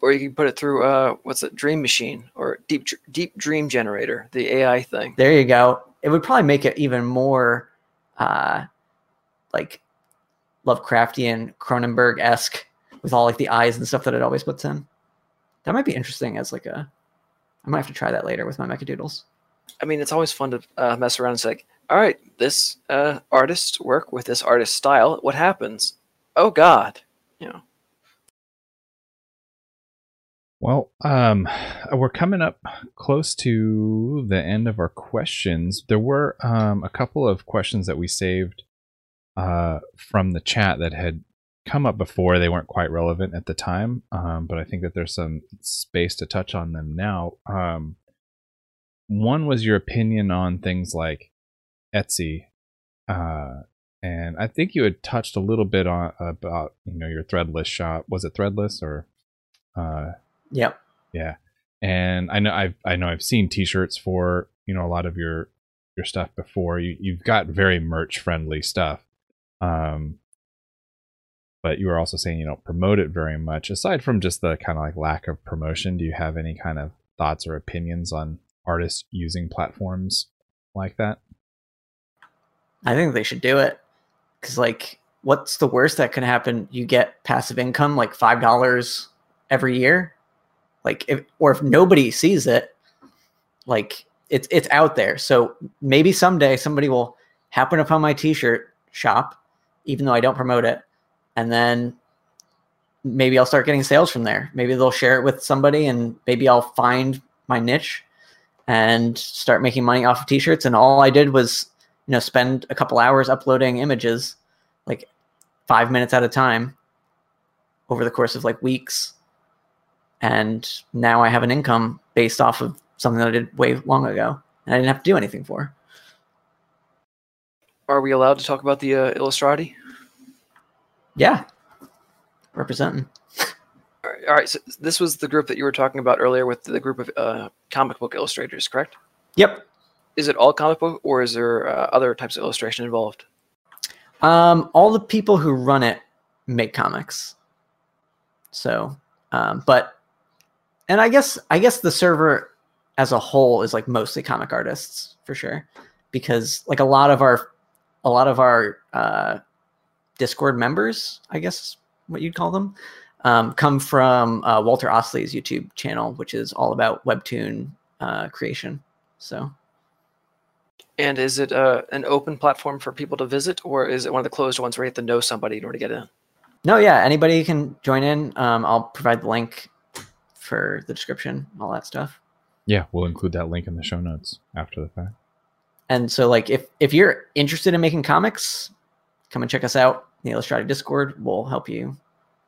[SPEAKER 3] Or you can put it through uh, what's it, Dream Machine or Deep Deep Dream Generator, the AI thing.
[SPEAKER 2] There you go. It would probably make it even more uh like Lovecraftian Cronenberg esque with all like the eyes and stuff that it always puts in. That might be interesting as like a I might have to try that later with my Mechadoodles.
[SPEAKER 3] I mean, it's always fun to uh, mess around and say, all right, this uh, artist's work with this artist's style, what happens? Oh, God. You know,
[SPEAKER 4] Well, um, we're coming up close to the end of our questions. There were um, a couple of questions that we saved uh, from the chat that had come up before. They weren't quite relevant at the time, um, but I think that there's some space to touch on them now. Um, one was your opinion on things like Etsy, uh, and I think you had touched a little bit on about you know your Threadless shop. Was it Threadless or? Uh,
[SPEAKER 2] Yep.
[SPEAKER 4] yeah, and I know I've I know I've seen T-shirts for you know a lot of your your stuff before. You you've got very merch friendly stuff, um, but you were also saying you don't promote it very much. Aside from just the kind of like lack of promotion, do you have any kind of thoughts or opinions on artists using platforms like that?
[SPEAKER 2] I think they should do it. Cause like what's the worst that can happen? You get passive income like five dollars every year. Like if or if nobody sees it, like it's it's out there. So maybe someday somebody will happen upon my t-shirt shop, even though I don't promote it, and then maybe I'll start getting sales from there. Maybe they'll share it with somebody and maybe I'll find my niche and start making money off of t-shirts and all I did was you know spend a couple hours uploading images like 5 minutes at a time over the course of like weeks and now I have an income based off of something that I did way long ago and I didn't have to do anything for.
[SPEAKER 3] are we allowed to talk about the uh, Illustrati?
[SPEAKER 2] Yeah. Representing.
[SPEAKER 3] All right, all right, so this was the group that you were talking about earlier with the group of uh, comic book illustrators, correct?
[SPEAKER 2] Yep.
[SPEAKER 3] Is it all comic book, or is there uh, other types of illustration involved?
[SPEAKER 2] Um, all the people who run it make comics. So, um, but, and I guess I guess the server as a whole is like mostly comic artists for sure, because like a lot of our, a lot of our uh, Discord members, I guess what you'd call them, um, come from uh, Walter Ostlie's YouTube channel, which is all about webtoon uh, creation. So.
[SPEAKER 3] And is it uh, an open platform for people to visit, or is it one of the closed ones where you have to know somebody in order to get in?
[SPEAKER 2] No, yeah, anybody can join in. Um, I'll provide the link for the description, all that stuff.
[SPEAKER 4] Yeah, we'll include that link in the show notes after the fact.
[SPEAKER 2] And so, like, if if you're interested in making comics, come and check us out. The Illustrati Discord will help you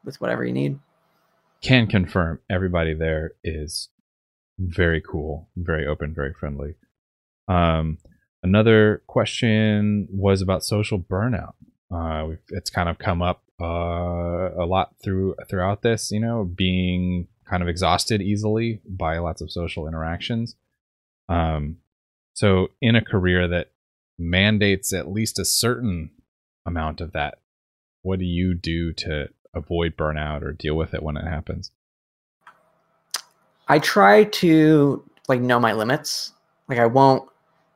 [SPEAKER 2] with whatever you need.
[SPEAKER 4] Can confirm everybody there is very cool, very open, very friendly. Um, another question was about social burnout. Uh, it's kind of come up uh, a lot through throughout this. You know, being kind of exhausted easily by lots of social interactions. Um, so in a career that mandates at least a certain amount of that, what do you do to avoid burnout or deal with it when it happens?
[SPEAKER 2] I try to like know my limits. Like I won't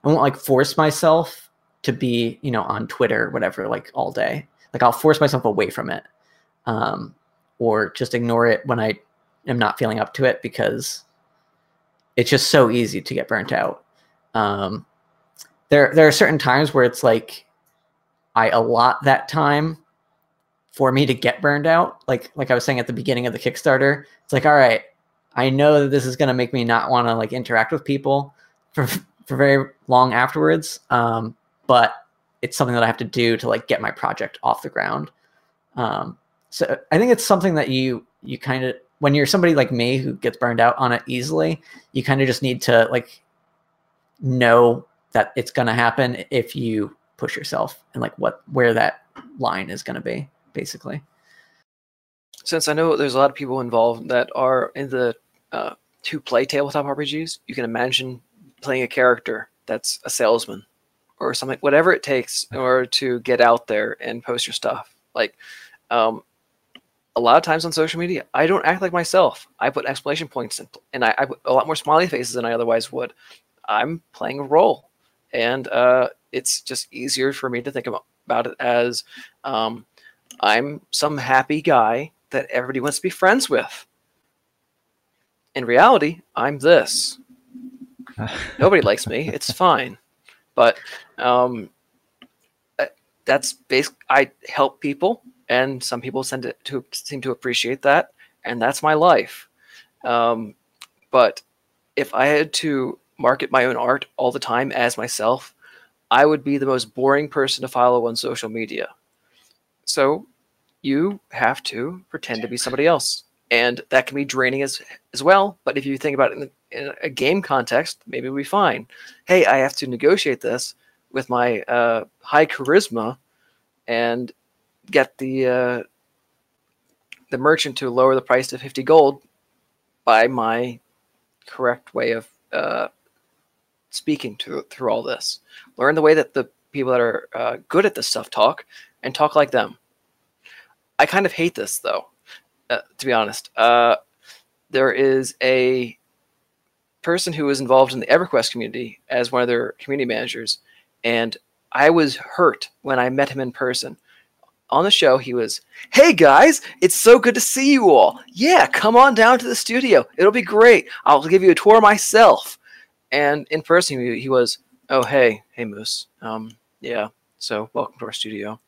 [SPEAKER 2] I won't like force myself to be, you know, on Twitter whatever like all day. Like I'll force myself away from it. Um or just ignore it when I am not feeling up to it because it's just so easy to get burnt out. Um there there are certain times where it's like I allot that time for me to get burned out. Like like I was saying at the beginning of the Kickstarter, it's like all right, I know that this is going to make me not want to like interact with people for for very long afterwards. Um, but it's something that I have to do to like get my project off the ground. Um, so I think it's something that you you kind of when you're somebody like me who gets burned out on it easily, you kind of just need to like know that it's going to happen if you push yourself and like what where that line is going to be basically.
[SPEAKER 3] Since I know there's a lot of people involved that are in the uh, to play tabletop RPGs, you can imagine playing a character that's a salesman or something, whatever it takes in order to get out there and post your stuff. Like, um, a lot of times on social media, I don't act like myself. I put exclamation points in, and I, I put a lot more smiley faces than I otherwise would. I'm playing a role, and uh, it's just easier for me to think about, about it as um, I'm some happy guy that everybody wants to be friends with. In reality, I'm this. Nobody likes me. It's fine, but um, uh, that's basic. I help people and some people to seem to appreciate that, and that's my life. Um, but if I had to market my own art all the time as myself, I would be the most boring person to follow on social media. So you have to pretend to be somebody else. And that can be draining as as well. But if you think about it in, in a game context, maybe we fine. Hey, I have to negotiate this with my uh, high charisma, and get the uh, the merchant to lower the price to 50 gold by my correct way of uh, speaking to through all this. Learn the way that the people that are uh, good at this stuff talk and talk like them. I kind of hate this though, uh, to be honest. Uh, there is a person who was involved in the EverQuest community as one of their community managers, and I was hurt when I met him in person on the show, he was, Hey guys, it's so good to see you all. Yeah, come on down to the studio. It'll be great. I'll give you a tour myself. And in person, he was, Oh, hey, hey, Moose. Um, yeah, so welcome to our studio.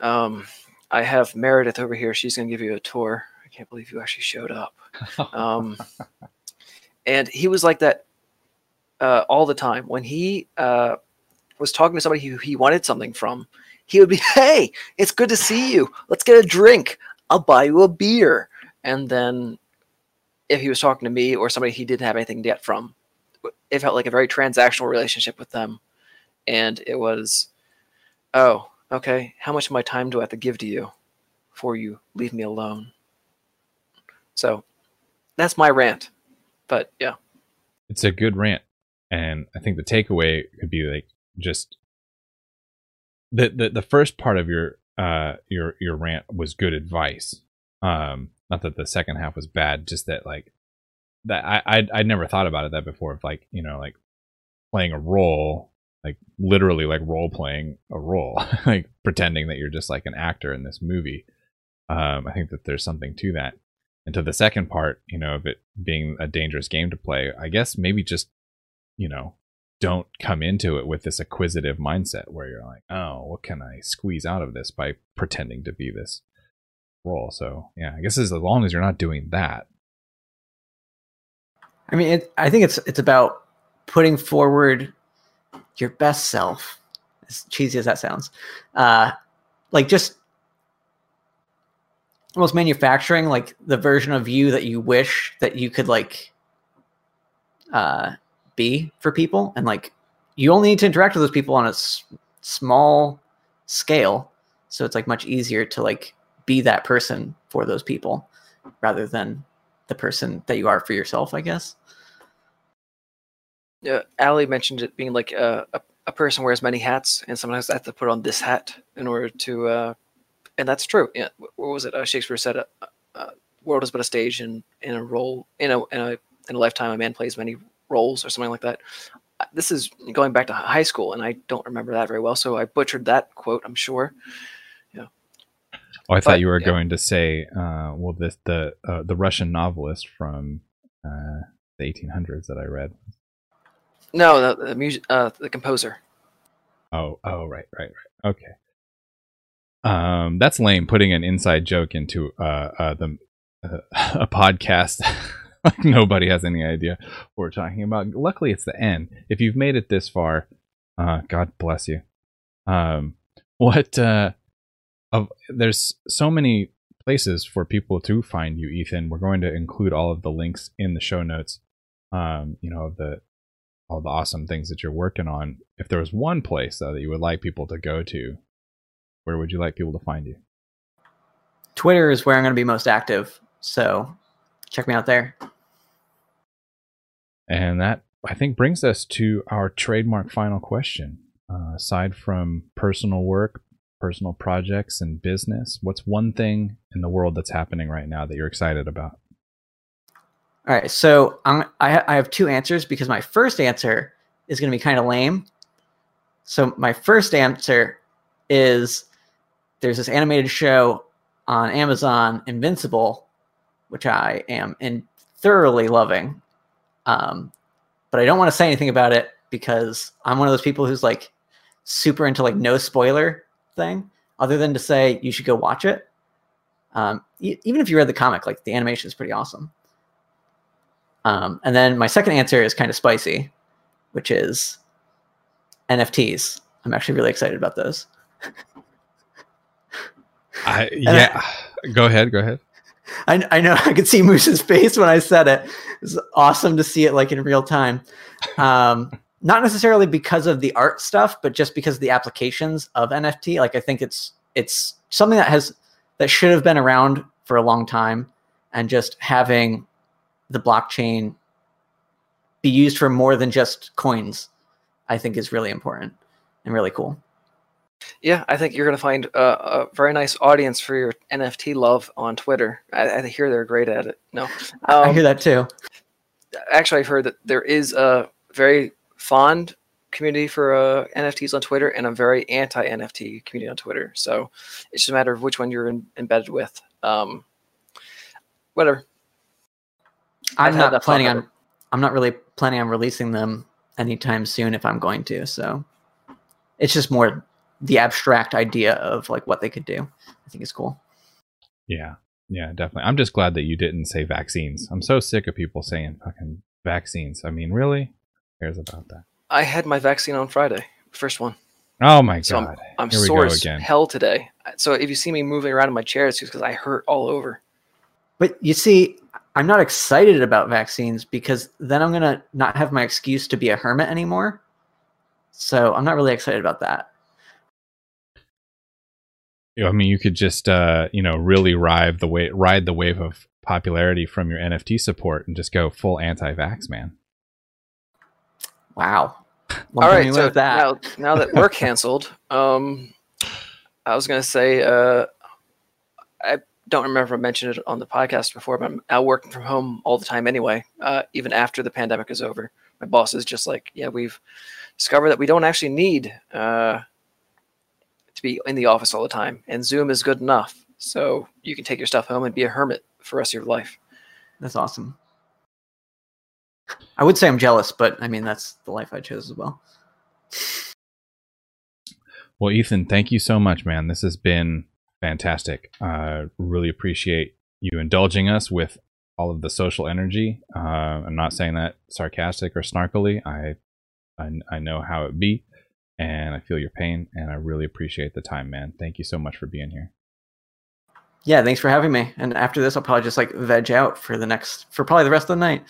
[SPEAKER 3] Um, I have Meredith over here. She's going to give you a tour. I can't believe you actually showed up. Um, and he was like that uh, all the time. When he uh, was talking to somebody who he wanted something from, he would be, "Hey, it's good to see you. Let's get a drink. I'll buy you a beer." And then, if he was talking to me or somebody he didn't have anything to get from, it felt like a very transactional relationship with them, and it was, "Oh, okay. How much of my time do I have to give to you, before you leave me alone?" So, that's my rant. But yeah,
[SPEAKER 4] it's a good rant, and I think the takeaway could be like just the, the the first part of your uh your your rant was good advice. Um, not that the second half was bad, just that like that I I'd, I'd never thought about it that before. Of like you know like playing a role, like literally like role playing a role, like pretending that you're just like an actor in this movie. Um, I think that there's something to that. And to the second part, you know, of it being a dangerous game to play, I guess maybe just, you know, don't come into it with this acquisitive mindset where you're like, oh, what can I squeeze out of this by pretending to be this role? So yeah, I guess as long as you're not doing that.
[SPEAKER 2] I mean, it, I think it's it's about putting forward your best self, as cheesy as that sounds. Uh, like just almost manufacturing like the version of you that you wish that you could like uh be for people and like you only need to interact with those people on a s- small scale so it's like much easier to like be that person for those people rather than the person that you are for yourself i guess
[SPEAKER 3] yeah ali mentioned it being like a, a, a person wears many hats and sometimes they have to put on this hat in order to uh and that's true yeah what was it uh, shakespeare said uh, uh, world is but a stage and in a role in a, in a in a lifetime a man plays many roles or something like that. This is going back to high school, and I don't remember that very well, so I butchered that quote. I'm sure.
[SPEAKER 4] Yeah. Oh, I thought but, you were yeah. going to say, uh, well, this the uh, the Russian novelist from uh, the 1800s that I read.
[SPEAKER 3] No, the, the music, uh, the composer.
[SPEAKER 4] Oh, oh, right, right, right. Okay. Um, that's lame. Putting an inside joke into uh, uh the uh, a podcast like nobody has any idea what we're talking about. Luckily, it's the end. If you've made it this far, uh, God bless you. Um, what uh, of there's so many places for people to find you, Ethan. We're going to include all of the links in the show notes. Um, you know, of the all the awesome things that you're working on. If there was one place though that you would like people to go to, where would you like people to find you?
[SPEAKER 2] Twitter is where I'm going to be most active. So check me out there.
[SPEAKER 4] And that, I think, brings us to our trademark final question. Uh, aside from personal work, personal projects, and business, what's one thing in the world that's happening right now that you're excited about?
[SPEAKER 2] All right. So I'm, I, I have two answers because my first answer is going to be kind of lame. So my first answer is there's this animated show on Amazon, Invincible, which I am in thoroughly loving. Um, but I don't want to say anything about it because I'm one of those people who's like super into like no spoiler thing, other than to say you should go watch it. Um, e- even if you read the comic, like the animation is pretty awesome. Um, and then my second answer is kind of spicy, which is NFTs. I'm actually really excited about those.
[SPEAKER 4] I, yeah, go ahead. Go ahead.
[SPEAKER 2] I, I know I could see Moose's face when I said it. It's awesome to see it like in real time. Um, not necessarily because of the art stuff, but just because of the applications of NFT. Like I think it's it's something that has that should have been around for a long time, and just having the blockchain be used for more than just coins, I think is really important and really cool.
[SPEAKER 3] Yeah, I think you're going to find a, a, very nice audience for your NFT love on Twitter. I, I hear they're great at it. No, um,
[SPEAKER 2] I hear that too.
[SPEAKER 3] Actually, I've heard that there is a very fond community for uh, NFTs on Twitter and a very anti NFT community on Twitter. So it's just a matter of which one you're in, embedded with. Um, whatever.
[SPEAKER 2] I'm not planning on. I'm not really planning on releasing them anytime soon if I'm going to. So it's just more the abstract idea of like what they could do. I think is cool.
[SPEAKER 4] Yeah, yeah, definitely. I'm just glad that you didn't say vaccines. I'm so sick of people saying fucking vaccines. I mean, really? Who cares about that?
[SPEAKER 3] I had my vaccine on Friday, first one.
[SPEAKER 4] Oh my
[SPEAKER 3] So
[SPEAKER 4] god!
[SPEAKER 3] I'm, I'm
[SPEAKER 4] Here we
[SPEAKER 3] sore
[SPEAKER 4] go
[SPEAKER 3] as
[SPEAKER 4] again.
[SPEAKER 3] hell today. So if you see me moving around in my chair, it's just because I hurt all over.
[SPEAKER 2] But you see, I'm not excited about vaccines because then I'm gonna not have my excuse to be a hermit anymore. So I'm not really excited about that.
[SPEAKER 4] I mean, you could just uh, you know really ride the wave, ride the wave of popularity from your NFT support, and just go full anti-vax, man.
[SPEAKER 2] Wow. One
[SPEAKER 3] all
[SPEAKER 2] thing
[SPEAKER 3] right,
[SPEAKER 2] we
[SPEAKER 3] so
[SPEAKER 2] learned that.
[SPEAKER 3] now now that we're canceled, um, I was gonna say uh, I don't remember if I mentioned it on the podcast before, but I'm out working from home all the time anyway. Uh, even after the pandemic is over, my boss is just like, "Yeah, we've discovered that we don't actually need uh, to be in the office all the time, and Zoom is good enough. So you can take your stuff home and be a hermit for the rest of your life."
[SPEAKER 2] That's awesome. I would say I'm jealous, but I mean that's the life I chose as well.
[SPEAKER 4] Well, Ethan, thank you so much, man. This has been fantastic. Uh, really appreciate you indulging us with all of the social energy. Uh, I'm not saying that sarcastic or snarkily. I, I, I know how it be, and I feel your pain, and I really appreciate the time, man. Thank you so much for being here.
[SPEAKER 2] Yeah, thanks for having me. And after this, I'll probably just like veg out for the next for probably the rest of the night.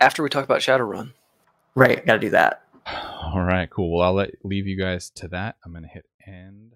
[SPEAKER 3] After we talk about Shadowrun.
[SPEAKER 2] Right, got to do that.
[SPEAKER 4] All right, cool. Well, I'll let leave you guys to that. I'm gonna hit end.